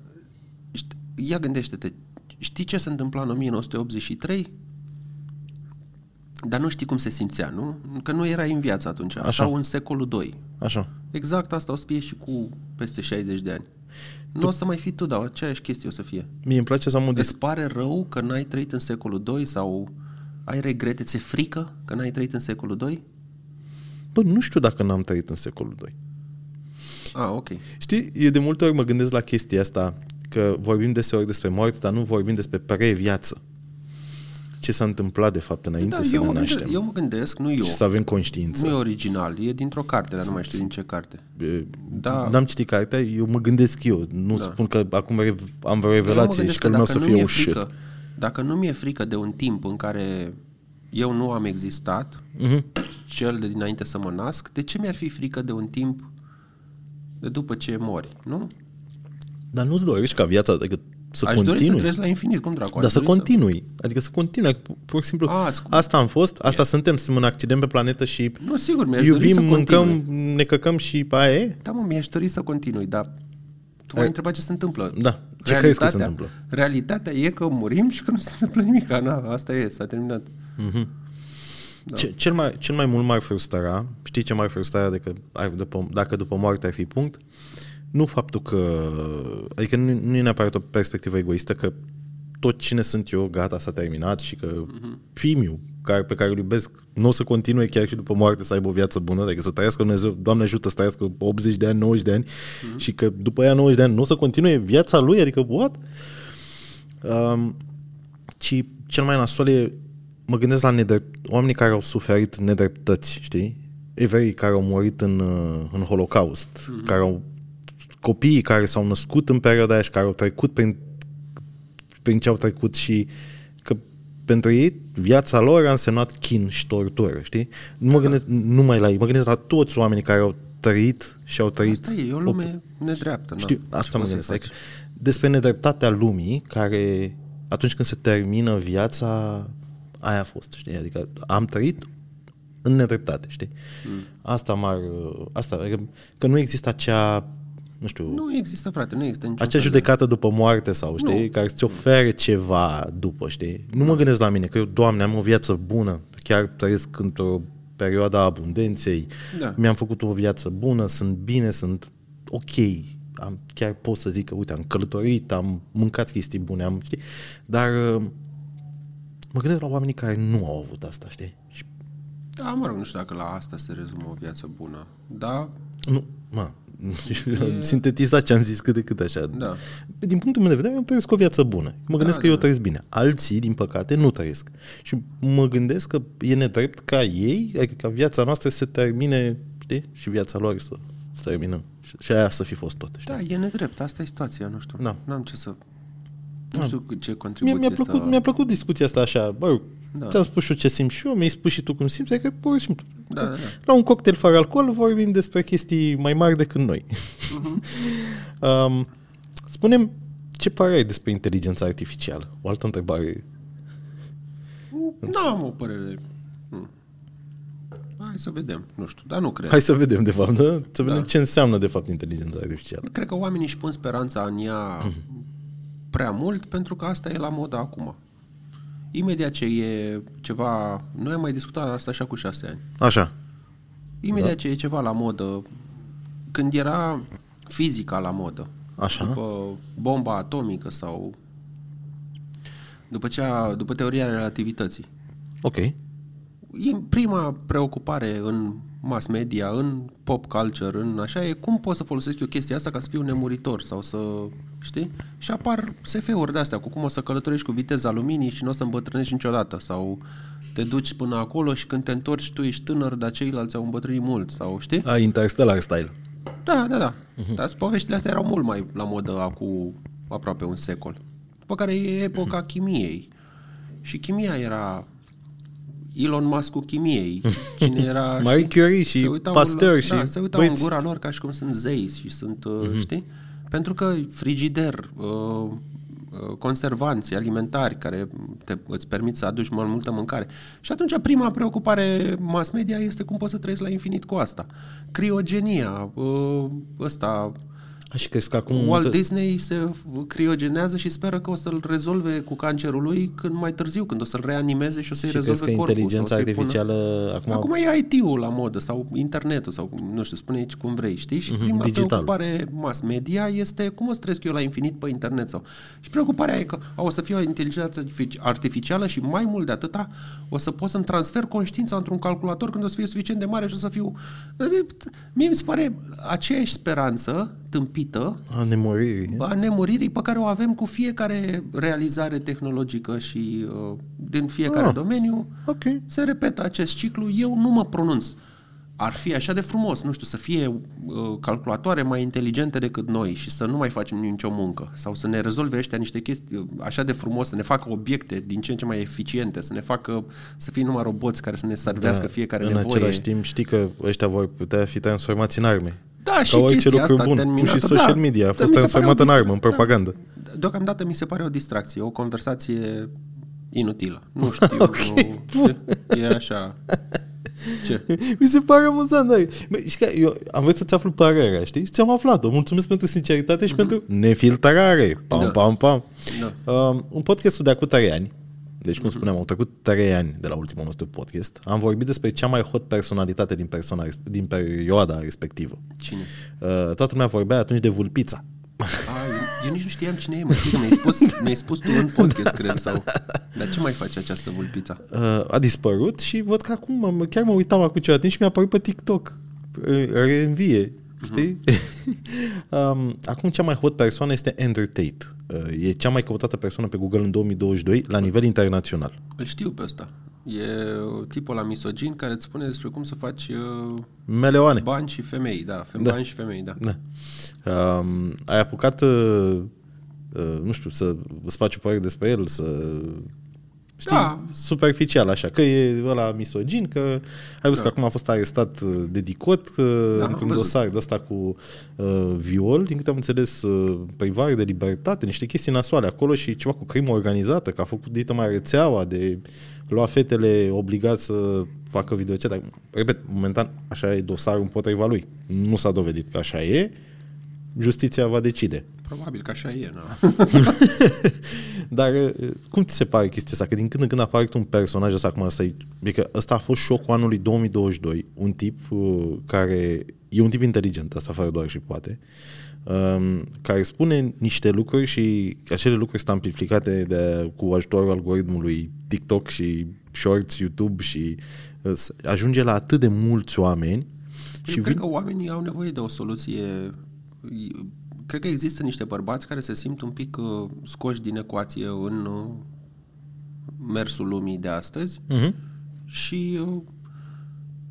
[SPEAKER 2] Ști- Ia gândește-te. Știi ce se întâmpla în 1983? Dar nu știi cum se simțea, nu? Că nu era în viață atunci.
[SPEAKER 1] Așa.
[SPEAKER 2] Sau în secolul 2.
[SPEAKER 1] Așa.
[SPEAKER 2] Exact asta o să fie și cu peste 60 de ani. Nu o să mai fii tu, dar aceeași chestie o să fie.
[SPEAKER 1] Mie îmi place să am un disc.
[SPEAKER 2] Îți pare rău că n-ai trăit în secolul 2 sau ai regrete, ți-e frică că n-ai trăit în secolul 2?
[SPEAKER 1] Bă, nu știu dacă n-am trăit în secolul 2.
[SPEAKER 2] Ah, ok.
[SPEAKER 1] Știi, eu de multe ori mă gândesc la chestia asta, că vorbim deseori despre moarte, dar nu vorbim despre pre-viață. Ce s-a întâmplat, de fapt, înainte
[SPEAKER 2] Da,
[SPEAKER 1] să
[SPEAKER 2] eu,
[SPEAKER 1] ne
[SPEAKER 2] mă
[SPEAKER 1] naștem.
[SPEAKER 2] gândesc, eu mă gândesc, nu eu,
[SPEAKER 1] Și să avem conștiință.
[SPEAKER 2] nu e original, e dintr-o carte, dar nu mai știu din ce carte. Da.
[SPEAKER 1] N-am citit cartea, eu mă gândesc eu. Nu
[SPEAKER 2] Da.
[SPEAKER 1] spun că acum rev- am vreo
[SPEAKER 2] Eu mă
[SPEAKER 1] revelație și
[SPEAKER 2] gândesc
[SPEAKER 1] că nu o să
[SPEAKER 2] dacă
[SPEAKER 1] fie
[SPEAKER 2] mi-e
[SPEAKER 1] un shit.
[SPEAKER 2] frică, Dacă nu mi-e frică de un timp în care eu nu am existat,
[SPEAKER 1] Mhm.
[SPEAKER 2] cel de dinainte să mă nasc, de ce mi-ar fi frică de un timp de după ce mori, nu?
[SPEAKER 1] Dar nu-ți dorești ca viața adică să
[SPEAKER 2] aș dori să
[SPEAKER 1] continui.
[SPEAKER 2] trăiesc la infinit, cum dracu? aș
[SPEAKER 1] Dar să
[SPEAKER 2] dori
[SPEAKER 1] continui. Adică să continui. Pur și simplu,
[SPEAKER 2] A, scu-
[SPEAKER 1] asta am fost, asta suntem, suntem un accident pe planetă și
[SPEAKER 2] Nu, sigur, mi-aș dori
[SPEAKER 1] iubim,
[SPEAKER 2] să
[SPEAKER 1] mâncăm,
[SPEAKER 2] continui.
[SPEAKER 1] ne căcăm și pe aia e.
[SPEAKER 2] Da, mă, mi-aș dori să continui, dar tu m-ai întrebat ce se întâmplă.
[SPEAKER 1] Da. Ce crezi că se întâmplă?
[SPEAKER 2] Realitatea e că murim și că nu se întâmplă nimic. Na, asta e, s-a terminat.
[SPEAKER 1] Da. Ce, cel, mai, cel mai mult m-ar frustra, știi ce m-ar frustra dacă, ai, după, dacă după moarte ar fi punct? Nu faptul că, adică nu, nu e neapărat o perspectivă egoistă, că tot cine sunt eu, gata, s-a terminat și că uh-huh. fiul care, pe care îl iubesc nu o să continue chiar și după moarte să aibă o viață bună, adică să trăiască Dumnezeu, Doamne ajută să trăiască 80 de ani, 90 de ani uh-huh. și că după ea 90 de ani nu o să continue viața lui, adică what? Um, ci cel mai nasol e mă gândesc la nedrept, oamenii care au suferit nedreptăți, știi? Evrei care au murit în, uh, în Holocaust, mm-hmm. care au copiii care s-au născut în perioada aia și care au trecut prin, prin ce au trecut și că pentru ei viața lor a însemnat chin și tortură, știi? Nu mă gândesc numai la ei, mă gândesc la toți oamenii care au trăit și au trăit.
[SPEAKER 2] Asta e, e o lume nedreaptă.
[SPEAKER 1] Știu,
[SPEAKER 2] na.
[SPEAKER 1] asta
[SPEAKER 2] Ce
[SPEAKER 1] mă
[SPEAKER 2] poți
[SPEAKER 1] gândesc.
[SPEAKER 2] să-i
[SPEAKER 1] Adică, despre nedreptatea lumii care atunci când se termină viața aia a fost, știi? Adică am trăit în nedreptate, știi? Mm. Asta m-ar... Asta, adică, că nu există acea, nu știu,
[SPEAKER 2] faci? Nu există, frate, nu există niciun
[SPEAKER 1] acea
[SPEAKER 2] fel de-
[SPEAKER 1] judecată după moarte sau, știi?
[SPEAKER 2] Nu.
[SPEAKER 1] Care îți ofere ceva după, știi? Nu mă gândesc la mine, că eu, Doamne, am o viață bună, chiar trăiesc într-o perioadă a abundenței,
[SPEAKER 2] Da.
[SPEAKER 1] mi-am făcut o viață bună, sunt bine, sunt ok, am, chiar pot să zic că, uite, am călătorit, am mâncat chestii bune, am, știi? Dar uh, mă gândesc la oamenii care nu au avut asta, știi? Și,
[SPEAKER 2] Da, mă rog, nu știu dacă la asta se rezumă o viață bună. Da,
[SPEAKER 1] nu, mă, e... sintetizat ce am zis cât de cât așa.
[SPEAKER 2] Da.
[SPEAKER 1] Din punctul meu de vedere, eu trăiesc o viață bună. Mă gândesc
[SPEAKER 2] Da,
[SPEAKER 1] că eu
[SPEAKER 2] da.
[SPEAKER 1] trăiesc bine. Alții, din păcate, nu trăiesc. Și mă gândesc că e nedrept ca ei, adică ca viața noastră să se termine, știi? Și viața lor să se termină. Și- Și aia să fi fost tot, știi?
[SPEAKER 2] da, e nedrept. Asta e situația, nu știu.
[SPEAKER 1] Da.
[SPEAKER 2] N-am ce să... Nu știu cu ce
[SPEAKER 1] Mie,
[SPEAKER 2] contribuție
[SPEAKER 1] mi-a, plăcut,
[SPEAKER 2] să...
[SPEAKER 1] mi-a plăcut discuția asta așa, bă,
[SPEAKER 2] Da.
[SPEAKER 1] da. ți-am spus și eu ce simt și eu, mi-ai spus și tu cum simți, adică pur și simplu.
[SPEAKER 2] Da, da, da.
[SPEAKER 1] La un cocktail fără alcool vorbim despre chestii mai mari decât noi.
[SPEAKER 2] Mhm.
[SPEAKER 1] um, spunem ce părere ai despre inteligența artificială? O altă întrebare.
[SPEAKER 2] Nu am o părere. Hmm. Hai să vedem. Nu știu, dar nu cred.
[SPEAKER 1] Hai să vedem, de fapt, da? Să vedem
[SPEAKER 2] Da.
[SPEAKER 1] ce înseamnă, de fapt, inteligența artificială.
[SPEAKER 2] Cred că oamenii își pun speranța în ea prea mult pentru că asta e la modă acum. Imediat ce e ceva... Noi am mai discutat asta așa cu șase ani.
[SPEAKER 1] Așa.
[SPEAKER 2] Imediat
[SPEAKER 1] Da.
[SPEAKER 2] ce e ceva la modă, când era fizica la modă,
[SPEAKER 1] Așa.
[SPEAKER 2] după bomba atomică sau după, cea, după teoria relativității,
[SPEAKER 1] Ok.
[SPEAKER 2] e prima preocupare în mass media, în pop culture, în așa, e cum pot să folosesc eu chestia asta ca să fiu nemuritor sau să, știi? Și apar SF-uri de-astea, cu cum o să călătorești cu viteza luminii și nu o să îmbătrânești niciodată sau te duci până acolo și când te întorci tu ești tânăr, dar ceilalți au îmbătrânit mult sau, știi?
[SPEAKER 1] A, Interstellar style.
[SPEAKER 2] Da, da, da. Uh-huh. Dar poveștile astea erau mult mai la modă acum aproape un secol. După care e epoca chimiei. Și chimia era Elon Musk cu chimiei. Cine era,
[SPEAKER 1] Marie
[SPEAKER 2] știi?
[SPEAKER 1] Curie și
[SPEAKER 2] Se uitau
[SPEAKER 1] Pasteur
[SPEAKER 2] la-
[SPEAKER 1] și
[SPEAKER 2] da, se uitau în
[SPEAKER 1] băieți.
[SPEAKER 2] gura lor ca și cum sunt zei și sunt, uh, știi? Pentru că frigider, uh, uh, conservanți alimentari care te, îți permit să aduci mai multă mâncare. Și atunci prima preocupare mass media este cum poți să trăiești la infinit cu asta. Criogenia, uh, ăsta,
[SPEAKER 1] A, și crezi că acum...
[SPEAKER 2] Walt
[SPEAKER 1] multă-
[SPEAKER 2] Disney se criogenează și speră că o să-l rezolve cu cancerul lui când mai târziu, când o să-l reanimeze și o să-i
[SPEAKER 1] și crezi
[SPEAKER 2] rezolve
[SPEAKER 1] că
[SPEAKER 2] corpul.
[SPEAKER 1] inteligența
[SPEAKER 2] sau o să-i pună-
[SPEAKER 1] artificială acum...
[SPEAKER 2] Acum e IT-ul la modă sau internetul sau nu știu, spune aici cum vrei, știi? Și prima
[SPEAKER 1] digital.
[SPEAKER 2] preocupare mass media este cum o să trăiesc eu la infinit pe internet sau. Și preocuparea e că a, o să fie o inteligență artifici- artificială și mai mult de atâta o să pot să-mi transfer conștiința într-un calculator când o să fie suficient de mare și o să fiu... Mie mi se pare aceeași speranță tâmpită
[SPEAKER 1] A nemuririi.
[SPEAKER 2] a nemuririi pe care o avem cu fiecare realizare tehnologică și uh, din fiecare
[SPEAKER 1] Ah.
[SPEAKER 2] domeniu
[SPEAKER 1] Ok.
[SPEAKER 2] se repetă acest ciclu. Eu nu mă pronunț. Ar fi așa de frumos, nu știu, să fie uh, calculatoare mai inteligente decât noi și să nu mai facem nicio muncă sau să ne rezolve ăștia niște chestii uh, așa de frumos, să ne facă obiecte din ce în ce mai eficiente, să ne facă să fie numai roboți care să ne servească fiecare
[SPEAKER 1] Da, în
[SPEAKER 2] nevoie.
[SPEAKER 1] același timp știi că ăștia vor putea fi transformați în arme.
[SPEAKER 2] Da, și
[SPEAKER 1] Ca orice
[SPEAKER 2] chestia
[SPEAKER 1] lucru
[SPEAKER 2] asta
[SPEAKER 1] bun.
[SPEAKER 2] terminată,
[SPEAKER 1] Și social
[SPEAKER 2] da.
[SPEAKER 1] media a
[SPEAKER 2] Da,
[SPEAKER 1] fost
[SPEAKER 2] mi se pare
[SPEAKER 1] transformat
[SPEAKER 2] o
[SPEAKER 1] în
[SPEAKER 2] dis-
[SPEAKER 1] armă, în
[SPEAKER 2] da.
[SPEAKER 1] propagandă.
[SPEAKER 2] Deocamdată mi se pare o distracție, o conversație inutilă. Nu știu,
[SPEAKER 1] Ok,
[SPEAKER 2] nu, e așa. Ce?
[SPEAKER 1] Mi se pare amuzant, da. Bă, Și că eu am vrut să-ți aflu părerea, știi? Și ți-am aflat-o. Mulțumesc pentru sinceritate și pentru nefiltrare. Pam,
[SPEAKER 2] Mhm. Da.
[SPEAKER 1] pam, pam.
[SPEAKER 2] Da.
[SPEAKER 1] Um, un podcastul de acum 3 ani, deci cum spuneam, au trecut 3 ani de la ultimul nostru podcast, am vorbit despre cea mai hot personalitate din, persona, din perioada respectivă.
[SPEAKER 2] Cine?
[SPEAKER 1] Uh, toată lumea vorbea atunci de Vulpița.
[SPEAKER 2] A, eu, eu nici nu știam cine e, mă știi că mi-ai spus, mi-ai spus tu în podcast, cred, sau... Dar ce mai face această vulpița?
[SPEAKER 1] uh, a dispărut și văd că acum mă, chiar mă uitam acum ceva timp și mi-a apărut pe TikTok. Uh, Reînvie, știi? um, acum cea mai hot persoană este Andrew Tate. Uh, e cea mai căutată persoană pe Google în 2022 la nivel internațional.
[SPEAKER 2] Îl știu pe ăsta. E tipul la misogin care îți spune despre cum să faci uh,
[SPEAKER 1] Meleoane.
[SPEAKER 2] bani și femei, da, fem,
[SPEAKER 1] Da.
[SPEAKER 2] bani și femei, da.
[SPEAKER 1] Da. Um, ai apucat, uh, uh, nu știu, să îți faci o părere despre el, să știi,
[SPEAKER 2] Da.
[SPEAKER 1] superficial așa, că e ăla misogin, că ai văzut
[SPEAKER 2] Da.
[SPEAKER 1] că acum a fost arestat uh, de DICOT uh,
[SPEAKER 2] Da, am
[SPEAKER 1] într-un
[SPEAKER 2] văzut.
[SPEAKER 1] dosar de ăsta cu uh, viol, din câte am înțeles, uh, privare de libertate, niște chestii nasoale acolo și ceva cu crimă organizată, că a făcut dită mai rețeaua de lua fetele obligat să facă videochat. Dar, Repet, momentan așa e dosarul împotriva lui. Nu s-a dovedit că așa e, justiția va decide.
[SPEAKER 2] Probabil că așa e, na.
[SPEAKER 1] Dar uh, cum ți se pare chestia asta? Că din când în când apare un personaj ăsta, acum asta e, adică ăsta a fost șocul anului 2022, un tip uh, care e un tip inteligent, asta fără doar și poate, um, care spune niște lucruri și acele lucruri sunt amplificate de, cu ajutorul algoritmului TikTok și Shorts, YouTube și uh, ajunge la atât de mulți oameni.
[SPEAKER 2] Eu și cred vin... că oamenii au nevoie de o soluție. Cred că există niște bărbați care se simt un pic uh, scoși din ecuație în uh, mersul lumii de astăzi uh-huh. și uh,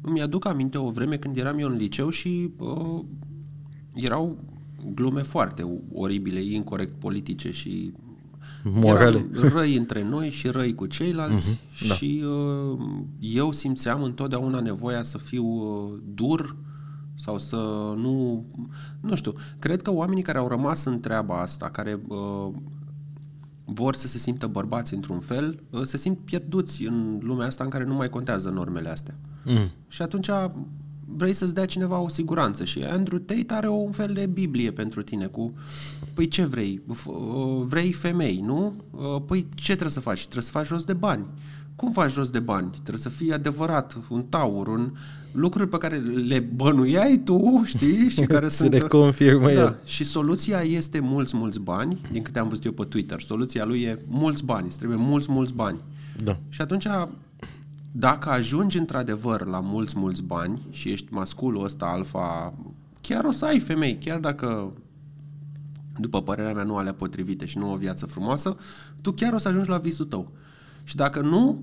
[SPEAKER 2] îmi aduc aminte o vreme când eram eu în liceu și uh, erau glume foarte oribile, incorrect politice și
[SPEAKER 1] morale.
[SPEAKER 2] răi între noi și răi cu ceilalți uh-huh, da. și uh, eu simțeam întotdeauna nevoia să fiu uh, dur sau să nu... Nu știu, cred că oamenii care au rămas în treaba asta, care uh, vor să se simtă bărbați într-un fel, uh, se simt pierduți în lumea asta în care nu mai contează normele astea. Mm. Și atunci vrei să-ți dea cineva o siguranță și Andrew Tate are un fel de Biblie pentru tine cu păi ce vrei? Uh, vrei femei, nu? Uh, păi ce trebuie să faci? Trebuie să faci jos de bani. Cum faci jos de bani? Trebuie să fii adevărat, un taur, un lucruri pe care le bănuiai tu, știi? Și care
[SPEAKER 1] Se sunt... le confirmă da. el.
[SPEAKER 2] Și soluția este mulți, mulți bani, din câte am văzut eu pe Twitter. Soluția lui e mulți bani, îți trebuie mulți, mulți bani.
[SPEAKER 1] Da.
[SPEAKER 2] Și atunci dacă ajungi într-adevăr la mulți, mulți bani și ești masculul ăsta alfa, chiar o să ai femei, chiar dacă după părerea mea nu alea potrivite și nu o viață frumoasă, tu chiar o să ajungi la visul tău. Și dacă nu,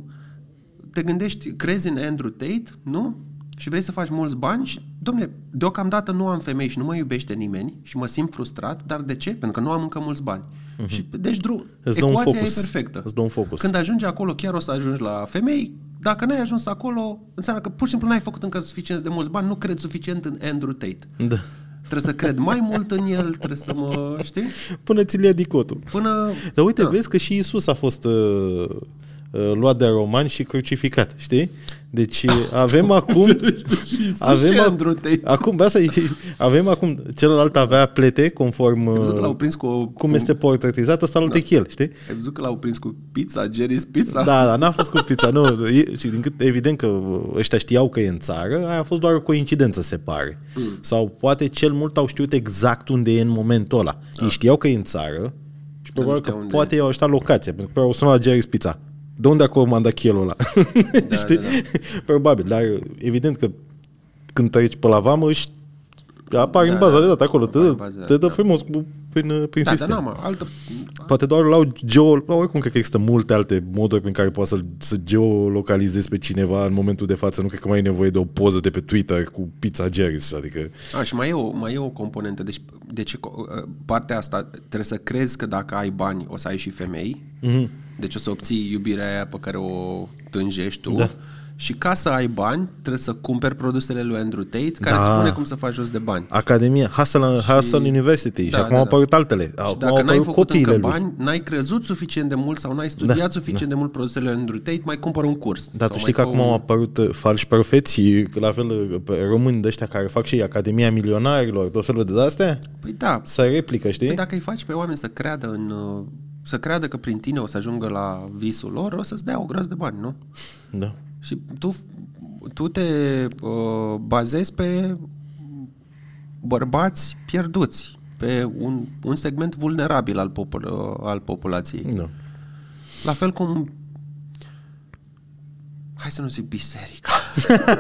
[SPEAKER 2] te gândești, crezi în Andrew Tate, nu? Și vrei să faci mulți bani și, domne, deocamdată nu am femei și nu mă iubește nimeni și mă simt frustrat, dar de ce? Pentru că nu am încă mulți bani. Uh-huh. Și, deci, drum, ecuația e perfectă.
[SPEAKER 1] Îți dă un focus.
[SPEAKER 2] Când ajungi acolo, chiar o să ajungi la femei, dacă n-ai ajuns acolo, înseamnă că pur și simplu n-ai făcut încă suficient de mulți bani, nu cred suficient în Andrew Tate.
[SPEAKER 1] Da.
[SPEAKER 2] Trebuie să cred mai mult în el, trebuie să mă, știi?
[SPEAKER 1] Până ți-l ia dicotul.
[SPEAKER 2] Până...
[SPEAKER 1] Dar uite, da. vezi că și Isus a fost uh, uh, luat de romani și crucificat, știi? Deci avem acum... avem
[SPEAKER 2] a,
[SPEAKER 1] acum, asta e, avem acum, celălalt avea plete conform
[SPEAKER 2] l-au prins cu o,
[SPEAKER 1] cum este portretizat, ăsta l da. chel, știi?
[SPEAKER 2] Ai văzut că l-au prins cu pizza, Jerry's Pizza?
[SPEAKER 1] Da, da, n-a fost cu pizza, nu. E, și din cât evident că ăștia știau că e în țară, aia a fost doar o coincidență, se pare. Mm. Sau poate cel mult au știut exact unde e în momentul ăla. Ah. Ei știau că e în țară și probabil că poate i-au așteptat locația, pentru că au sunat la Jerry's Pizza de unde a comandat chelul ăla? Da, Știi? Da, da. Probabil, dar evident că când treci pe la vamă și apar da, în baza da, de dată acolo, te, dă, te dă da. frumos cu, prin, prin
[SPEAKER 2] da,
[SPEAKER 1] sistem.
[SPEAKER 2] Da, mă, altă...
[SPEAKER 1] Poate doar la geo... La oricum cred că există multe alte moduri prin care poți să, să geolocalizezi pe cineva în momentul de față. Nu cred că mai ai nevoie de o poză de pe Twitter cu pizza Jerry's, adică...
[SPEAKER 2] A, și mai e o, mai e o componentă. Deci, deci partea asta trebuie să crezi că dacă ai bani o să ai și femei. Mm-hmm deci o să obții iubirea aia pe care o tânjești tu. Da. Și ca să ai bani, trebuie să cumperi produsele lui Andrew Tate, care da. îți spune cum să faci jos de bani.
[SPEAKER 1] Academia, Hustle, și... Hustle University. Da, și acum da, au da. apărut altele. Și
[SPEAKER 2] au, dacă n-ai făcut încă lui. bani, n-ai crezut suficient de mult sau n-ai studiat da, suficient da. de mult produsele lui Andrew Tate, mai cumpără un curs.
[SPEAKER 1] Da, tu știi că acum un... au apărut uh, falși profeții, la fel uh, români de ăștia care fac și Academia Milionarilor, tot felul de astea?
[SPEAKER 2] Păi da.
[SPEAKER 1] Să replică, știi?
[SPEAKER 2] Păi dacă îi faci pe oameni să creadă în uh, să creadă că prin tine o să ajungă la visul lor, o să-ți dea o groază de bani, nu?
[SPEAKER 1] Da.
[SPEAKER 2] Și tu, tu te uh, bazezi pe bărbați pierduți, pe un, un segment vulnerabil al, popul, uh, al populației.
[SPEAKER 1] Da.
[SPEAKER 2] La fel cum hai să nu zic biserica.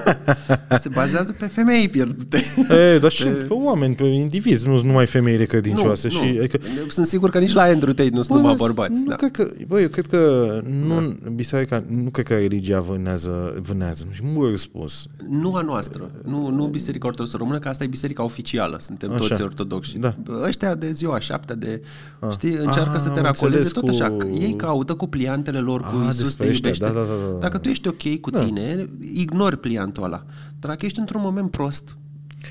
[SPEAKER 2] se bazează pe femei pierdute.
[SPEAKER 1] E, dar și pe, pe oameni, pe indivizi, nu numai femeile credincioase. Nu, și,
[SPEAKER 2] nu. Adică, Sunt sigur că nici la Andrew Tate nu sunt numai bărbați.
[SPEAKER 1] Nu
[SPEAKER 2] da.
[SPEAKER 1] cred că, bă, eu cred că nu, da. biserica, nu cred că religia vânează, vânează nu știu, mult răspuns.
[SPEAKER 2] Nu a noastră, nu, nu biserica ortodoxă română, că asta e biserica oficială, suntem așa. toți ortodoxi. Da. Ăștia de ziua șapte de, a. știi, încearcă a, să te racoleze tot cu... așa. Ei caută cu pliantele lor, cu a, Iisus te iubește. Da, da, da, da. Dacă tu ești ok cu da. tine, ignori pliantul ăla. Dar dacă ești într-un moment prost,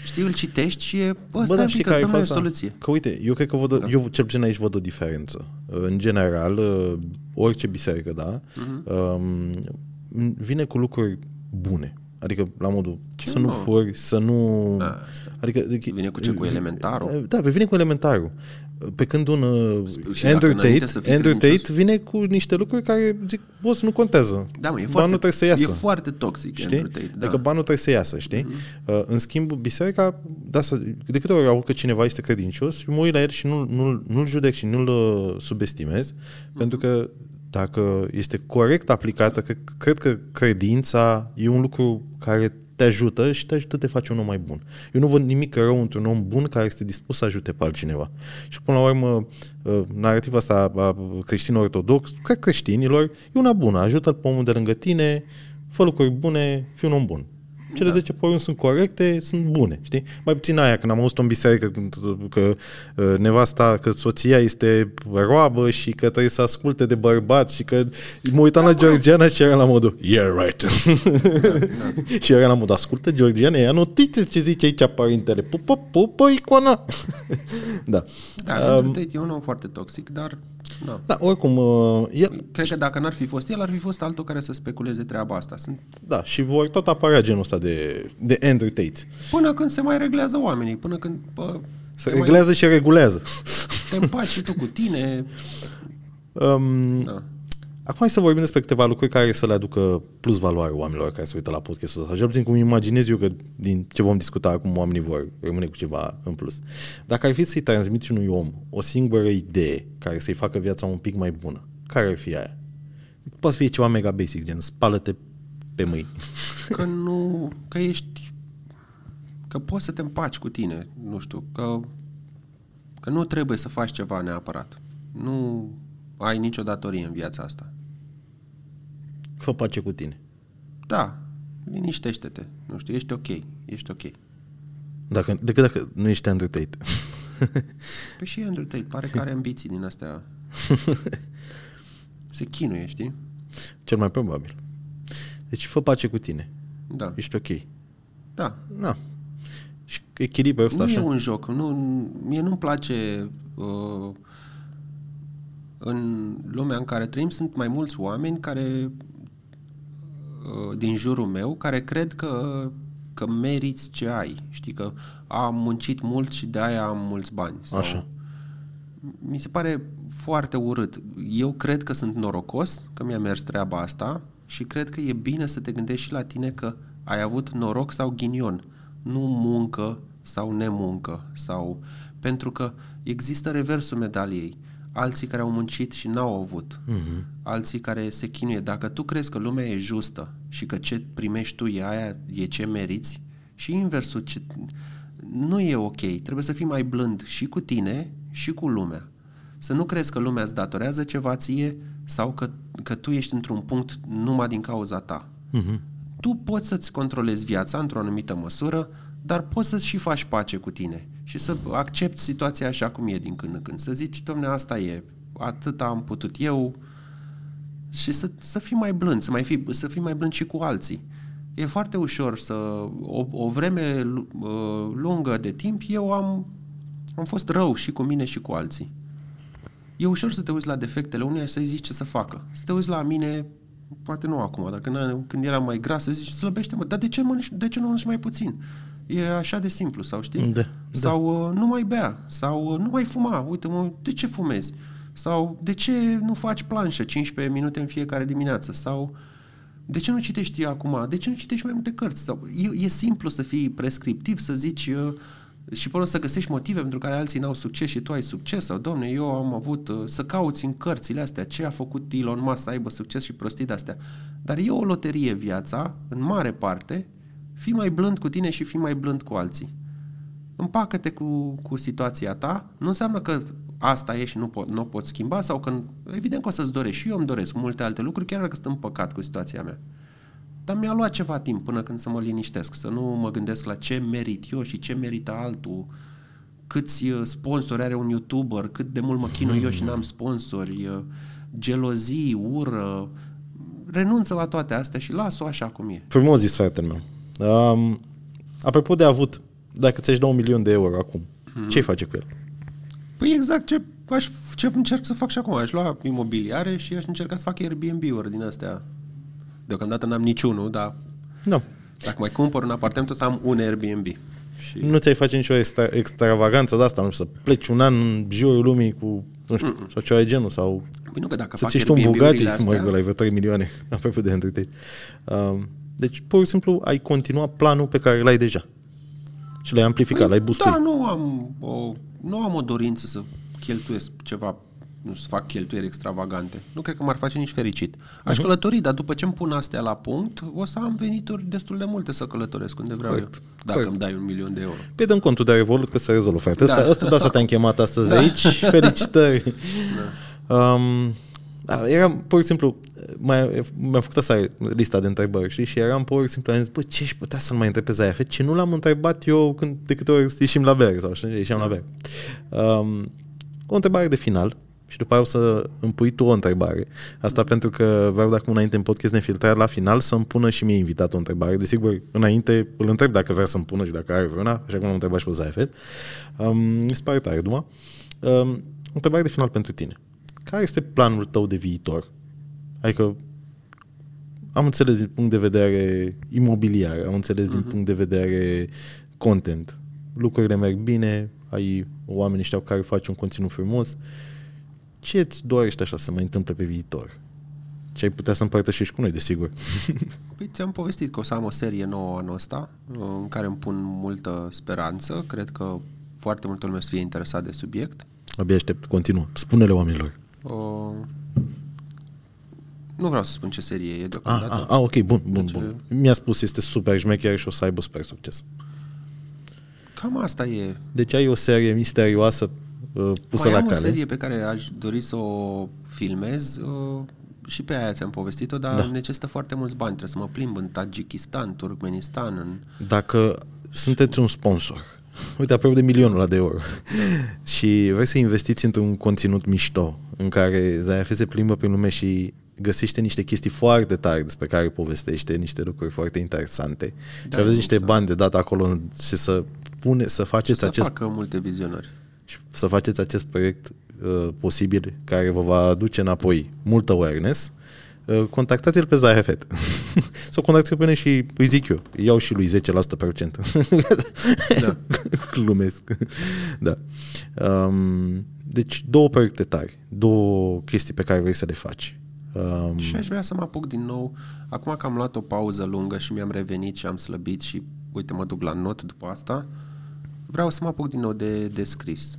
[SPEAKER 2] știi, îl citești și e, bă, bă da, știi că ai fost soluție.
[SPEAKER 1] Că uite, eu cred că văd, da. eu cel puțin aici văd o diferență. În general, uh, orice biserică, da, uh-huh. vine cu lucruri bune. Adică, la modul, ce să nu, nu furi, să nu...
[SPEAKER 2] Da, adică, adică, vine cu ce? Cu elementarul?
[SPEAKER 1] Da, vine cu elementarul. Pe când un uh,
[SPEAKER 2] Și
[SPEAKER 1] Andrew
[SPEAKER 2] dacă înainte
[SPEAKER 1] Tate,
[SPEAKER 2] să fii
[SPEAKER 1] Andrew
[SPEAKER 2] credincios-
[SPEAKER 1] Tate vine cu niște lucruri care zic, boss, nu contează.
[SPEAKER 2] Da, mă, e
[SPEAKER 1] Banul
[SPEAKER 2] foarte,
[SPEAKER 1] trebuie să iasă.
[SPEAKER 2] e foarte toxic
[SPEAKER 1] Știi?
[SPEAKER 2] Andrew Tate, da.
[SPEAKER 1] Adică banul trebuie să iasă, știi? Uh, în schimb, biserica, de, asta, de câte ori aud că cineva este credincios, eu mă uit la el și nu, nu, nu-l judec și nu-l uh, subestimez, pentru că dacă este corect aplicată, cred, cred că credința e un lucru care te ajută și te ajută să te faci un om mai bun. Eu nu văd nimic rău într-un om bun care este dispus să ajute pe altcineva. Și până la urmă, uh, narrativa asta a creștinilor ortodox, cred creștinilor, e una bună. Ajută-l pe omul de lângă tine, fă lucruri bune, fii un om bun. Cele 10 porunci sunt corecte, sunt bune, știi? Mai puțin aia, când am auzit-o în biserică, când, că uh, nevasta, că soția este roabă și că trebuie să asculte de bărbat și că mă uitam la Georgiana și era la modul Yeah, right. și era la modul, ascultă Georgiana, ia notițe ce zice aici părintele. Pupă, pupă, icona. da.
[SPEAKER 2] Da, Andrew Tate e un om foarte toxic, dar na.
[SPEAKER 1] Da, oricum, uh, el,
[SPEAKER 2] Cred că dacă n-ar fi fost el, ar fi fost altul care să speculeze treaba asta. Sunt...
[SPEAKER 1] da, și vor tot apărea genul ăsta de, de Andrew Tate.
[SPEAKER 2] Până când se mai reglează oamenii, până când bă,
[SPEAKER 1] Se
[SPEAKER 2] te, mai,
[SPEAKER 1] reglează și regulează.
[SPEAKER 2] te împaci și tu cu tine.
[SPEAKER 1] Um,
[SPEAKER 2] Da.
[SPEAKER 1] Acum hai să vorbim despre câteva lucruri care să le aducă plus valoare oamenilor care se uită la podcastul ăsta. Așa puțin cum imaginez eu că din ce vom discuta acum oamenii vor rămâne cu ceva în plus. Dacă ar fi să-i transmiți unui om o singură idee care să-i facă viața un pic mai bună, care ar fi aia? Poate fi ceva mega basic, gen spală-te pe mâini.
[SPEAKER 2] Că nu... Că ești... Că poți să te împaci cu tine. Nu știu, că... Că nu trebuie să faci ceva neapărat. Nu ai nicio datorie în viața asta.
[SPEAKER 1] Fă pace cu tine.
[SPEAKER 2] Da, liniștește-te. Nu știu, ești ok. Ești ok.
[SPEAKER 1] Dacă, decât dacă nu ești Andrew Tate.
[SPEAKER 2] Păi și Andrew Tate pare că are ambiții din astea. Se chinuie, știi?
[SPEAKER 1] Cel mai probabil. Deci fă pace cu tine.
[SPEAKER 2] Da.
[SPEAKER 1] Ești ok.
[SPEAKER 2] Da.
[SPEAKER 1] Na. Și echilibrul ăsta
[SPEAKER 2] Nu
[SPEAKER 1] așa.
[SPEAKER 2] e un joc. Nu, mie nu-mi place uh, în lumea în care trăim sunt mai mulți oameni care uh, din jurul meu care cred că că meriți ce ai. Știi că am muncit mult și de aia am mulți bani. Sau,
[SPEAKER 1] Așa.
[SPEAKER 2] Mi se pare foarte urât. Eu cred că sunt norocos, că mi-a mers treaba asta și cred că e bine să te gândești și la tine că ai avut noroc sau ghinion, nu muncă sau nemuncă. Sau... Pentru că există reversul medaliei. Alții care au muncit și n-au avut. Uh-huh. Alții care se chinuie. Dacă tu crezi că lumea e justă și că ce primești tu e aia, e ce meriți, și inversul, ce... nu e ok. Trebuie să fii mai blând și cu tine și cu lumea. Să nu crezi că lumea îți datorează ceva ție sau că, că tu ești într-un punct numai din cauza ta.
[SPEAKER 1] Mhm.
[SPEAKER 2] Tu poți să-ți controlezi viața într-o anumită măsură, dar poți să și faci pace cu tine și să accepti situația așa cum e din când în când. Să zici, domne, asta e, atât am putut eu și să, să fii mai blând, să, mai fii, să fii mai blând și cu alții. E foarte ușor să... O, o vreme lu- uh, lungă de timp eu am, am fost rău și cu mine și cu alții. E ușor să te uiți la defectele uneia și să-i zici ce să facă. Să te uiți la mine, poate nu acum, dar când, când eram mai gras, să zici, slăbește-mă, dar de ce, mănânci, de ce nu mănânci mai puțin? E așa de simplu, sau știi?
[SPEAKER 1] Da, da.
[SPEAKER 2] Sau uh, nu mai bea, sau uh, nu mai fuma, uite mă, de ce fumezi? Sau de ce nu faci planșă 15 minute în fiecare dimineață? Sau de ce nu citești acum? De ce nu citești mai multe cărți? Sau, e, e simplu să fii prescriptiv, să zici uh, și până să găsești motive pentru care alții n-au succes și tu ai succes sau, domne, eu am avut uh, să cauți în cărțile astea ce a făcut Elon Musk să aibă succes și prostii de-astea. Dar e o loterie viața, în mare parte, fii mai blând cu tine și fii mai blând cu alții. Împacă-te cu, cu situația ta, nu înseamnă că asta e și nu, po- nu o poți schimba sau că, evident că o să-ți dorești și eu îmi doresc multe alte lucruri, chiar dacă sunt împăcat cu situația mea. Dar mi-a luat ceva timp până când să mă liniștesc, să nu mă gândesc la ce merit eu și ce merită altul, câți uh, sponsori are un YouTuber, cât de mult mă chinui eu și n-am sponsori, uh, gelozii, ură, renunță la toate astea și las-o așa cum e.
[SPEAKER 1] Frumos zis, fratele meu. Um, apropo de avut, dacă ți-aș da un milion de euro acum,
[SPEAKER 2] Mhm.
[SPEAKER 1] ce-ai face cu el?
[SPEAKER 2] Păi exact ce, aș, ce încerc să fac și acum. Aș lua imobiliare și aș încerca să fac Airbnb-uri din astea. Deocamdată n-am niciunul, dar
[SPEAKER 1] Nu.
[SPEAKER 2] dacă mai cumpăr un apartament, o să am un Airbnb. Și...
[SPEAKER 1] Nu ți-ai face nicio extra, extravaganță de asta, nu știu, să pleci un an în jurul lumii cu, nu știu, Mm-mm. sau ceva de genul, sau
[SPEAKER 2] Păi nu că dacă
[SPEAKER 1] să
[SPEAKER 2] fac
[SPEAKER 1] ți tu un Bugatti,
[SPEAKER 2] Airbnb-urile
[SPEAKER 1] cum ai
[SPEAKER 2] astea,
[SPEAKER 1] la vreo 3 milioane, apropo de Andrew Tate. Um, deci, pur și simplu, ai continua planul pe care l-ai deja. Și l-ai amplificat, l-ai boostat.
[SPEAKER 2] Da, nu am, o, nu am o dorință să cheltuiesc ceva, nu să fac cheltuieri extravagante. Nu cred că m-ar face nici fericit. Aș uh-huh. călători, dar după ce îmi pun astea la punct, o să am venituri destul de multe să călătoresc unde vreau
[SPEAKER 1] Corect.
[SPEAKER 2] eu. Dacă
[SPEAKER 1] Corect.
[SPEAKER 2] îmi dai un milion de euro.
[SPEAKER 1] Păi dăm contul de Revolut că se rezolvă, frate. Asta,
[SPEAKER 2] Da.
[SPEAKER 1] asta, de asta te-am chemat astăzi da. aici. Felicitări. Da. Um, da, eram, pur și simplu, mai, mi-am făcut asta lista de întrebări, știi? Și eram pur și simplu, am zis, bă, ce aș putea să-l mai întreb pe Zayafet? Ce nu l-am întrebat eu când, de câte ori ieșim la bere, sau știi, ieșeam la bere. Um, o întrebare de final și după aia o să îmi pui tu o întrebare. Asta pentru că vreau de acum înainte în podcast nefiltrat la final să-mi pună și mie invitat o întrebare. Desigur, înainte îl întreb dacă vrea să-mi pună și dacă are vreuna, așa cum am întrebat și pe Zayafet. Um, mi se pare tare, Duma. Um, o întrebare de final pentru tine. Care este planul tău de viitor? Adică am înțeles din punct de vedere imobiliar, am înțeles din punct de vedere content. Lucrurile merg bine, ai oameni știau care faci un conținut frumos. Ce îți dorești așa să se mai întâmple pe viitor? Ce ai putea să împărtășești cu noi, desigur.
[SPEAKER 2] Păi ți-am povestit că o să am o serie nouă anul ăsta, în care îmi pun multă speranță. Cred că foarte multă lume să fie interesat de subiect.
[SPEAKER 1] Abia aștept, continuă. Spune-le oamenilor.
[SPEAKER 2] Uh, nu vreau să spun ce serie e
[SPEAKER 1] Ah,
[SPEAKER 2] deocamdată.
[SPEAKER 1] ah, ah, ok, bun, bun,
[SPEAKER 2] Deci,
[SPEAKER 1] bun. Mi-a spus, este super șmecher și o să aibă super succes.
[SPEAKER 2] Cam asta e.
[SPEAKER 1] Deci ai o serie misterioasă uh, pusă
[SPEAKER 2] Mai
[SPEAKER 1] la
[SPEAKER 2] am
[SPEAKER 1] cale.
[SPEAKER 2] o serie pe care aș dori să o filmez uh, și pe aia ți-am povestit-o, dar
[SPEAKER 1] Da.
[SPEAKER 2] da. necesită foarte mulți bani. Trebuie să mă plimb în Tajikistan, Turkmenistan, în...
[SPEAKER 1] Dacă sunteți un sponsor, uite, aproape de milionul ăla de euro, și vrei să investiți într-un conținut mișto, în care Zayafe se plimbă prin lume și găsește niște chestii foarte tari despre care povestește, niște lucruri foarte interesante. Da, și aveți niște bani de dat acolo și să pune, să faceți
[SPEAKER 2] să
[SPEAKER 1] acest
[SPEAKER 2] facă multe vizionări.
[SPEAKER 1] și să faceți acest proiect uh, posibil care vă va aduce înapoi mult awareness, uh, contactați-l pe Zahefet. Sau contactați-l pe mine și îi zic eu. Iau și lui 10% procent.
[SPEAKER 2] Da.
[SPEAKER 1] Glumesc. da. Um, deci două proiecte tari, două chestii pe care vrei să le faci. Um,
[SPEAKER 2] Și aș vrea să mă apuc din nou. Acum că am luat o pauză lungă și mi-am revenit și am slăbit și uite mă duc la not după asta, vreau să mă apuc din nou de, de scris.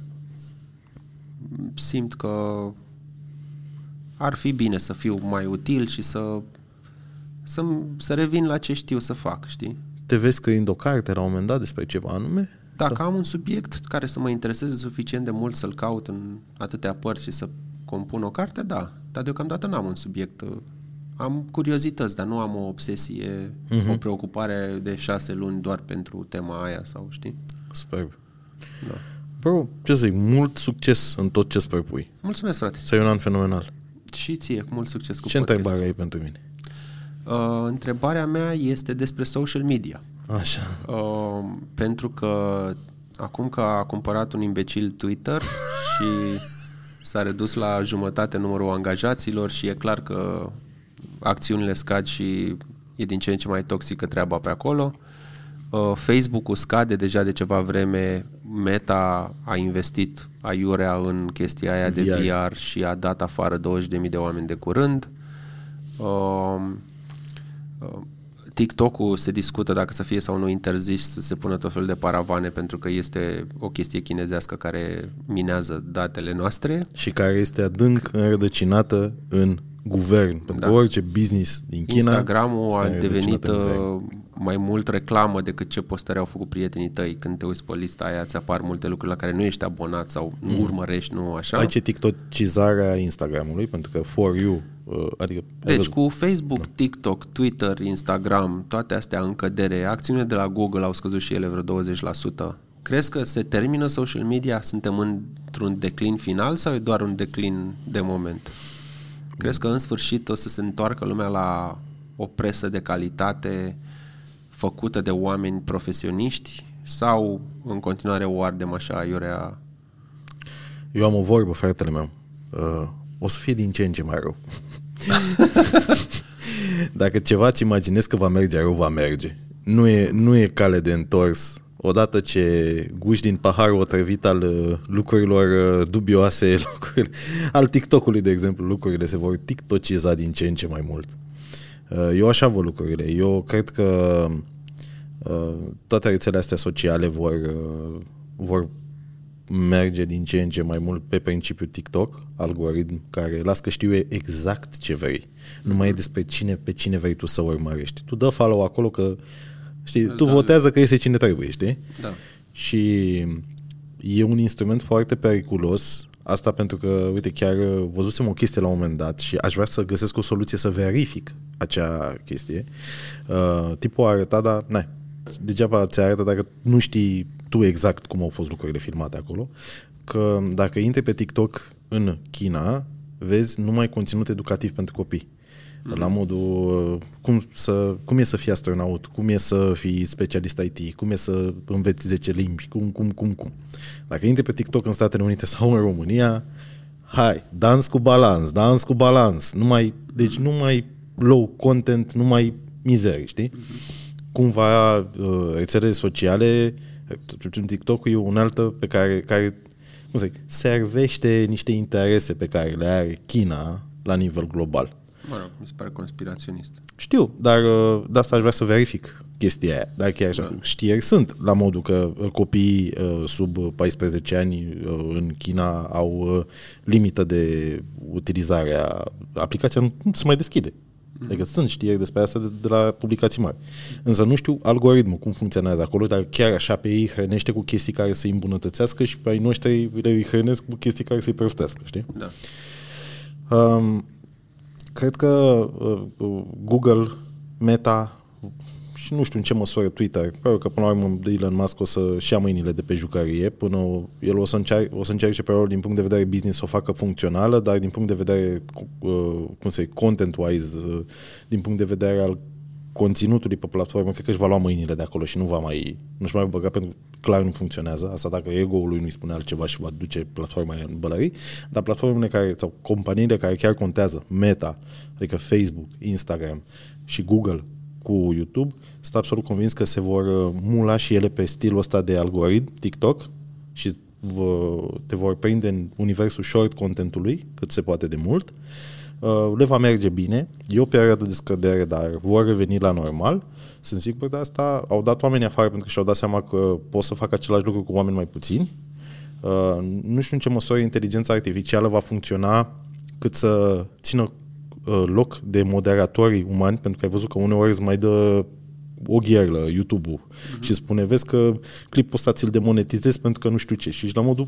[SPEAKER 2] Simt că ar fi bine să fiu mai util și să, să, să revin la ce știu să fac, știi?
[SPEAKER 1] te vezi scriind o carte la un moment dat despre ceva anume?
[SPEAKER 2] Dacă am un subiect care să mă intereseze suficient de mult să-l caut în atâtea părți și să compun o carte, da. Dar deocamdată n-am un subiect. Am curiozități, dar nu am o obsesie, uh-huh. o preocupare de șase luni doar pentru tema aia sau știi?
[SPEAKER 1] Superb.
[SPEAKER 2] Da.
[SPEAKER 1] Bro, ce să zic, mult succes în tot ce îți propui.
[SPEAKER 2] Mulțumesc, frate.
[SPEAKER 1] Să ai un an fenomenal.
[SPEAKER 2] Și ție, mult succes cu
[SPEAKER 1] Ce
[SPEAKER 2] podcastul.
[SPEAKER 1] întrebare ai pentru mine?
[SPEAKER 2] Uh, întrebarea mea este despre social media.
[SPEAKER 1] Așa.
[SPEAKER 2] Uh, pentru că acum că a cumpărat un imbecil Twitter și s-a redus la jumătate numărul angajaților și e clar că acțiunile scad și e din ce în ce mai toxică treaba pe acolo. Uh, Facebook-ul scade deja de ceva vreme, Meta a investit aiurea în chestia aia de
[SPEAKER 1] VR.
[SPEAKER 2] VR și a dat afară 20.000 de oameni de curând. Uh, uh, TikTok-ul se discută dacă să fie sau nu interzis să se pună tot felul de paravane pentru că este o chestie chinezească care minează datele noastre.
[SPEAKER 1] Și care este adânc înrădăcinată în guvern. Pentru
[SPEAKER 2] Da.
[SPEAKER 1] că orice business din China...
[SPEAKER 2] Instagramul
[SPEAKER 1] este
[SPEAKER 2] a
[SPEAKER 1] înrădăcinat
[SPEAKER 2] devenit
[SPEAKER 1] în guvern.
[SPEAKER 2] uh, mai mult reclamă decât ce postări au făcut prietenii tăi. Când te uiți pe lista aia, îți apar multe lucruri la care nu ești abonat sau nu urmărești, nu așa.
[SPEAKER 1] Ai ce TikTokizarea Instagramului, pentru că for you, uh, adică... ai
[SPEAKER 2] Deci
[SPEAKER 1] văzut-
[SPEAKER 2] cu Facebook, TikTok, Twitter, Instagram, toate astea în cădere, acțiunile de la Google au scăzut și ele vreo 20%. Crezi că se termină social media? Suntem într-un declin final sau e doar un declin de moment? Crezi că în sfârșit o să se întoarcă lumea la o presă de calitate făcută de oameni profesioniști sau în continuare o ardem așa iurea
[SPEAKER 1] Eu am o vorbă, fratele meu. Uh, o să fie din ce în ce mai rău. Dacă ceva îți imaginezi că va merge rău, va merge. Nu e, nu e cale de întors. odată ce guși din paharul otrăvit al uh, lucrurilor uh, dubioase, lucruri, al TikTok-ului, de exemplu, lucrurile se vor tiktociza din ce în ce mai mult. Uh, eu așa văd lucrurile. Eu cred că toate rețelele astea sociale vor, vor merge din ce în ce mai mult pe principiul TikTok, algoritm care las că știu exact ce vrei. Nu mai e despre cine, pe cine vrei tu să urmărești. Tu dă follow acolo că Știi, tu da, votează că este cine trebuie, știi?
[SPEAKER 2] Da.
[SPEAKER 1] Și e un instrument foarte periculos, asta pentru că, uite, chiar văzusem o chestie la un moment dat și aș vrea să găsesc o soluție să verific acea chestie. Uh, tipul a arătat, dar, ne, degeaba ți arată dacă nu știi tu exact cum au fost lucrurile filmate acolo, că dacă intri pe TikTok în China, vezi numai conținut educativ pentru copii. Mm-hmm. La modul cum, să, cum e să fii astronaut, cum e să fii specialist IT, cum e să înveți 10 limbi, cum, cum, cum, cum. Dacă intri pe TikTok în Statele Unite sau în România, hai, dans cu balans, dans cu balans. Nu mai, deci nu mai low content, nu mai mizerii, știi? Mm-hmm. Cumva uh, rețelele sociale, TikTok e o altă pe care, care cum să zic, servește niște interese pe care le are China la nivel global.
[SPEAKER 2] Mă rog, mi se pare conspiraționist.
[SPEAKER 1] Știu, dar uh, de asta aș vrea să verific chestia aia. Dar chiar așa, da. știeri sunt, la modul că uh, copiii uh, sub 14 ani în China au limită de utilizare a aplicația, nu, nu se mai deschide. Mm. Adică sunt știeri despre asta de, de la publicații mari. Însă nu știu algoritmul, cum funcționează acolo, dar chiar așa pe ei hrănește cu chestii care să-i îmbunătățească și pe ai noștri le hrănesc cu chestii care să-i prăstească, știi?
[SPEAKER 2] Da.
[SPEAKER 1] Um, cred că uh, Google, Meta și nu știu în ce măsură Twitter, pentru că până la urmă Elon Musk o să-și ia mâinile de pe jucărie, până el o să, încearce, o să încerce pe rol din punct de vedere business să o facă funcțională, dar din punct de vedere, uh, cum să content-wise, uh, din punct de vedere al conținutului pe platformă, cred că își va lua mâinile de acolo și nu va mai, nu-și mai băga pentru că clar nu funcționează. Asta dacă ego-ul lui nu-i spune altceva și va duce platforma în bălării, dar platformele care, sau companiile care chiar contează, Meta, adică Facebook, Instagram și Google cu YouTube, sunt absolut convins că se vor uh, mula și ele pe stilul ăsta de algoritm, TikTok, și te vor prinde în universul short contentului, cât se poate de mult, Uh, le va merge bine, e o perioadă de scădere, dar vor reveni la normal. Sunt sigur de asta. Au dat oamenii afară pentru că și-au dat seama că pot să facă același lucru cu oameni mai puțini. Uh, nu știu în ce măsură inteligența artificială va funcționa cât să țină uh, loc de moderatorii umani, pentru că ai văzut că uneori îți mai dă o gherlă YouTube-ul uh-huh. și spune, vezi că clipul ăsta ți-l demonetizezi pentru că nu știu ce. Și ești la modul,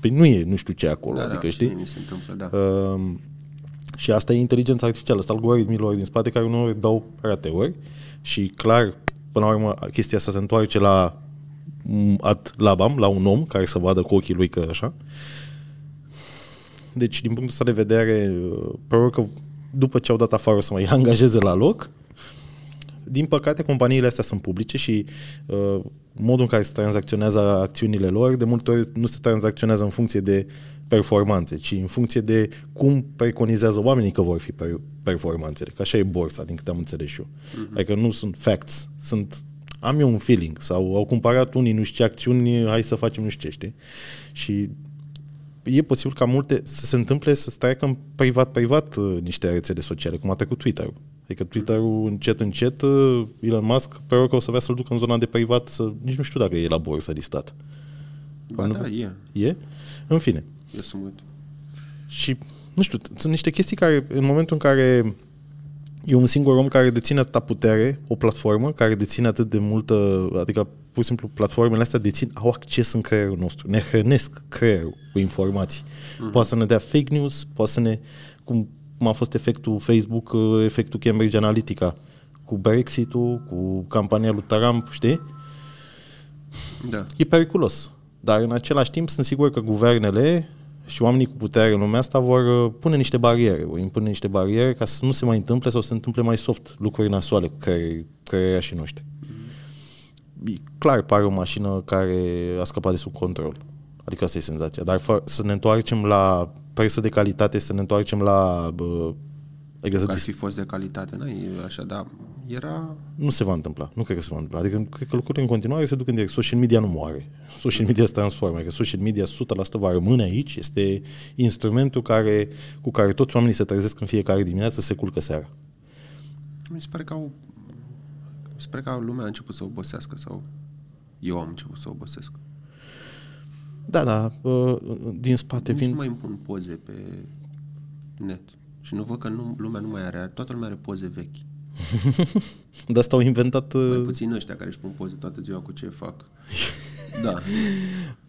[SPEAKER 1] păi nu e nu știu ce acolo,
[SPEAKER 2] da,
[SPEAKER 1] adică
[SPEAKER 2] da,
[SPEAKER 1] știi?
[SPEAKER 2] Se întâmplă, da. Uh,
[SPEAKER 1] și asta e inteligența artificială, asta algoritmilor din spate care nu dau rateuri și clar, până la urmă, chestia asta se întoarce la ad labam, la un om care să vadă cu ochii lui că așa. Deci, din punctul ăsta de vedere, probabil că după ce au dat afară o să mai angajeze la loc, din păcate, companiile astea sunt publice și uh, modul în care se tranzacționează acțiunile lor, de multe ori nu se tranzacționează în funcție de performanțe, ci în funcție de cum preconizează oamenii că vor fi performanțele. Că așa e borsa, din câte am înțeles eu. Uh-huh. Adică nu sunt facts, sunt am eu un feeling sau au cumpărat unii nu știu ce acțiuni, hai să facem nu știu ce, știi? Și e posibil ca multe să se întâmple să treacă în privat-privat uh, niște rețele sociale, cum a trecut Twitter-ul. Adică Twitter-ul încet, încet, uh, Elon Musk, pe că o să vrea să-l ducă în zona de privat, să, nici nu știu dacă e la borsă listat.
[SPEAKER 2] Ba da, e.
[SPEAKER 1] E? În fine.
[SPEAKER 2] Eu sunt mult.
[SPEAKER 1] Și, nu știu, sunt niște chestii care, în momentul în care e un singur om care deține atâta putere, o platformă care deține atât de multă, adică pur și simplu platformele astea dețin, au acces în creierul nostru, ne hrănesc creierul cu informații. Uh-huh. Poate să ne dea fake news, poate să ne, cum, cum a fost efectul Facebook, efectul Cambridge Analytica, cu Brexit-ul, cu campania lui Trump, știi?
[SPEAKER 2] Da.
[SPEAKER 1] E periculos. Dar în același timp sunt sigur că guvernele și oamenii cu putere în lumea asta vor uh, pune niște bariere, vor impune niște bariere ca să nu se mai întâmple sau să se întâmple mai soft lucruri nasoale cu care și noștri. Mm. Clar, pare o mașină care a scăpat de sub control. Adică asta e senzația. Dar fă, să ne întoarcem la presă de calitate, să ne întoarcem la bă, Adică să
[SPEAKER 2] Că ar
[SPEAKER 1] dis-
[SPEAKER 2] fi fost de calitate, n-ai așa, dar era...
[SPEAKER 1] nu se va întâmpla. Nu cred că se va întâmpla. Adică cred că lucrurile în continuare se duc în direct. Social media nu moare. Social media se transformă. Adică social media 100% va rămâne aici. Este instrumentul care, cu care toți oamenii se trezesc în fiecare dimineață, se culcă seara.
[SPEAKER 2] Mi se pare că au... Mi se pare că lumea a început să obosească sau eu am început să obosesc.
[SPEAKER 1] Da, da, uh, din spate
[SPEAKER 2] Nici nu
[SPEAKER 1] vin...
[SPEAKER 2] mai îmi pun poze pe net. Și nu văd că nu, lumea nu mai are, toată lumea are poze vechi.
[SPEAKER 1] De asta au inventat...
[SPEAKER 2] Mai
[SPEAKER 1] uh,
[SPEAKER 2] puțin ăștia care își pun poze toată ziua cu ce fac. Da,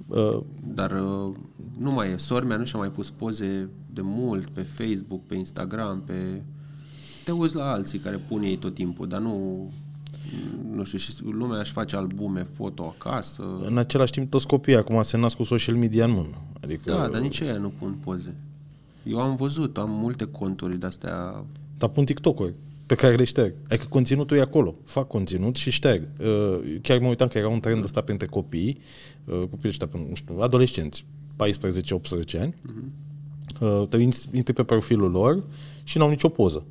[SPEAKER 1] uh,
[SPEAKER 2] dar uh, nu mai e. Sora mea nu și-a mai pus poze de mult pe Facebook, pe Instagram, pe... Te uiți la alții care pun ei tot timpul, dar nu... Nu știu, și lumea își face albume foto acasă.
[SPEAKER 1] În același timp, toți copiii acum se nasc cu social media în mână. Adică,
[SPEAKER 2] Da, dar nici ei nu pun poze. Eu am văzut, am multe conturi de-astea
[SPEAKER 1] Dar pun TikTok-uri pe care le șterg. Adică conținutul e acolo. Fac conținut și șterg. Uh, Chiar mă uitam că era un trend ăsta printre copii, uh, copiii ăștia, nu știu, adolescenți, 14-18 ani. Uh, Te intri intri pe profilul lor și n-au nicio poză.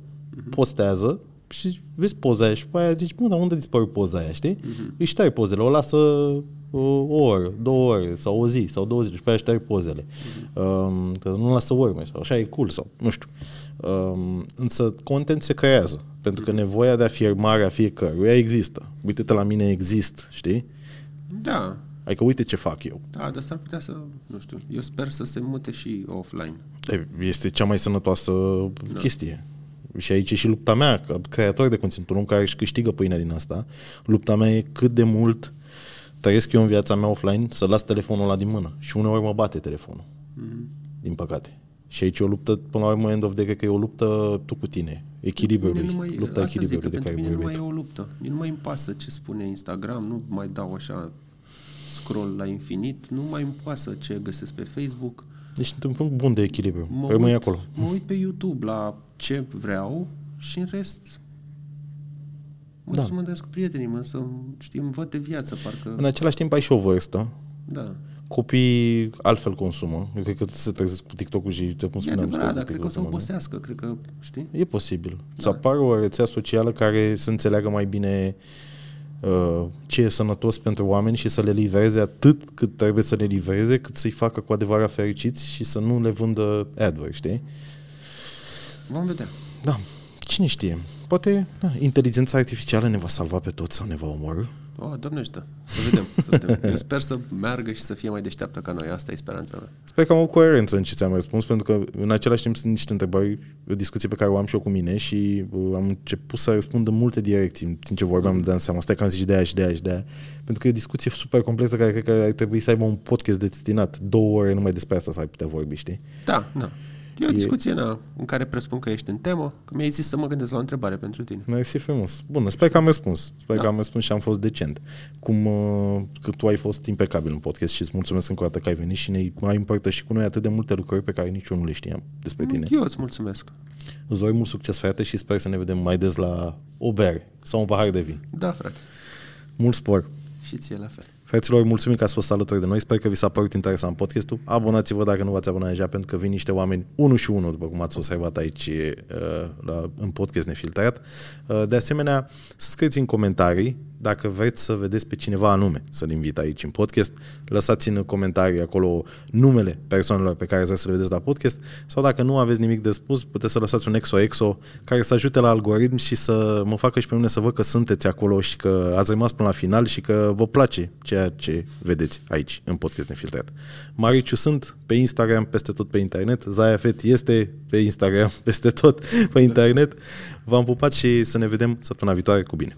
[SPEAKER 1] Postează și vezi poza aia și pe aia zici, mă, dar unde dispare poza aia, știi? Își șterg pozele, o lasă o, o oră, două ore, sau o zi, sau două zile și pe aia șterg pozele. Um, că nu lasă urme, sau așa e cool, sau nu știu. Um, însă content se creează, pentru că nevoia de afirmare a fiecăruia există. Uite-te la mine, exist, știi?
[SPEAKER 2] Da,
[SPEAKER 1] Adică uite ce fac eu.
[SPEAKER 2] da, dar s-ar putea să, nu știu, eu sper să se mute și offline.
[SPEAKER 1] E, Este cea mai sănătoasă da. chestie. Și aici e și lupta mea, ca creator de conținut, un om care își câștigă pâinea din asta. Lupta mea e cât de mult trăiesc eu în viața mea offline să las telefonul ăla din mână. Și uneori mă bate telefonul,
[SPEAKER 2] Mm-hmm.
[SPEAKER 1] din păcate. Și aici e o luptă, până la urmă, end of the day, cred că e o luptă tu cu tine. Echilibrului.
[SPEAKER 2] Mine nu mai,
[SPEAKER 1] lupta
[SPEAKER 2] asta zic, că
[SPEAKER 1] echilibrului de
[SPEAKER 2] pentru
[SPEAKER 1] care
[SPEAKER 2] mine nu mai
[SPEAKER 1] vorbim.
[SPEAKER 2] e o luptă. Mie nu mai îmi pasă ce spune Instagram, nu mai dau așa scroll la infinit, nu mai îmi pasă ce găsesc pe Facebook.
[SPEAKER 1] Deci, într-un punct bun de echilibru.
[SPEAKER 2] Mă
[SPEAKER 1] Rămâi
[SPEAKER 2] uit,
[SPEAKER 1] acolo.
[SPEAKER 2] Mă uit pe YouTube la ce vreau și în rest mă
[SPEAKER 1] Da.
[SPEAKER 2] da. să mă întâlnesc cu prietenii, mă să știi, îmi văd de viață, parcă...
[SPEAKER 1] În același timp ai și o vârstă.
[SPEAKER 2] Da.
[SPEAKER 1] Copiii altfel consumă. Eu cred că se trezesc cu TikTok-ul și te cum
[SPEAKER 2] E
[SPEAKER 1] spuneam.
[SPEAKER 2] adevărat,
[SPEAKER 1] scroll
[SPEAKER 2] dar
[SPEAKER 1] pe
[SPEAKER 2] cred că o să
[SPEAKER 1] TikTok,
[SPEAKER 2] obosească, cred că, știi?
[SPEAKER 1] E posibil. Da. Să apară o rețea socială care să înțeleagă mai bine uh, ce e sănătos pentru oameni și să le livreze atât cât trebuie să le livreze, cât să-i facă cu adevărat fericiți și să nu le vândă ad-uri, știi?
[SPEAKER 2] Vom vedea.
[SPEAKER 1] Da, cine știe. Poate da, inteligența artificială ne va salva pe toți sau ne va omorâ.
[SPEAKER 2] Oh, Doamne ajută. Să vedem. Să vedem. Eu sper să meargă și să fie mai deșteaptă ca noi. Asta e speranța mea.
[SPEAKER 1] Sper că am o coerență în ce ți-am răspuns, pentru că în același timp sunt niște întrebări, o discuție pe care o am și eu cu mine și uh, am început să răspund în multe direcții în timp ce vorbeam, îmi dăm seama, stai că am zis de aia și de aia și de aia. Pentru că e o discuție super complexă care cred că ar trebui să aibă un podcast destinat. Două ore numai despre asta s-ar putea vorbi, știi?
[SPEAKER 2] Da, da. E o discuție na, în care presupun că ești în temă, că mi-ai zis să mă gândesc la o întrebare pentru tine.
[SPEAKER 1] Mersi frumos. Bun, sper că am răspuns. Sper
[SPEAKER 2] Da.
[SPEAKER 1] că am răspuns și am fost decent. Cum uh, că tu ai fost impecabil în podcast și îți mulțumesc încă o dată că ai venit și ne ai împărtășit cu noi atât de multe lucruri pe care nici eu nu le știam despre tine.
[SPEAKER 2] Eu îți mulțumesc.
[SPEAKER 1] Îți doresc mult succes, frate, și sper să ne vedem mai des la o bere sau un pahar de vin.
[SPEAKER 2] Da, frate.
[SPEAKER 1] Mult spor!
[SPEAKER 2] Și ție la fel.
[SPEAKER 1] Fraților, mulțumim că ați fost alături de noi. Sper că vi s-a părut interesant podcastul. Abonați-vă dacă nu v-ați abonat deja, pentru că vin niște oameni, unul și unul, după cum ați observat aici uh, la, în podcast nefiltrat. Uh, De asemenea, să scrieți în comentarii dacă vreți să vedeți pe cineva anume să-l invit aici în podcast. Lăsați în comentarii acolo numele persoanelor pe care vreți să le vedeți la podcast sau dacă nu aveți nimic de spus, puteți să lăsați un exo-exo care să ajute la algoritm și să mă facă și pe mine să văd că sunteți acolo și că ați rămas până la final și că vă place ceea ce vedeți aici în podcast nefiltrat. Mariciu sunt pe Instagram, peste tot pe internet. Zaya Fet este pe Instagram, peste tot pe internet. V-am pupat și să ne vedem săptămâna viitoare cu bine.